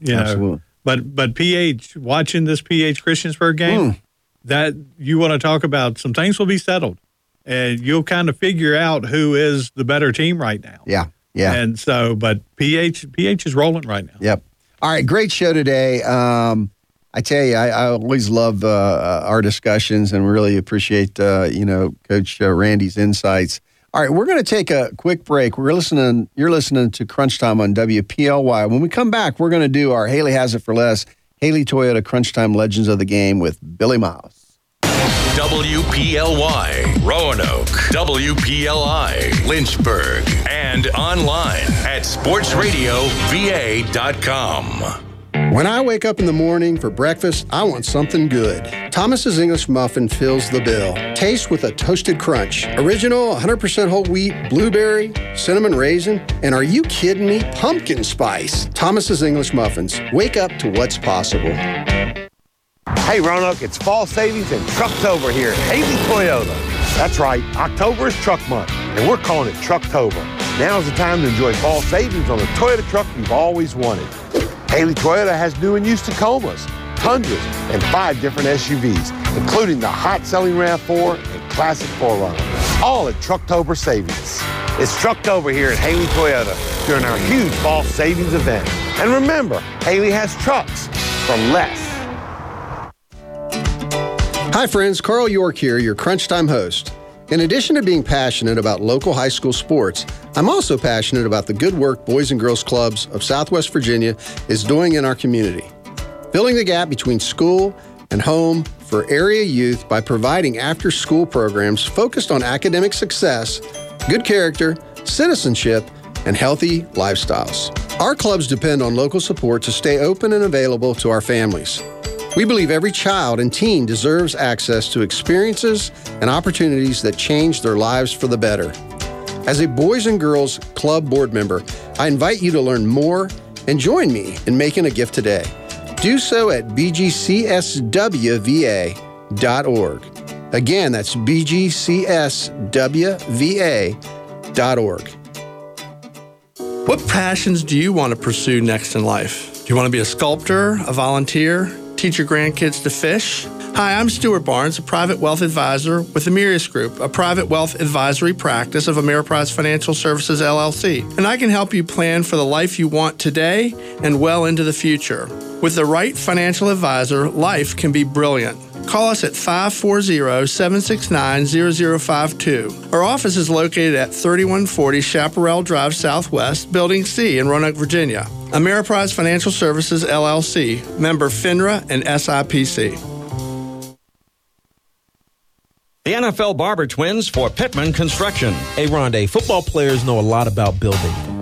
you know. Absolutely. But but PH watching this PH Christiansburg game, Hmm. that you want to talk about some things will be settled, and you'll kind of figure out who is the better team right now. Yeah. Yeah. And so, but PH PH is rolling right now. Yep. All right, great show today. Um, I tell you, I, I always love uh, our discussions and really appreciate uh, you know Coach uh, Randy's insights. All right, we're going to take a quick break. We're listening. You're listening to Crunch Time on WPLY. When we come back, we're going to do our Haley Has It for Less, Haley Toyota Crunch Time Legends of the Game with Billy Miles. WPLY, Roanoke, WPLI, Lynchburg, and online at sportsradiova.com. When I wake up in the morning for breakfast, I want something good. Thomas's English Muffin fills the bill. Taste with a toasted crunch. Original, 100% whole wheat, blueberry, cinnamon raisin, and are you kidding me? Pumpkin spice. Thomas's English Muffins. Wake up to what's possible. Hey Roanoke, it's fall savings and Trucktober here at Haley Toyota. That's right, October is truck month, and we're calling it Trucktober. Now's the time to enjoy fall savings on the Toyota truck you've always wanted. Haley Toyota has new and used Tacomas, Tundras, and five different SUVs, including the hot-selling RAV4 and classic 4Runner, all at Trucktober savings. It's Trucktober here at Haley Toyota during our huge fall savings event. And remember, Haley has trucks for less. Hi, friends. Carl York here, your Crunch Time host. In addition to being passionate about local high school sports, I'm also passionate about the good work Boys and Girls Clubs of Southwest Virginia is doing in our community. Filling the gap between school and home for area youth by providing after school programs focused on academic success, good character, citizenship, and healthy lifestyles. Our clubs depend on local support to stay open and available to our families. We believe every child and teen deserves access to experiences and opportunities that change their lives for the better. As a Boys and Girls Club board member, I invite you to learn more and join me in making a gift today. Do so at bgcswva.org. Again, that's bgcswva.org. What passions do you want to pursue next in life? Do you want to be a sculptor, a volunteer, teach your grandkids to fish? Hi, I'm Stuart Barnes, a private wealth advisor with Amirius Group, a private wealth advisory practice of Ameriprise Financial Services LLC. And I can help you plan for the life you want today and well into the future. With the right financial advisor, life can be brilliant. Call us at 540 769 0052. Our office is located at 3140 Chaparral Drive Southwest, Building C in Roanoke, Virginia. Ameriprise Financial Services LLC, member FINRA and SIPC. The NFL Barber Twins for Pittman Construction. Hey, Rondé, football players know a lot about building.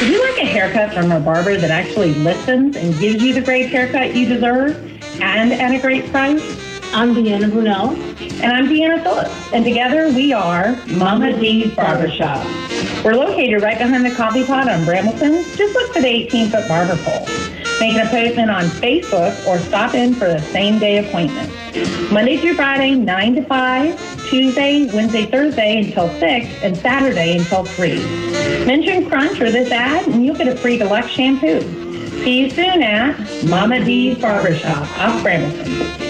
Would you like a haircut from a barber that actually listens and gives you the great haircut you deserve and at a great price? I'm Deanna Brunel. And I'm Deanna Phillips. And together we are Mama D's Barbershop. We're located right behind the coffee pot on Brambleton. Just look for the 18 foot barber pole. Make an appointment on Facebook or stop in for the same day appointment. Monday through Friday, 9 to 5, Tuesday, Wednesday, Thursday until 6, and Saturday until 3. Mention Crunch or this ad, and you'll get a free deluxe shampoo. See you soon at Mama D's Barbershop off Brambleton.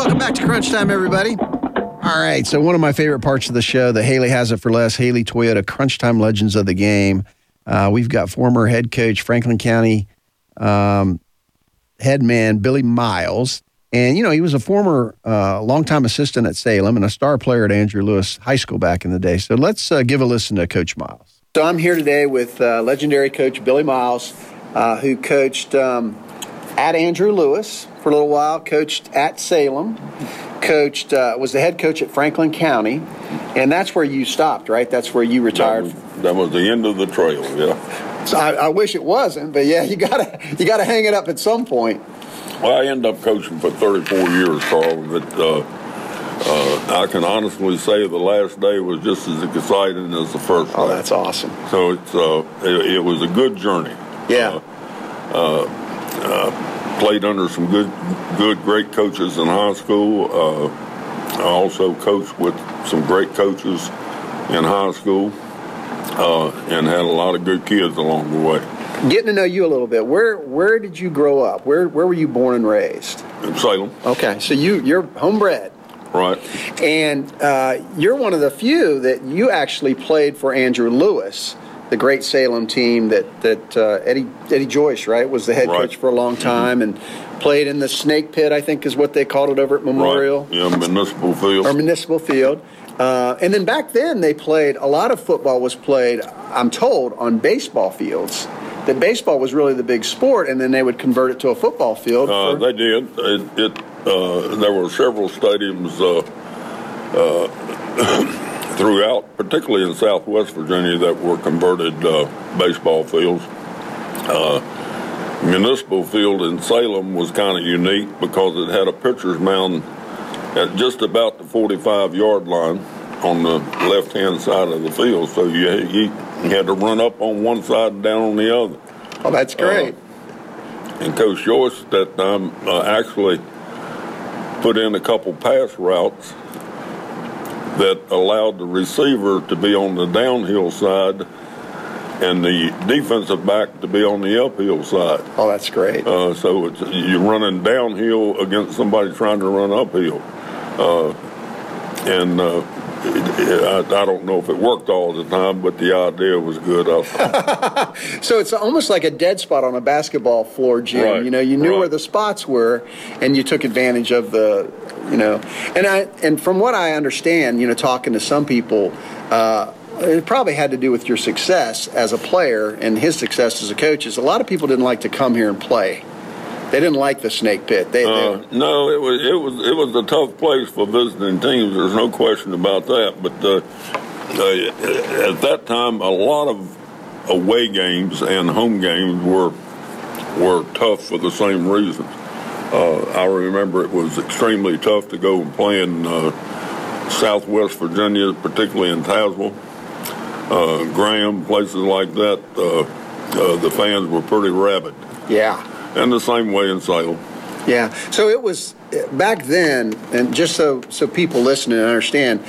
Welcome back to Crunch Time, everybody. All right, so one of my favorite parts of the show, the Haley Has It For Less, Haley Toyota Crunch Time Legends of the Game. Uh, we've got former head coach, Franklin County um, head man, Billy Miles. And, you know, he was a former uh, longtime assistant at Salem and a star player at Andrew Lewis High School back in the day. So let's uh, give a listen to Coach Miles. So I'm here today with uh, legendary coach Billy Miles, uh, who coached um, at Andrew Lewis for a little while, coached at Salem, coached, uh, was the head coach at Franklin County, and that's where you stopped, right? That's where you retired. That was, that was the end of the trail, yeah. So I, I wish it wasn't, but yeah, you gotta you gotta hang it up at some point. Well, I ended up coaching for 34 years, Carl, but uh, uh, I can honestly say the last day was just as exciting as the first. Oh, that's awesome. So it's uh, it, it was a good journey. Yeah. Uh, played under some good, good, great coaches in high school. Uh, I also coached with some great coaches in high school, uh, and had a lot of good kids along the way. Getting to know you a little bit. Where where did you grow up? Where where were you born and raised? In Salem. Okay, so you you're homebred. Right. And uh, you're one of the few that you actually played for Andrew Lewis, the great Salem team that that uh, Eddie Eddie Joyce, right, was the head Right. coach for a long time and played in the Snake Pit, I think is what they called it over at Memorial Right. Yeah, municipal field. or Municipal Field. Uh, and then back then they played a lot of football was played, I'm told, on baseball fields. That baseball was really the big sport, and then they would convert it to a football field. Uh, for- they did. It, it uh, there were several stadiums uh, uh, throughout, particularly in Southwest Virginia, that were converted uh, baseball fields. Uh, Municipal Field in Salem was kind of unique because it had a pitcher's mound at just about the 45 yard line on the left hand side of the field. So you, you, had to run up on one side and down on the other. Oh, that's great. and Coach Joyce that time uh, actually put in a couple pass routes that allowed the receiver to be on the downhill side and the defensive back to be on the uphill side. Oh, that's great. Uh, so it's, you're running downhill against somebody trying to run uphill. Uh, and uh, I, I don't know if it worked all the time, but the idea was good. So it's almost like a dead spot on a basketball floor, Jim. Right, You know, you knew right. where the spots were, and you took advantage of the, you know, and I and from what I understand, you know, talking to some people, uh, it probably had to do with your success as a player and his success as a coach. Is a lot of people didn't like to come here and play. They didn't like the snake pit. They, Uh, no, it was it was it was a tough place for visiting teams. There's no question about that. But uh, uh, at that time, a lot of away games and home games were were tough for the same reasons. Uh, I remember it was extremely tough to go and play in uh, Southwest Virginia, particularly in Tazewell. uh, Graham, places like that, uh, uh, the fans were pretty rabid. Yeah. And the same way in Salem. Yeah. So it was back then, and just so so people listening understand,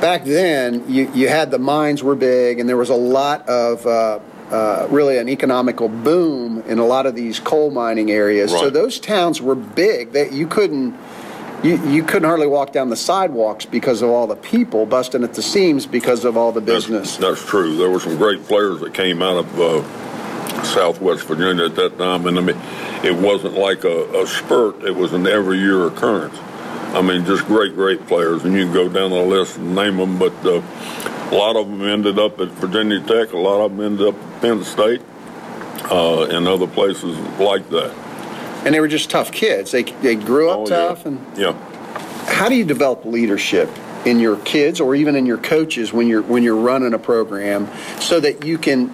back then you, you had the mines were big, and there was a lot of uh, uh, really an economical boom in a lot of these coal mining areas. So those towns were big that you couldn't. You, you couldn't hardly walk down the sidewalks because of all the people busting at the seams because of all the business. That's true. There were some great players that came out of uh, Southwest Virginia at that time, and I mean, it wasn't like a, a spurt; it was an every year occurrence. I mean, just great, great players, and you can go down the list and name them. But uh, a lot of them ended up at Virginia Tech. A lot of them ended up at Penn State uh, and other places like that. And they were just tough kids. They, they grew up Oh, yeah. tough. And Yeah. how do you develop leadership in your kids or even in your coaches when you're when you're running a program so that you can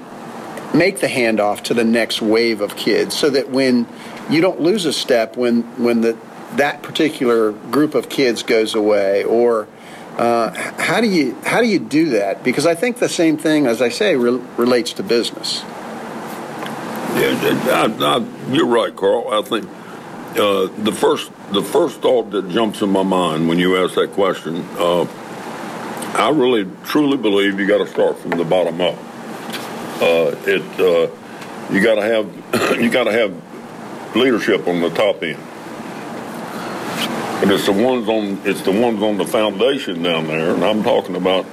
make the handoff to the next wave of kids so that when you don't lose a step when when the that particular group of kids goes away or uh, how do you how do you do that because I think the same thing as I say re- relates to business Yeah, I, I, you're right, Carl. I think uh, the first the first thought that jumps in my mind when you ask that question, uh, I really truly believe you got to start from the bottom up. Uh, it uh, you got to have you got to have leadership on the top end, and it's the ones on it's the ones on the foundation down there, and I'm talking about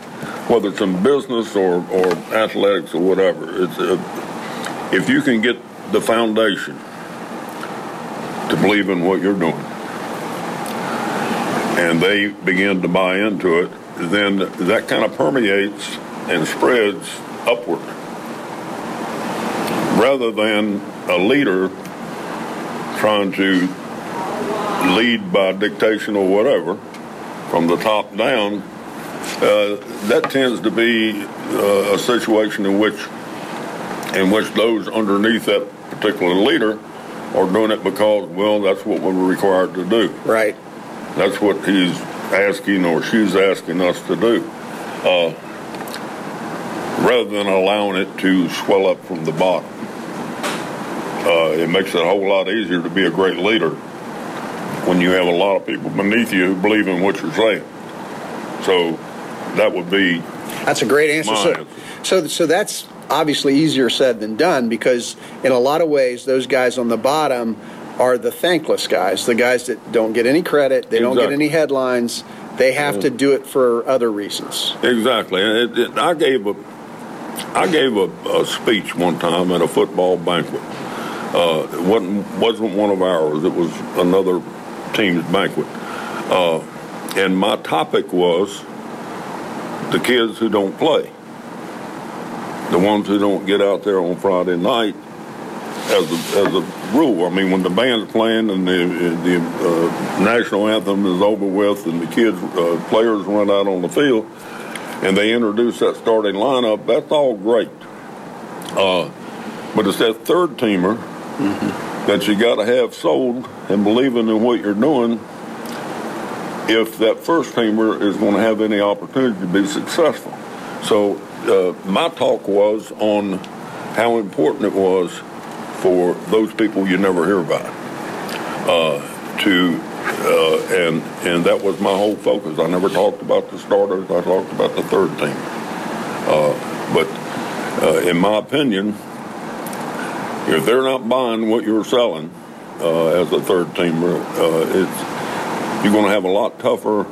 whether it's in business or, or athletics or whatever. It's uh, if you can get the foundation to believe in what you're doing and they begin to buy into it, then that kind of permeates and spreads upward rather than a leader trying to lead by dictation or whatever from the top down. Uh, that tends to be uh, a situation in which in which those underneath that particular leader are doing it because, well, that's what we're required to do. Right. That's what he's asking or she's asking us to do. Uh, rather than allowing it to swell up from the bottom. Uh, it makes it a whole lot easier to be a great leader when you have a lot of people beneath you who believe in what you're saying. So that would be That's a great answer. So, so, so that's obviously easier said than done because in a lot of ways, those guys on the bottom are the thankless guys, the guys that don't get any credit, they don't get any headlines. They have to do it for other reasons. Exactly. It, it, I gave a I gave a, a speech one time at a football banquet. Uh, it wasn't wasn't one of ours. It was another team's banquet. Uh, and my topic was the kids who don't play, the ones who don't get out there on Friday night. As a, as a rule, I mean, when the band's playing and the the uh, national anthem is over with, and the kids uh, players run out on the field, and they introduce that starting lineup, that's all great. Uh, but it's that third teamer that you got to have sold and believing in what you're doing if that first teamer is going to have any opportunity to be successful. So uh, my talk was on how important it was for those people you never hear about uh, to uh, and and that was my whole focus. I never talked about the starters. I talked about the third team. Uh, but uh, in my opinion, if they're not buying what you're selling uh, as a third teamer, uh, it's you're going to have a lot tougher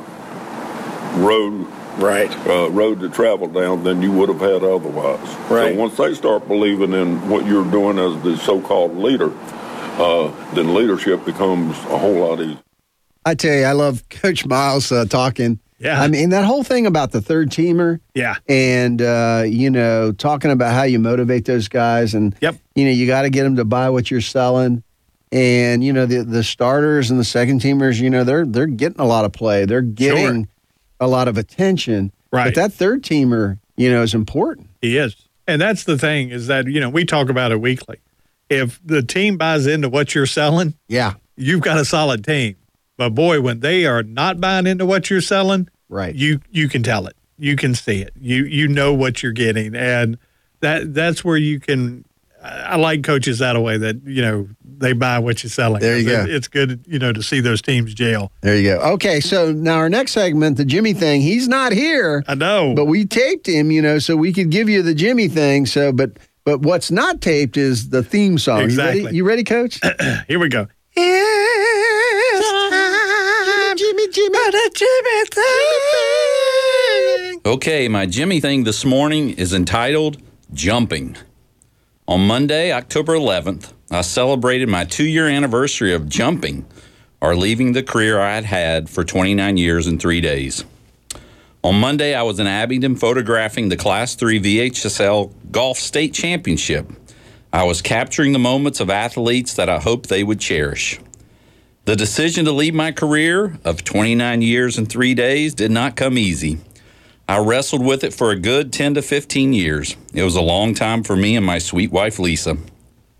road right uh, road to travel down than you would have had otherwise. Right. So once they start believing in what you're doing as the so-called leader, uh, then leadership becomes a whole lot easier. I tell you, I love Coach Miles uh, talking. Yeah. I mean, that whole thing about the third teamer. Yeah. And, uh, you know, talking about how you motivate those guys. And, yep. you know, you got to get them to buy what you're selling. And, you know, the, the starters and the second teamers, you know, they're, they're getting a lot of play. They're getting a lot of attention. Right. But that third teamer, you know, is important. He is. And that's the thing is that, you know, we talk about it weekly. If the team buys into what you're selling, yeah, you've got a solid team. But boy, when they are not buying into what you're selling, right. You you can tell it. You can see it. You you know what you're getting, and that that's where you can. I like coaches that way that you know they buy what you're selling. There you go. It- it's good, you know, to see those teams jail. There you go. Okay, so now our next segment, the Jimmy thing. He's not here. I know, but we taped him, you know, so we could give you the Jimmy thing. So, but but what's not taped is the theme song. You Exactly. ready, you ready Coach? Here we go. Jimmy, Jimmy, Jimmy thing. Okay, my Jimmy thing this morning is entitled Jumping. On Monday, October 11th, I celebrated my two year anniversary of jumping, or leaving the career I had had for 29 years and three days. On Monday, I was in Abingdon photographing the Class 3 VHSL Golf State Championship. I was capturing the moments of athletes that I hoped they would cherish. The decision to leave my career of 29 years and three days did not come easy. I wrestled with it for a good 10 to 15 years. It was a long time for me and my sweet wife Lisa.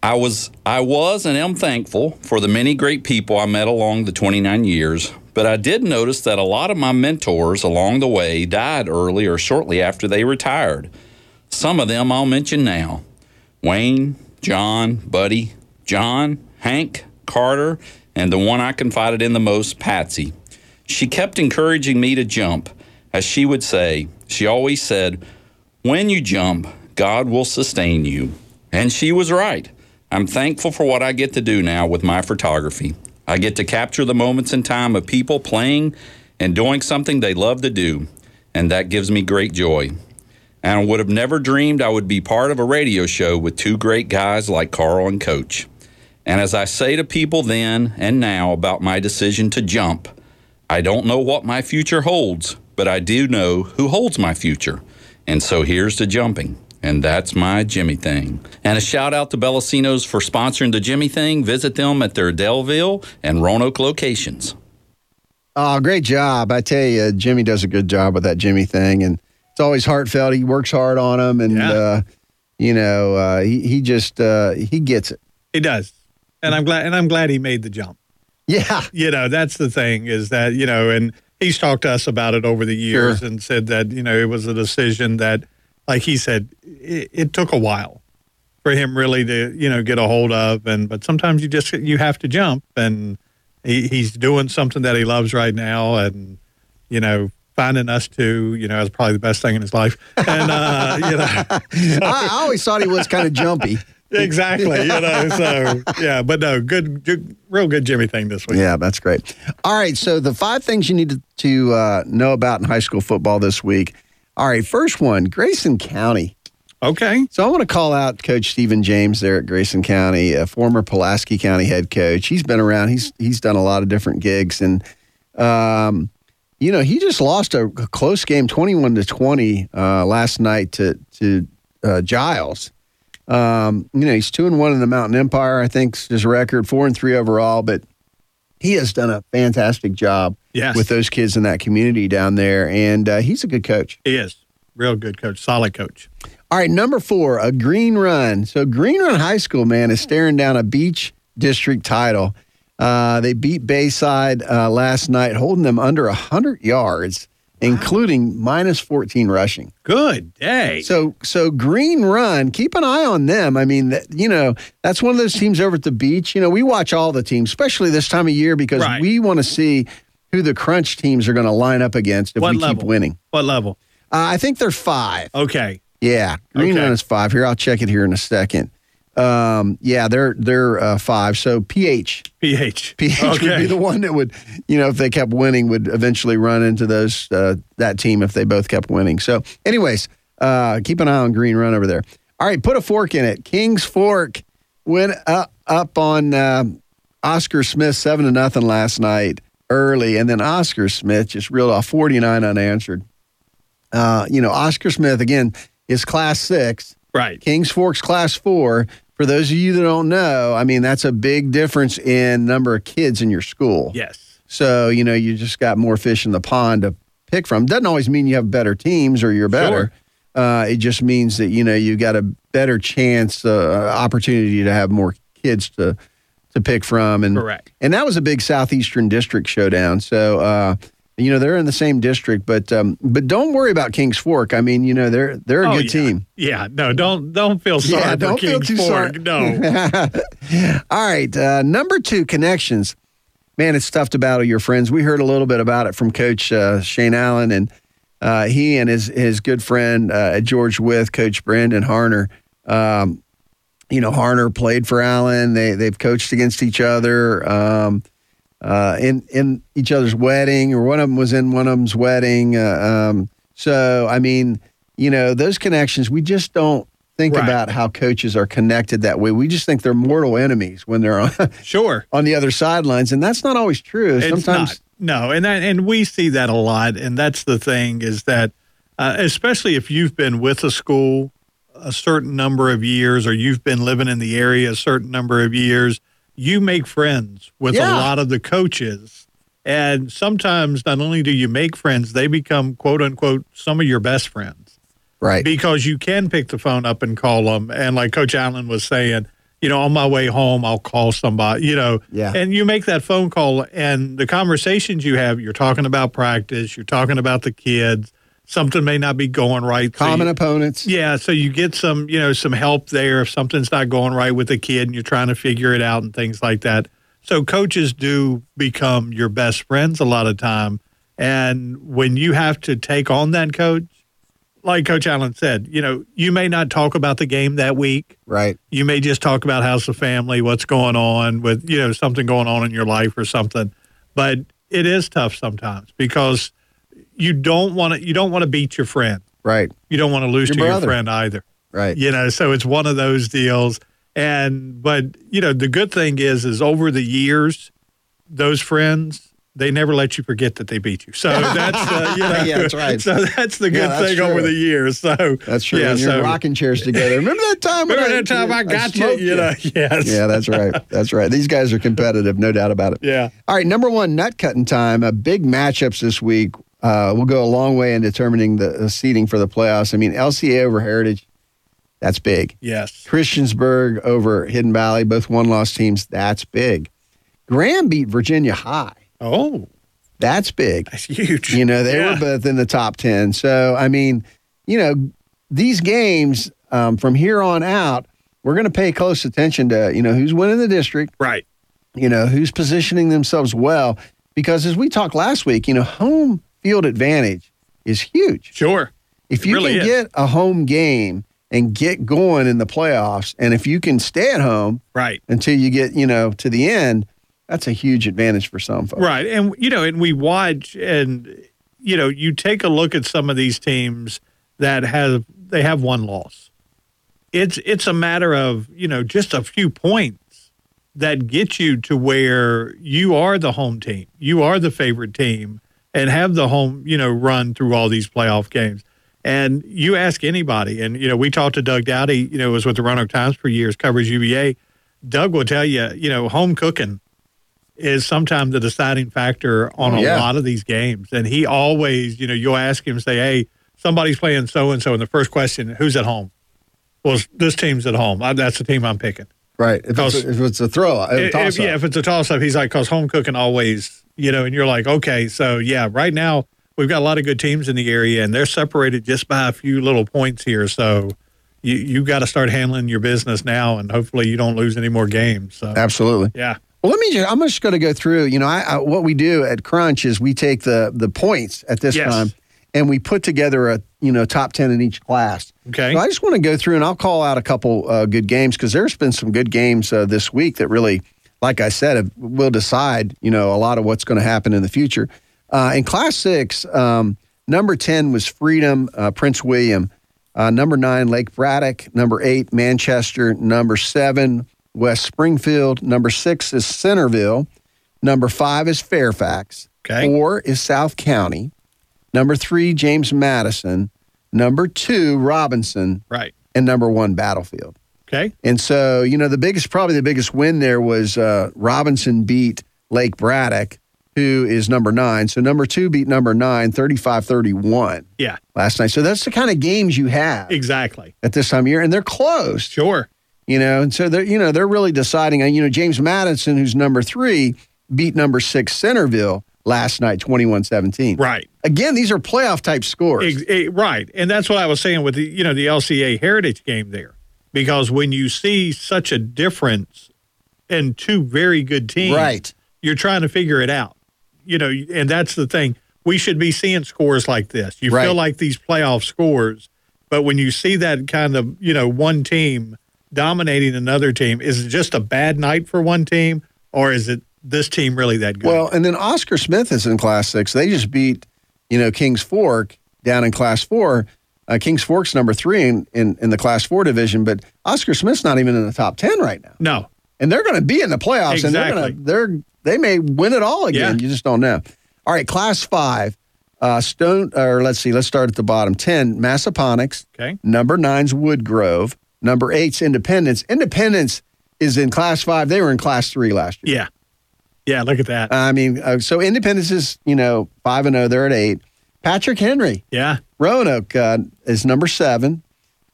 I was I was and am thankful for the many great people I met along the 29 years, but I did notice that a lot of my mentors along the way died early or shortly after they retired. Some of them I'll mention now. Wayne, John, Buddy, John, Hank, Carter, and the one I confided in the most, Patsy. She kept encouraging me to jump. As she would say, she always said, When you jump, God will sustain you. And she was right. I'm thankful for what I get to do now with my photography. I get to capture the moments in time of people playing and doing something they love to do, and that gives me great joy. And I would have never dreamed I would be part of a radio show with two great guys like Carl and Coach. And as I say to people then and now about my decision to jump, I don't know what my future holds, but I do know who holds my future. And so here's to jumping. And that's my Jimmy thing. And a shout out to Bellacino's for sponsoring the Jimmy thing. Visit them at their Daleville and Roanoke locations. Oh, great job! I tell you, Jimmy does a good job with that Jimmy thing, and it's always heartfelt. He works hard on them, and uh, you know, uh, he he just uh, he gets it. He does, and I'm glad. And I'm glad he made the jump. Yeah, you know that's the thing is that you know, and he's talked to us about it over the years Sure. and said that you know it was a decision that, like he said, it, it took a while for him really to you know get a hold of, and but sometimes you just you have to jump, and he, he's doing something that he loves right now, and you know. Finding us too, you know, is probably the best thing in his life. And, uh, you know, I, I always thought he was kind of jumpy. exactly. You know, so yeah, but no, good, good, real good Jimmy thing this week. Yeah, that's great. All right, so the five things you need to, to uh, know about in high school football this week. All right, first one, Grayson County. Okay. So I want to call out Coach Stephen James there at Grayson County, a former Pulaski County head coach. He's been around. He's he's done a lot of different gigs, and um, you know he just lost a, a close game, twenty-one to twenty, uh, last night to to uh, Giles. Um, you know he's two and one in the Mountain Empire. I think is his record, four and three overall, but he has done a fantastic job Yes. with those kids in that community down there, and uh, he's a good coach. He is real good coach, solid coach. All right, number four, a green run. So Green Run High School, man, is staring down a beach district title. Uh, they beat Bayside uh, last night, holding them under 100 yards, including minus 14 rushing. Good day. So, so Green Run, keep an eye on them. I mean, that, you know, that's one of those teams over at the beach. You know, we watch all the teams, especially this time of year, because Right. we want to see who the crunch teams are going to line up against if What we keep winning. What level? Uh, I think they're five. Okay. Yeah, Green Okay. Run is five. Here, I'll check it here in a second. Um, yeah, they're they're uh, five. So PH, PH, PH would be the one that would, you know, if they kept winning, would eventually run into those uh, that team if they both kept winning. So, anyways, uh, keep an eye on Green Run over there. All right, put a fork in it. Kings Fork went up up on um Oscar Smith seven to nothing last night early, and then Oscar Smith just reeled off forty nine unanswered. Uh, you know, Oscar Smith again is class six. Right. Kings Fork's class four. For those of you that don't know, I mean, that's a big difference in number of kids in your school. Yes. So, you know, you just got more fish in the pond to pick from. Doesn't always mean you have better teams or you're better. Uh, it just means that, you know, you got a better chance, uh, opportunity to have more kids to to pick from. And Correct. and that was a big southeastern district showdown. So uh, You know, they're in the same district, but um, but don't worry about Kings Fork. I mean, you know, they're they're a Oh, good yeah. team. Yeah, no, don't don't feel sorry Yeah, for don't feel Kings too Fork. sorry. No. All right, uh, number two, connections. Man, it's tough to battle your friends. We heard a little bit about it from Coach uh, Shane Allen, and uh, he and his his good friend uh, George Wythe, Coach Brandon Harner. Um, you know, Harner played for Allen. They they've coached against each other um, uh, in in each other's wedding, or one of them was in one of them's wedding. Uh, um, so, I mean, you know, those connections. We just don't think Right. about how coaches are connected that way. We just think they're mortal enemies when they're on sure on the other sidelines, and that's not always true. It's Sometimes not. No, and that, and we see that a lot, and that's the thing is that, uh, especially if you've been with a school a certain number of years, or you've been living in the area a certain number of years, you make friends with Yeah. a lot of the coaches, and sometimes not only do you make friends, they become quote unquote some of your best friends right? because you can pick the phone up and call them. And like Coach Allen was saying, you know, on my way home, I'll call somebody, you know, Yeah. and you make that phone call and the conversations you have, you're talking about practice, you're talking about the kids, something may not be going right. So Common you- opponents. yeah, so you get some, you know, some help there if something's not going right with the kid and you're trying to figure it out and things like that. So coaches do become your best friends a lot of time. And when you have to take on that coach, like Coach Allen said, you know, you may not talk about the game that week. Right. You may just talk about how's the family, what's going on with, you know, something going on in your life or something. But it is tough sometimes because you don't want to you don't want to beat your friend. Right. You don't want to lose Your to brother. your friend either. Right. You know, so it's one of those deals. And but you know, the good thing is is over the years, those friends they never let you forget that they beat you. So that's uh, you know, Yeah, that's right. So that's the good Yeah, that's thing over the years. So That's true. Yeah, you're so rocking chairs together. Remember that time? when remember that time I got you. You know, yes. Yeah, that's right. That's right. These guys are competitive, no doubt about it. Yeah. All right, number one, nut cutting time. Uh, big matchups this week uh, will go a long way in determining the seeding for the playoffs. I mean, LCA over Heritage, that's big. Yes. Christiansburg over Hidden Valley, both one loss teams, that's big. Graham beat Virginia High. Oh, that's big. That's huge. You know, they Yeah. were both in the top 10. So, I mean, you know, these games um, from here on out, we're going to pay close attention to, you know, who's winning the district. Right. You know, who's positioning themselves well. Because as we talked last week, you know, home field advantage is huge. Sure. If you really can is. get a home game and get going in the playoffs, and if you can stay at home Right. until you get, you know, to the end, that's a huge advantage for some folks. Right. And, you know, and we watch and, you know, you take a look at some of these teams that have, they have one loss. It's, it's a matter of, you know, just a few points that get you to where you are the home team. You are the favorite team and have the home, you know, run through all these playoff games. And you ask anybody, and, you know, we talked to Doug Doughty, you know, was with the Roanoke Times for years, covers UVA. Doug will tell you, you know, home cooking is sometimes the deciding factor on oh, a Yeah. lot of these games. And he always, you know, you'll ask him, say, hey, somebody's playing so and so. And the first question, who's at home? Well, this team's at home. I, that's the team I'm picking. Right. If, it's, a, if it's a throw, a If- yeah, if it's a toss up, he's like, because home cooking always, you know, and you're like, okay, so yeah, right now we've got a lot of good teams in the area and they're separated just by a few little points here. So you you got to start handling your business now, and hopefully you don't lose any more games. So Absolutely. yeah, Well, let me just, I'm just going to go through, you know, I, I, what we do at Crunch is we take the, the points at this Yes. time and we put together a, you know, top 10 in each class. Okay. So I just want to go through and I'll call out a couple uh, good games because there's been some good games uh, this week that really, like I said, will decide, you know, a lot of what's going to happen in the future. Uh, in class six, um, number 10 was Freedom, uh, Prince William. Uh, number nine, Lake Braddock. Number eight, Manchester. Number seven, West Springfield. Number six is Centreville. Number five is Fairfax. Okay. Four is South County. Number three, James Madison. Number two, Robinson. right. And number one, Battlefield. Okay. And so, you know, the biggest, probably the biggest win there was uh, Robinson beat Lake Braddock, who is number nine. So number two beat number nine, 35 31 Yeah, last night. So that's the kind of games you have exactly. at this time of year, and they're close. Sure. You know, and so they're you know they're really deciding. You know, James Madison, who's number three, beat number six Centreville last night, 21 17. Right. Again, these are playoff type scores. Ex- eh, right. And that's what I was saying with the you know the LCA Heritage game there. Because when you see such a difference in two very good teams, Right. you're trying to figure it out. You know, and that's the thing. We should be seeing scores like this. You Right. feel like these playoff scores, but when you see that kind of, you know, one team dominating another team, is it just a bad night for one team or is it this team really that good? Well, and then Oscar Smith is in Class Six. They just beat, you know, Kings Fork down in Class Four. Uh, Kings Fork's number three in, in in the Class Four division, but Oscar Smith's not even in the top ten right now. No, and they're going to be in the playoffs, and they're going to they're they may win it all again. Yeah. You just don't know. All right, Class Five, uh, Stone, or let's see, let's start at the bottom. Ten, Massaponax. Okay. Number nine's Woodgrove. Number eight's Independence. Independence is in Class Five. They were in Class Three last year. Yeah. Yeah, look at that. I mean, uh, so Independence is, you know, 5 and 0. They're at 8. Patrick Henry. Yeah. Roanoke uh, is number 7.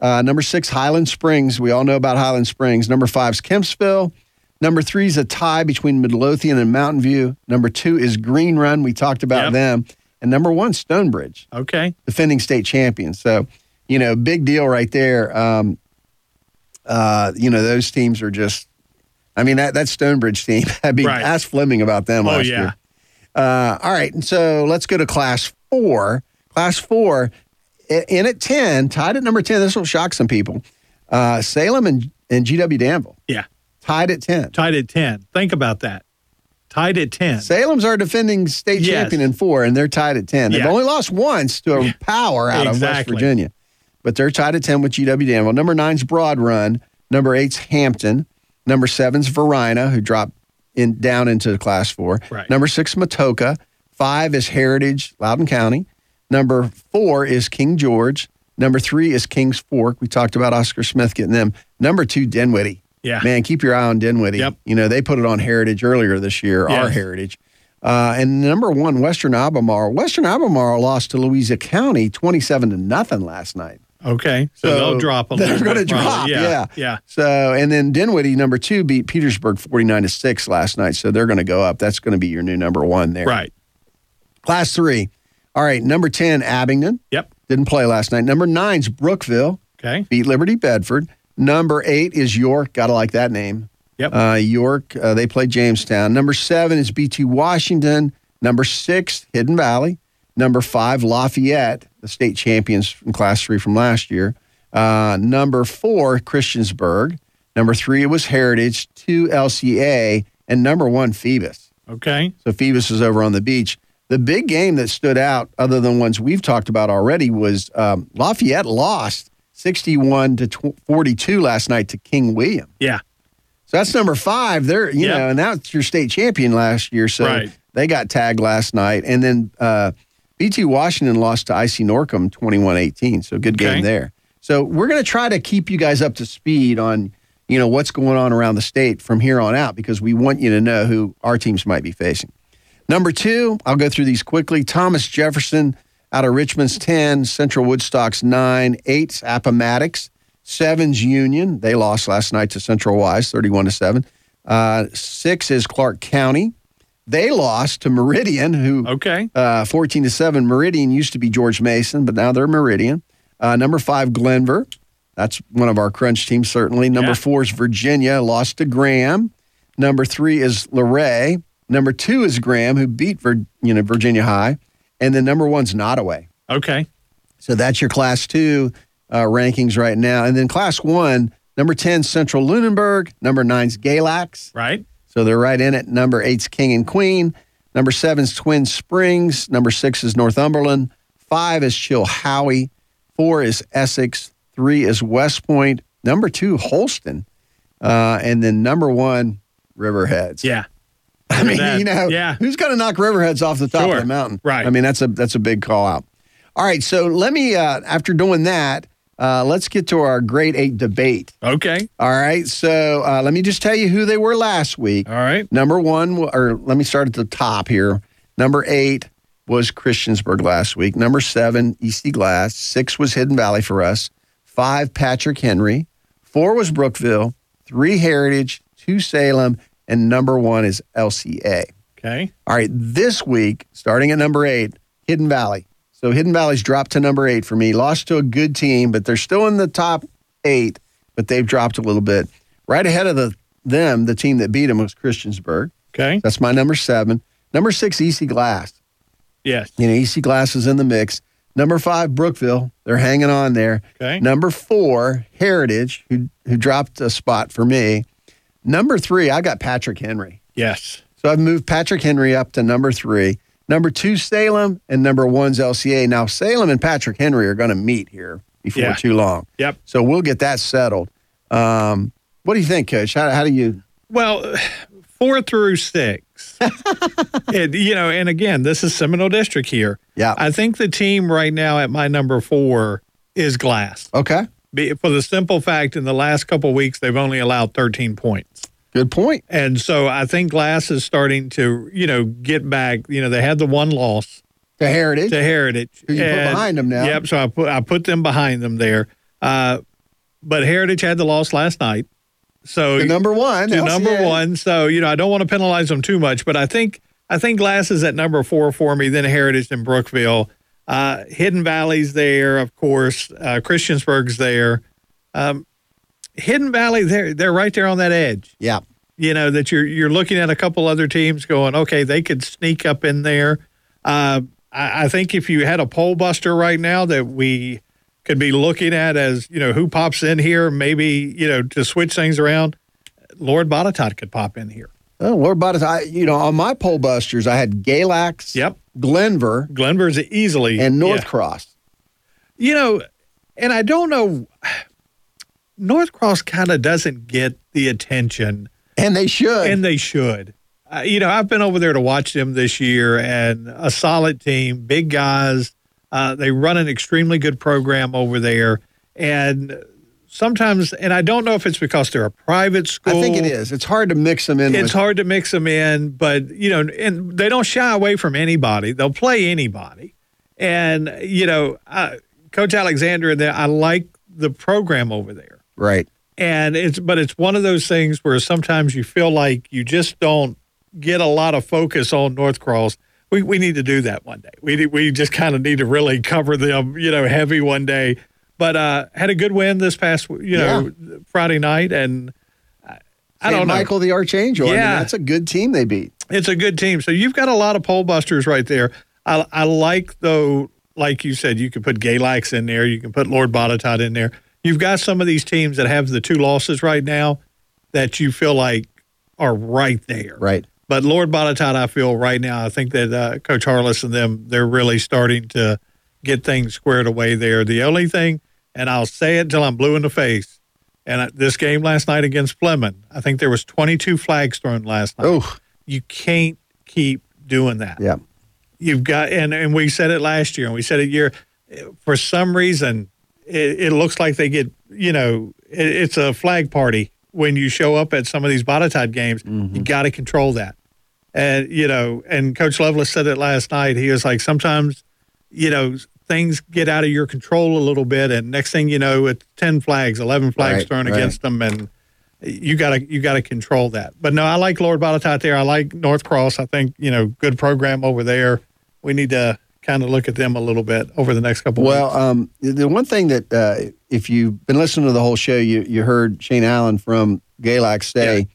Uh, number 6, Highland Springs. We all know about Highland Springs. Number 5 is Kempsville. Number 3 is a tie between Midlothian and Mountain View. Number 2 is Green Run. We talked about Yep. them. And number 1, Stonebridge, Okay. defending state champions. So, you know, big deal right there. Um, uh, you know, those teams are just, I mean, that, that Stonebridge team, I mean, Right. ask Fleming about them Oh, last yeah. year. Uh, all right, and so let's go to class four. Class four, in at 10, tied at number 10. This will shock some people. Uh, Salem and, and GW Danville, Yeah. tied at 10. Tied at 10. Think about that. Tied at 10. Salem's our defending state Yes. champion in four, and they're tied at 10. They've Yeah. only lost once to a power out of West Virginia, but they're tied at 10 with GW Danville. Number nine's Broad Run. Number eight's Hampton. Number seven's Varina, who dropped in down into class four. Right. Number six, Matoaca. Five is Heritage, Loudoun County. Number four is King George. Number three is Kings Fork. We talked about Oscar Smith getting them. Number two, Dinwiddie. Yeah. Man, keep your eye on Dinwiddie. Yep. You know, they put it on Heritage earlier this year, our Heritage. Uh, and number one, Western Albemarle. Western Albemarle lost to Louisa County 27 to nothing last night. Okay. So, they'll drop a They're going to drop, yeah. Yeah. So, and then Dinwiddie, number two, beat Petersburg 49 to 6 last night. So they're going to go up. That's going to be your new number one there. Right. Class three. All right. Number 10, Abingdon. Yep. Didn't play last night. Number nine's Brookville. Okay. Beat Liberty Bedford. Number eight is York. Got to like that name. Yep. Uh, York, uh, they play Jamestown. Number seven is BT Washington. Number six, Hidden Valley. Number five, Lafayette, the state champions from Class three from last year. Uh, number four, Christiansburg. Number three, it was Heritage. Two, LCA. And number one, Phoebus. Okay. So Phoebus is over on the beach. The big game that stood out, other than ones we've talked about already, was um, Lafayette lost 61 to tw- 42 last night to King William. Yeah. So that's number five. They're you Yep. know, and that's your state champion last year. So Right. they got tagged last night, and then uh, BT Washington lost to IC Norcom 21-18. So good game there. So we're going to try to keep you guys up to speed on you know what's going on around the state from here on out because we want you to know who our teams might be facing. Number two, I'll go through these quickly. Thomas Jefferson out of Richmond's 10, Central Woodstock's 9, 8's Appomattox, 7's Union. They lost last night to Central Wise, 31 to 7. Uh, 6 is Clarke County. They lost to Meridian, who Okay. uh, 14 to 7. Meridian used to be George Mason, but now they're Meridian. Uh, number 5, Glenvar. That's one of our crunch teams, certainly. Number Yeah. 4 is Virginia, lost to Graham. Number 3 is Luray. Number 2 is Graham, who beat Vir- you know, Virginia High. And then number one's Nottoway. Okay. So that's your class two uh, rankings right now. And then class one, number 10, Central Lunenburg. Number nine's Galax. Right. So they're right in it. Number eight's King and Queen. Number seven's Twin Springs. Number six is Northumberland. Five is Chilhowie. Four is Essex. Three is West Point. Number two, Holston. Uh, and then number one, Riverheads. Yeah. I mean, that. you know, Yeah. who's going to knock Riverheads off the top Sure. of the mountain? Right. I mean, that's a that's a big call out. All right, so let me uh, after doing that, uh, let's get to our grade eight debate. Okay. All right, so uh, let me just tell you who they were last week. All right. Number one, or let me start at the top here. Number eight was Christiansburg last week. Number seven, EC Glass. Six was Hidden Valley for us. Five, Patrick Henry. Four was Brookville. Three, Heritage. Two, Salem. And number one is LCA. Okay. All right, this week, starting at number eight, Hidden Valley. So Hidden Valley's dropped to number eight for me. Lost to a good team, but they're still in the top eight, but they've dropped a little bit. Right ahead of the them, the team that beat them was Christiansburg. Okay. That's my number seven. Number six, EC Glass. Yes. You know, EC Glass is in the mix. Number five, Brookville. They're hanging on there. Okay. Number four, Heritage, who who dropped a spot for me. Number three, I got Patrick Henry. Yes. So I've moved Patrick Henry up to number three. Number two, Salem, and number one's LCA. Now, Salem and Patrick Henry are going to meet here before Yeah. too long. Yep. So we'll get that settled. Um, what do you think, Coach? How, how do you? Well, four through six. and, you know, and again, this is Seminole District here. Yeah. I think the team right now at my number four is Glass. Okay. Be- For the simple fact, in the last couple of weeks, they've only allowed 13 points. Good point. And so I think Glass is starting to, you know, get back. You know, they had the one loss To Heritage. to Heritage. Who you put behind them now. Yep. So I put I put them behind them there. Uh, but Heritage had the loss last night. So To number one. to LCA. number one. So you know, I don't want to penalize them too much, but I think I think Glass is at number four for me. Then Heritage and Brookville. Uh, Hidden Valley's there, of course. Uh, Christiansburg's there. Um, Hidden Valley, they're they're right there on that edge. Yeah. You know that you're you're looking at a couple other teams going, okay, they could sneak up in there. Uh, I, I think if you had a poll buster right now that we could be looking at as you know who pops in here, maybe you know to switch things around, Lord Botetourt could pop in here. Oh, Lord I you know on my pole busters, I had Galax, Yep, Glenvar, Glenvar's easily and North yeah. Cross. You know, and I don't know. North Cross kind of doesn't get the attention, and they should, and they should. Uh, you know, I've been over there to watch them this year, and a solid team, big guys. Uh, they run an extremely good program over there, and sometimes, and I don't know if it's because they're a private school. I think it is. It's hard to mix them in. It's with, hard to mix them in, but you know, and they don't shy away from anybody. They'll play anybody, and you know, uh, Coach Alexander and I like the program over there, right. and it's but it's one of those things where sometimes you feel like you just don't get a lot of focus on North Cross. We we need to do that one day. We we just kind of need to really cover them, you know, heavy one day. But uh, had a good win this past, you know, Friday night, and I, I don't know. Michael the Archangel. I mean, Yeah. that's a good team they beat. It's a good team. So you've got a lot of pole busters right there. I, I like though, like you said, you can put Galax in there. You can put Lord Botetourt in there. You've got some of these teams that have the two losses right now that you feel like are right there. Right. But Lord Botetourt, I feel right now, I think that uh, Coach Harless and them, they're really starting to get things squared away there. The only thing, and I'll say it till I'm blue in the face, and uh, this game last night against Fleming, I think there was 22 flags thrown last night. Oh, You can't keep doing that. yeah. You've got, and, and we said it last year, and we said it year. For some reason, it, it looks like they get, you know, it, it's a flag party when you show up at some of these Botetourt games. Mm-hmm. You got to control that. And, you know, and Coach Lovelace said it last night. He was like, sometimes, you know, things get out of your control a little bit. And next thing you know, it's 10 flags, 11 flags Right, thrown right. against them. And, you gotta you gotta control that. But no, I like Lord Botetourt there. I like North Cross. I think you know good program over there. We need to kind of look at them a little bit over the next couple. Well, weeks. um, the one thing that uh, if you've been listening to the whole show, you you heard Shane Allen from Galax say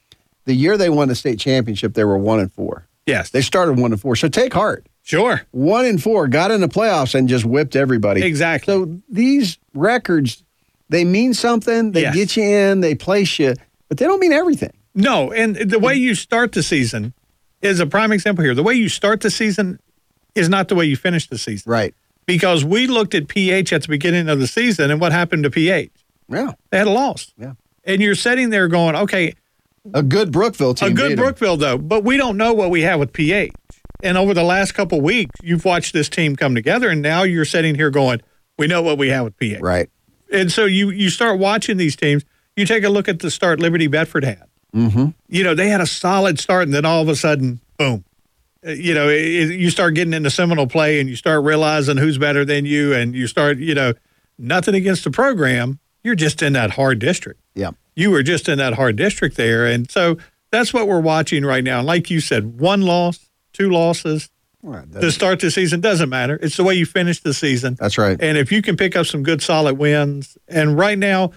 the year they won the state championship, they were one and four. yes, They started one and four. So take heart. sure, One and four, got in the playoffs and just whipped everybody. exactly. So these records, they mean something. They Yes. get you in, they place you, but they don't mean everything. no, and the way you start the season is a prime example here. The way you start the season is not the way you finish the season. Right. Because we looked at PH at the beginning of the season, and what happened to PH? Yeah. They had a loss. Yeah. And you're sitting there going, okay, A good Brookville team. a good. Brookville though, but we don't know what we have with PH. And over the last couple weeks, you've watched this team come together, and now you're sitting here going, "We know what we have with PH." Right. And so you you start watching these teams. You take a look at the start Liberty Bedford had. Mm-hmm. You know they had a solid start, and then all of a sudden, boom. Uh, You know, it, you start getting into Seminole play, and you start realizing who's better than you, and you start, you know, nothing against the program. You're just in that hard district Yeah. you were just in that hard district there. And so that's what we're watching right now. Like you said, one loss, two losses to start the season doesn't matter. It's the way you finish the season. That's right. And if you can pick up some good solid wins, and right now,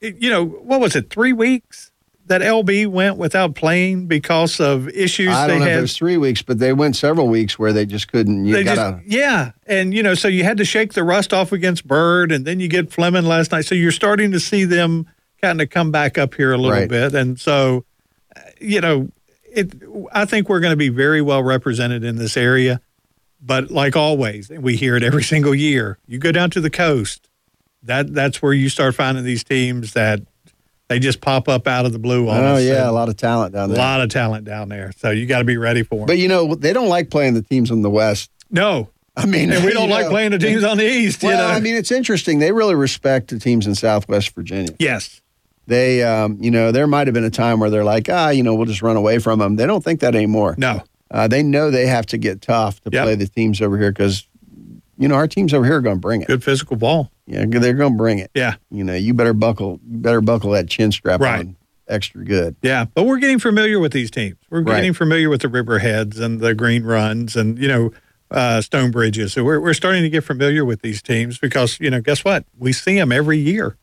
it- you know, what was it, three weeks that LB went without playing because of issues I they don't know if had? it was three weeks, but they went several weeks where they just couldn't. You They gotta. yeah, and you know, so you had to shake the rust off against Byrd, and then you get Fleming last night. So you're starting to see them kind of come back up here a little Right. bit, and so uh, you know, it. I think we're going to be very well represented in this area, but like always, we hear it every single year. You go down to the coast, that that's where you start finding these teams that they just pop up out of the blue on Oh us. yeah, a lot of talent down there. a lot of talent down there. So you got to be ready for them. But you know, they don't like playing the teams in the west. No, I mean, and we don't like know. playing the teams on the east. Well, you know? I mean, it's interesting. They really respect the teams in Southwest Virginia. Yes. They, um, you know, there might have been a time where they're like, ah, you know, we'll just run away from them. They don't think that anymore. No. Uh, they know they have to get tough to Yep. play the teams over here because, you know, our teams over here are going to bring it. Good physical ball. Yeah, they're going to bring it. Yeah. You know, you better buckle, you better buckle that chin strap Right. on extra good. Yeah, but we're getting familiar with these teams. We're Right. getting familiar with the Riverheads and the Green Runs and you know uh, Stone Bridges. So we're we're starting to get familiar with these teams because you know guess what? We see them every year.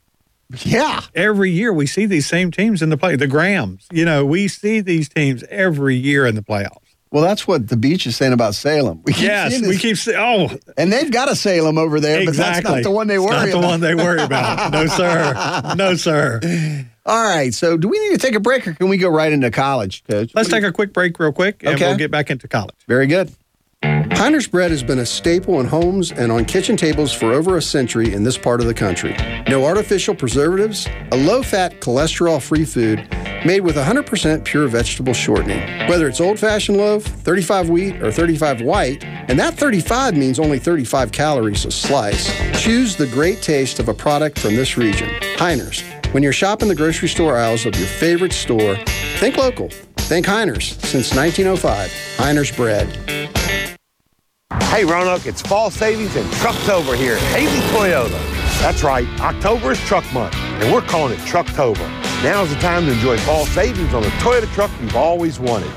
Yeah, every year we see these same teams in the play. The Grahams, you know, we see these teams every year in the playoffs. Well, that's what the beach is saying about Salem. We keep Yes, we keep saying, oh, and they've got a Salem over there, but that's exactly. not the one they It's worry not the about. one they worry about. No, sir. No, sir. All right. So, do we need to take a break, or can we go right into college, Coach? Let's take a quick break, real quick, and Okay. we'll get back into college. Very good. Heiner's bread has been a staple in homes and on kitchen tables for over a century in this part of the country. No artificial preservatives, a low fat, cholesterol free food made with 100% pure vegetable shortening. Whether it's old fashioned loaf, 35 wheat, or 35 white, and that 35 means only 35 calories a slice, choose the great taste of a product from this region. Heiner's. When you're shopping the grocery store aisles of your favorite store, think local. Think Heiner's. Since 1905, Heiner's bread. Hey Roanoke, it's fall savings and Trucktober here at Haley Toyota. That's right, October is truck month, and we're calling it Trucktober. Now's the time to enjoy fall savings on the Toyota truck you've always wanted.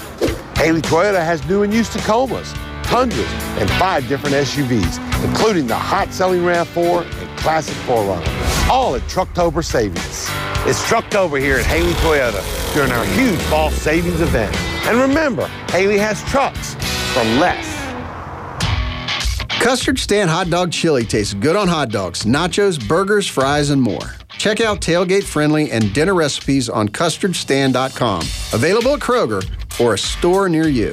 Haley Toyota has new and used Tacomas, Tundras, and five different SUVs, including the hot-selling RAV4 and classic 4Runner, all at Trucktober savings. It's Trucktober here at Haley Toyota during our huge fall savings event. And remember, Haley has trucks for less. Custard Stand Hot Dog Chili tastes good on hot dogs, nachos, burgers, fries, and more. Check out tailgate friendly and dinner recipes on custardstand.com. Available at Kroger or a store near you.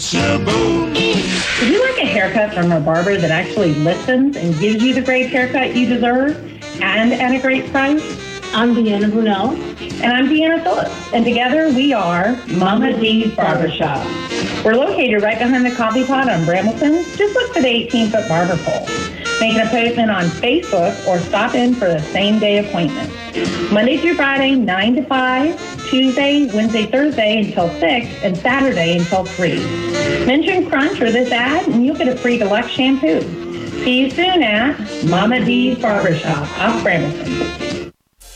Would you like a haircut from a barber that actually listens and gives you the great haircut you deserve and at a great price? I'm Deanna Brunel. And I'm Deanna Phillips. And together we are Mama D's Barbershop. We're located right behind the coffee pot on Brambleton. Just look for the 18 foot barber pole. Make an appointment on Facebook or stop in for the same day appointment. Monday through Friday, 9 to 5, Tuesday, Wednesday, Thursday until 6, and Saturday until 3. Mention Crunch or this ad, and you'll get a free deluxe shampoo. See you soon at Mama D's Barbershop off Brambleton.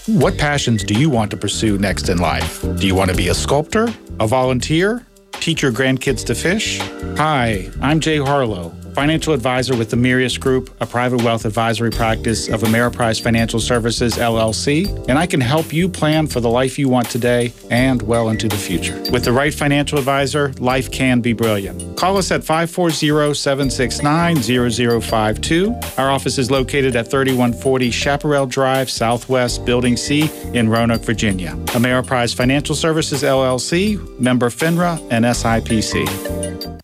What passions do you want to pursue next in life? Do you want to be a sculptor, a volunteer, teach your grandkids to fish? Hi, I'm Jay Harlow, financial advisor with the Mirius Group, a private wealth advisory practice of Ameriprise Financial Services LLC, and I can help you plan for the life you want today and well into the future. With the right financial advisor, life can be brilliant. Call us at 540-769-0052. Our office is located at 3140 Chaparral Drive, Southwest, Building C in Roanoke, Virginia. Ameriprise Financial Services LLC, member FINRA and SIPC.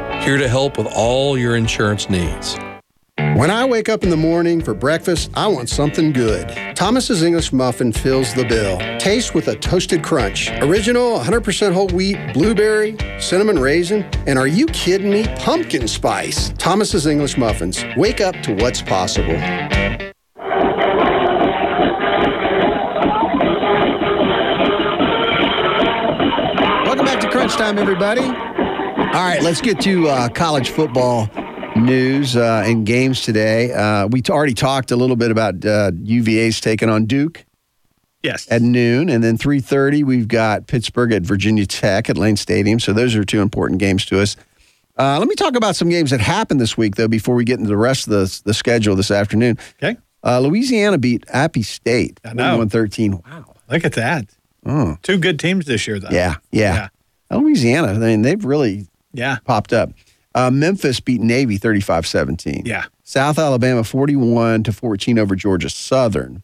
here to help with all your insurance needs. When I wake up in the morning for breakfast, I want something good. Thomas's English Muffin fills the bill. Taste with a toasted crunch. Original, 100% whole wheat, blueberry, cinnamon raisin, and are you kidding me? Pumpkin spice. Thomas's English Muffins. Wake up to what's possible. Welcome back to Crunch Time, everybody. All right, let's get to uh, college football news uh, and games today. Uh, we t- already talked a little bit about uh, UVA's taking on Duke. Yes. At noon, and then 3:30 we've got Pittsburgh at Virginia Tech at Lane Stadium. So those are two important games to us. Uh, let me talk about some games that happened this week, though, before we get into the rest of the, the schedule this afternoon. Okay. Uh, Louisiana beat Appy State. I know. 113. Wow. Look at that. Oh. Two good teams this year, though. Yeah, yeah. Uh, Louisiana, I mean, they've really Yeah. popped up. Uh, Memphis beat Navy 35 17. Yeah. South Alabama 41 to 14 over Georgia Southern.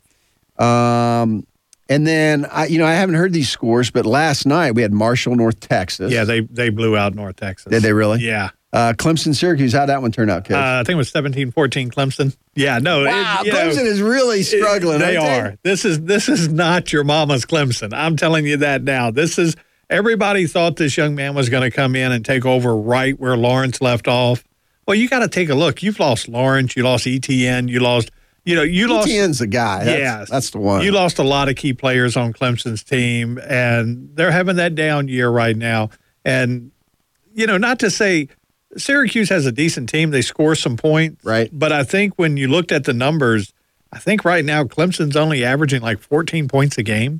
Um, and then, I, you know, I haven't heard these scores, but last night we had Marshall, North Texas. Yeah, they they blew out North Texas. Did they really? Yeah. Uh, Clemson, Syracuse, how'd that one turn out, Coach? Uh, I think it was 17 14 Clemson. Yeah, no. wow, it- you know, Clemson is really struggling. They aren't are. This is this is not your mama's Clemson. I'm telling you that now. This is everybody thought this young man was going to come in and take over right where Lawrence left off. Well, you got to take a look. You've lost Lawrence. You lost Etienne. You lost. You know, you lost. Etienne's the guy. That's, Yes. that's the one. You lost a lot of key players on Clemson's team, and they're having that down year right now. And, you know, not to say Syracuse has a decent team, they score some points. Right. But I think when you looked at the numbers, I think right now Clemson's only averaging like 14 points a game.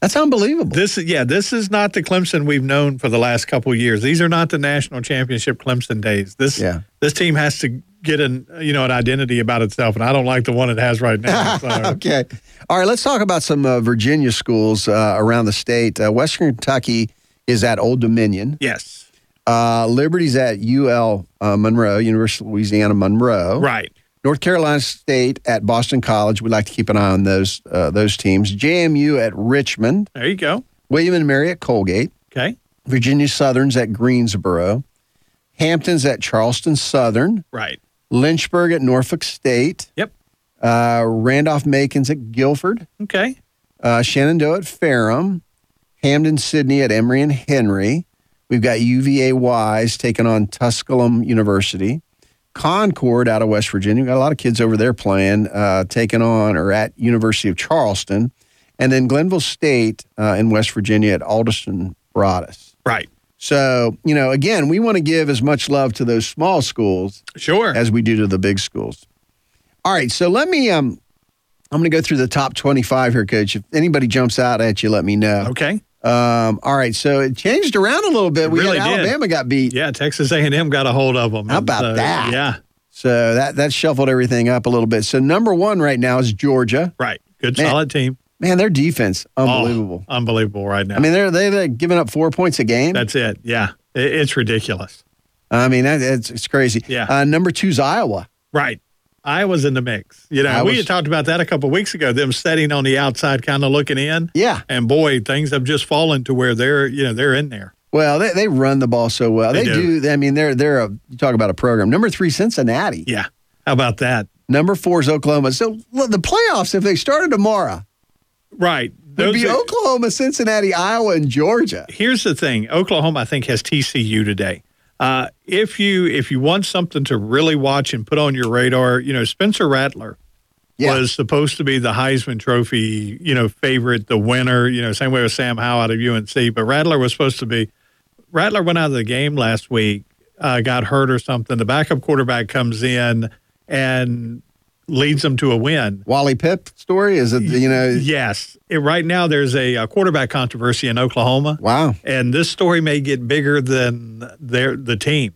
That's unbelievable. This is yeah, this is not the Clemson we've known for the last couple of years. These are not the national championship Clemson days. This Yeah. this team has to get an you know an identity about itself, and I don't like the one it has right now. Okay. All right, let's talk about some uh, Virginia schools uh, around the state. Uh, Western Kentucky is at Old Dominion. yes, Uh, Liberty's at UL uh, Monroe, University of Louisiana Monroe. right. North Carolina State at Boston College. We'd like to keep an eye on those uh, those teams. JMU at Richmond. There you go. William and Mary at Colgate. Okay. Virginia Southern's at Greensboro. Hampton's at Charleston Southern. Right. Lynchburg at Norfolk State. Yep. Uh, Randolph Macon's at Guilford. Okay. Uh, Shenandoah at Ferrum. Hampden Sydney at Emory and Henry. We've got UVA Wise taking on Tusculum University. Concord out of West Virginia. We've got a lot of kids over there playing, uh, taking on or at University of Charleston. And then Glenville State uh, in West Virginia at Alderson Broaddus. Right. So, you know, again, we want to give as much love to those small schools Sure. as we do to the big schools. All right, so let me um I'm going to go through the top 25 here coach. If anybody jumps out at you, let me know. Okay. Um all right, so it changed around a little bit. It we really had did. Alabama got beat. Yeah, Texas A&M got a hold of them. How about uh, that? Yeah. So that that shuffled everything up a little bit. So number 1 right now is Georgia. Right. Good Man. solid team. Man, their defense unbelievable. Oh, unbelievable right now. I mean, they're they- they're giving up 4 points a game. that's it. Yeah. It- it's ridiculous. I mean, that, it's, it's crazy. Yeah. Uh, number 2 is Iowa. Right. Iowa's in the mix. You know, we had talked about that a couple of weeks ago, them sitting on the outside, kind of looking in. Yeah. And boy, things have just fallen to where they're, you know, they're in there. Well, they, they run the ball so well. They They, do. do. I mean, they're they're a you talk about a program. Number three, Cincinnati. Yeah. How about that? Number four is Oklahoma. So look, the playoffs, if they started tomorrow, Right. would be are- Oklahoma, Cincinnati, Iowa, and Georgia. here's the thing oklahoma i think has tcu today uh, if you if you want something to really watch and put on your radar you know spencer rattler was supposed to be the Heisman Trophy, you know, favorite, the winner. You know, same way with Sam Howell out of UNC. But Rattler was supposed to be. Rattler went out of the game last week, uh, got hurt or something. The backup quarterback comes in and leads them to a win. Wally Pipp story is it? You know, Yes. It- right now, there's a, a quarterback controversy in Oklahoma. Wow. And this story may get bigger than their the team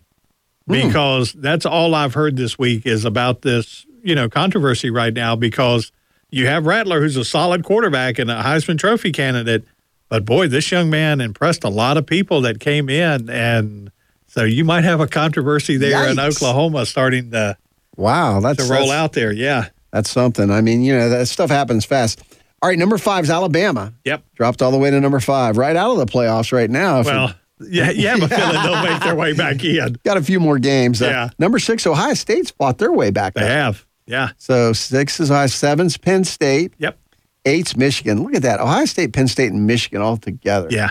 Hmm. because that's all I've heard this week is about this, you know, controversy right now because you have Rattler, who's a solid quarterback and a Heisman Trophy candidate. But boy, this young man impressed a lot of people that came in. And so you might have a controversy there in Oklahoma starting to, wow, that's to roll that's- out there. Yeah. That's something. I mean, you know, that stuff happens fast. All right, number five is Alabama. Yep. Dropped all the way to number five, right out of the playoffs right now. Well, yeah, have a feeling they'll make their way back in. Got a few more games. Uh, Yeah. number six, Ohio State's fought their way back. They up. have. Yeah. So six is Ohio, seven's Penn State. Yep. Eight's Michigan. Look at that. Ohio State, Penn State, and Michigan all together. Yeah.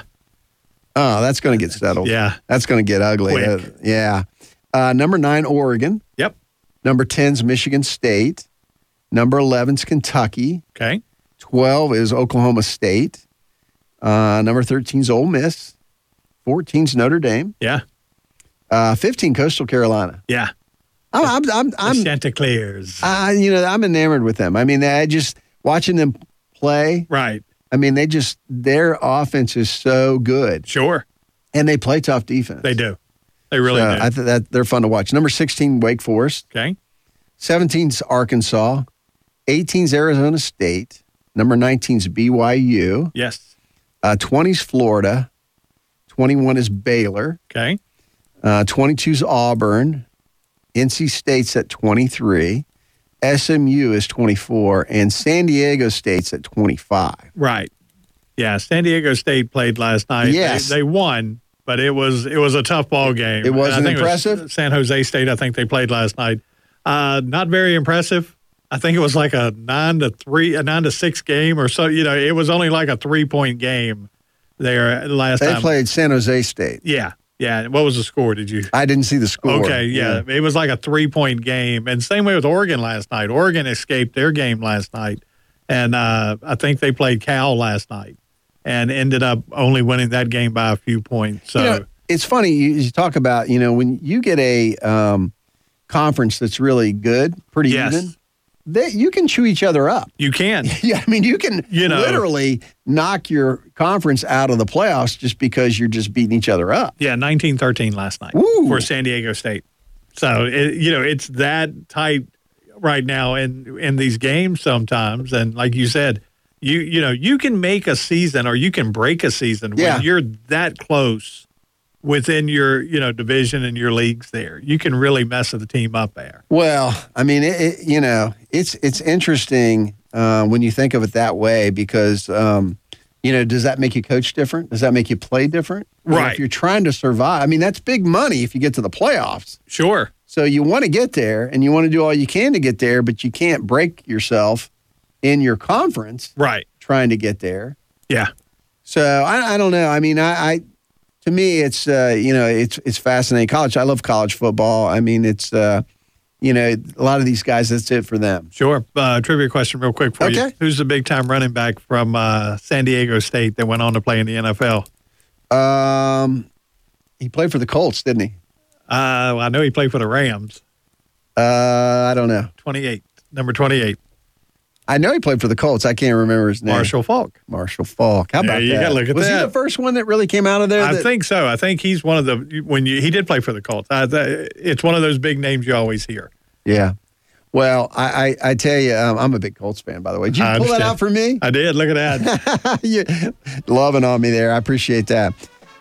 Oh, that's going to get settled. Yeah. That's going to get ugly. Uh, yeah. Uh, number nine, Oregon. Yep. Number 10's Michigan State. Number 11's Kentucky. Okay. 12 is Oklahoma State. Uh, number 13's Ole Miss. 14's Notre Dame. Yeah. Uh, 15 Coastal Carolina. Yeah. I'm, I'm, I'm, I'm Chanticleers. uh, you know, I'm enamored with them. I mean, I just watching them play. Right. I mean, they just their offense is so good, Sure. and they play tough defense. They do. They really So do. I think that they're fun to watch. Number 16, Wake Forest. okay. 17's Arkansas. 18's Arizona State. Number 19's BYU. Yes. Uh, 20's Florida. 21 is Baylor. Okay. Uh, 22's Auburn. NC State's at 23. SMU is 24. And San Diego State's at 25. Right. Yeah. San Diego State played last night. They- Yes. They, won, but it was it was a tough ball game. It wasn't And I think impressive? was San Jose State, I think they played last night. Uh, not very impressive. I think it was like a nine to three, a nine to six game or so. You know, it was only like a three point game there last They time. played San Jose State. Yeah. Yeah. What was the score? Did you? I didn't see the score. Okay, yeah. It was like a three point game. And same way with Oregon last night. Oregon escaped their game last night. And uh, I think they played Cal last night and ended up only winning that game by a few points. So, You know, it's funny you, you talk about you know when you get a um, conference that's really good, pretty Yes. even. They, you can chew each other up. you can. Yeah, I mean you can You know. literally knock your conference out of the playoffs just because you're just beating each other up. Yeah, 19 13 last night Woo. for San Diego State. So, it, you know, it's that tight right now in, in these games sometimes. And like you said, you you know, you can make a season or you can break a season Yeah. when you're that close within your, you know, division and your leagues there. You can really mess the team up there. Well, I mean, it, it, you know, it's it's interesting uh, when you think of it that way because, um, you know, does that make you coach different? Does that make you play different? You know, Right. if you're trying to survive, I mean, that's big money if you get to the playoffs. Sure. So you want to get there and you want to do all you can to get there, but you can't break yourself in your conference Right. trying to get there. Yeah. So I, I don't know. I mean, I, I to me, it's uh, you know, it's it's fascinating. College. I love college football. I mean, it's uh, you know, a lot of these guys. That's it for them. Sure. Uh, trivia question, real quick for you. Okay. Who's the big time running back from uh, San Diego State that went on to play in the NFL? Um, he played for the Colts, didn't he? Uh, well, I know he played for the Rams. Uh, I don't know. 28, number 28, I know he played for the Colts. I can't remember his name. Marshall Faulk. Marshall Faulk. How about you that? go. Look at Was he the first one that really came out of there? I that- think so. I think he's one of the when you he did play for the Colts. I, it's one of those big names you always hear. Yeah. Well, I, I, I tell you, um, I'm a big Colts fan, by the way. Did you I pull that out for me? I did. Look at that. you loving on me there. I appreciate that.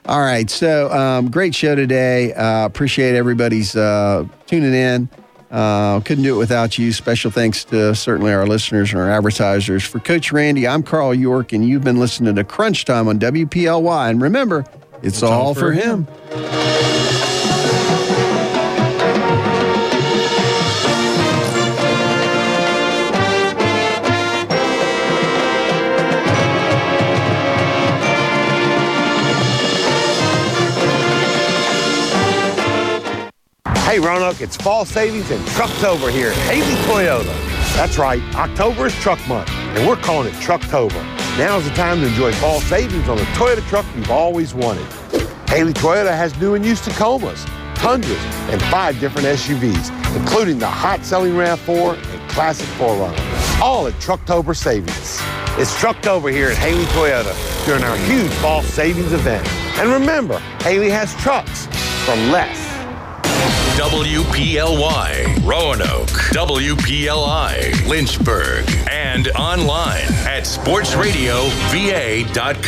All right. So um, great show today. Uh, appreciate everybody's uh, tuning in. Uh, couldn't do it without you. Special thanks to certainly our listeners and our advertisers. For Coach Randy, I'm Carl York, and you've been listening to Crunch Time on WPLY. And remember, it's, all, for him. Hey, Roanoke, it's fall savings and Trucktober here at Haley Toyota. That's right, October is truck month, and we're calling it Trucktober. Now is the time to enjoy fall savings on the Toyota truck you've always wanted. Haley Toyota has new and used Tacomas, Tundras, and five different SUVs, including the hot-selling RAV4 and classic 4Runner, all at Trucktober savings. It's Trucktober here at Haley Toyota during our huge fall savings event. And remember, Haley has trucks for less. WPLY, Roanoke, WPLI, Lynchburg, and online at sportsradiova.com.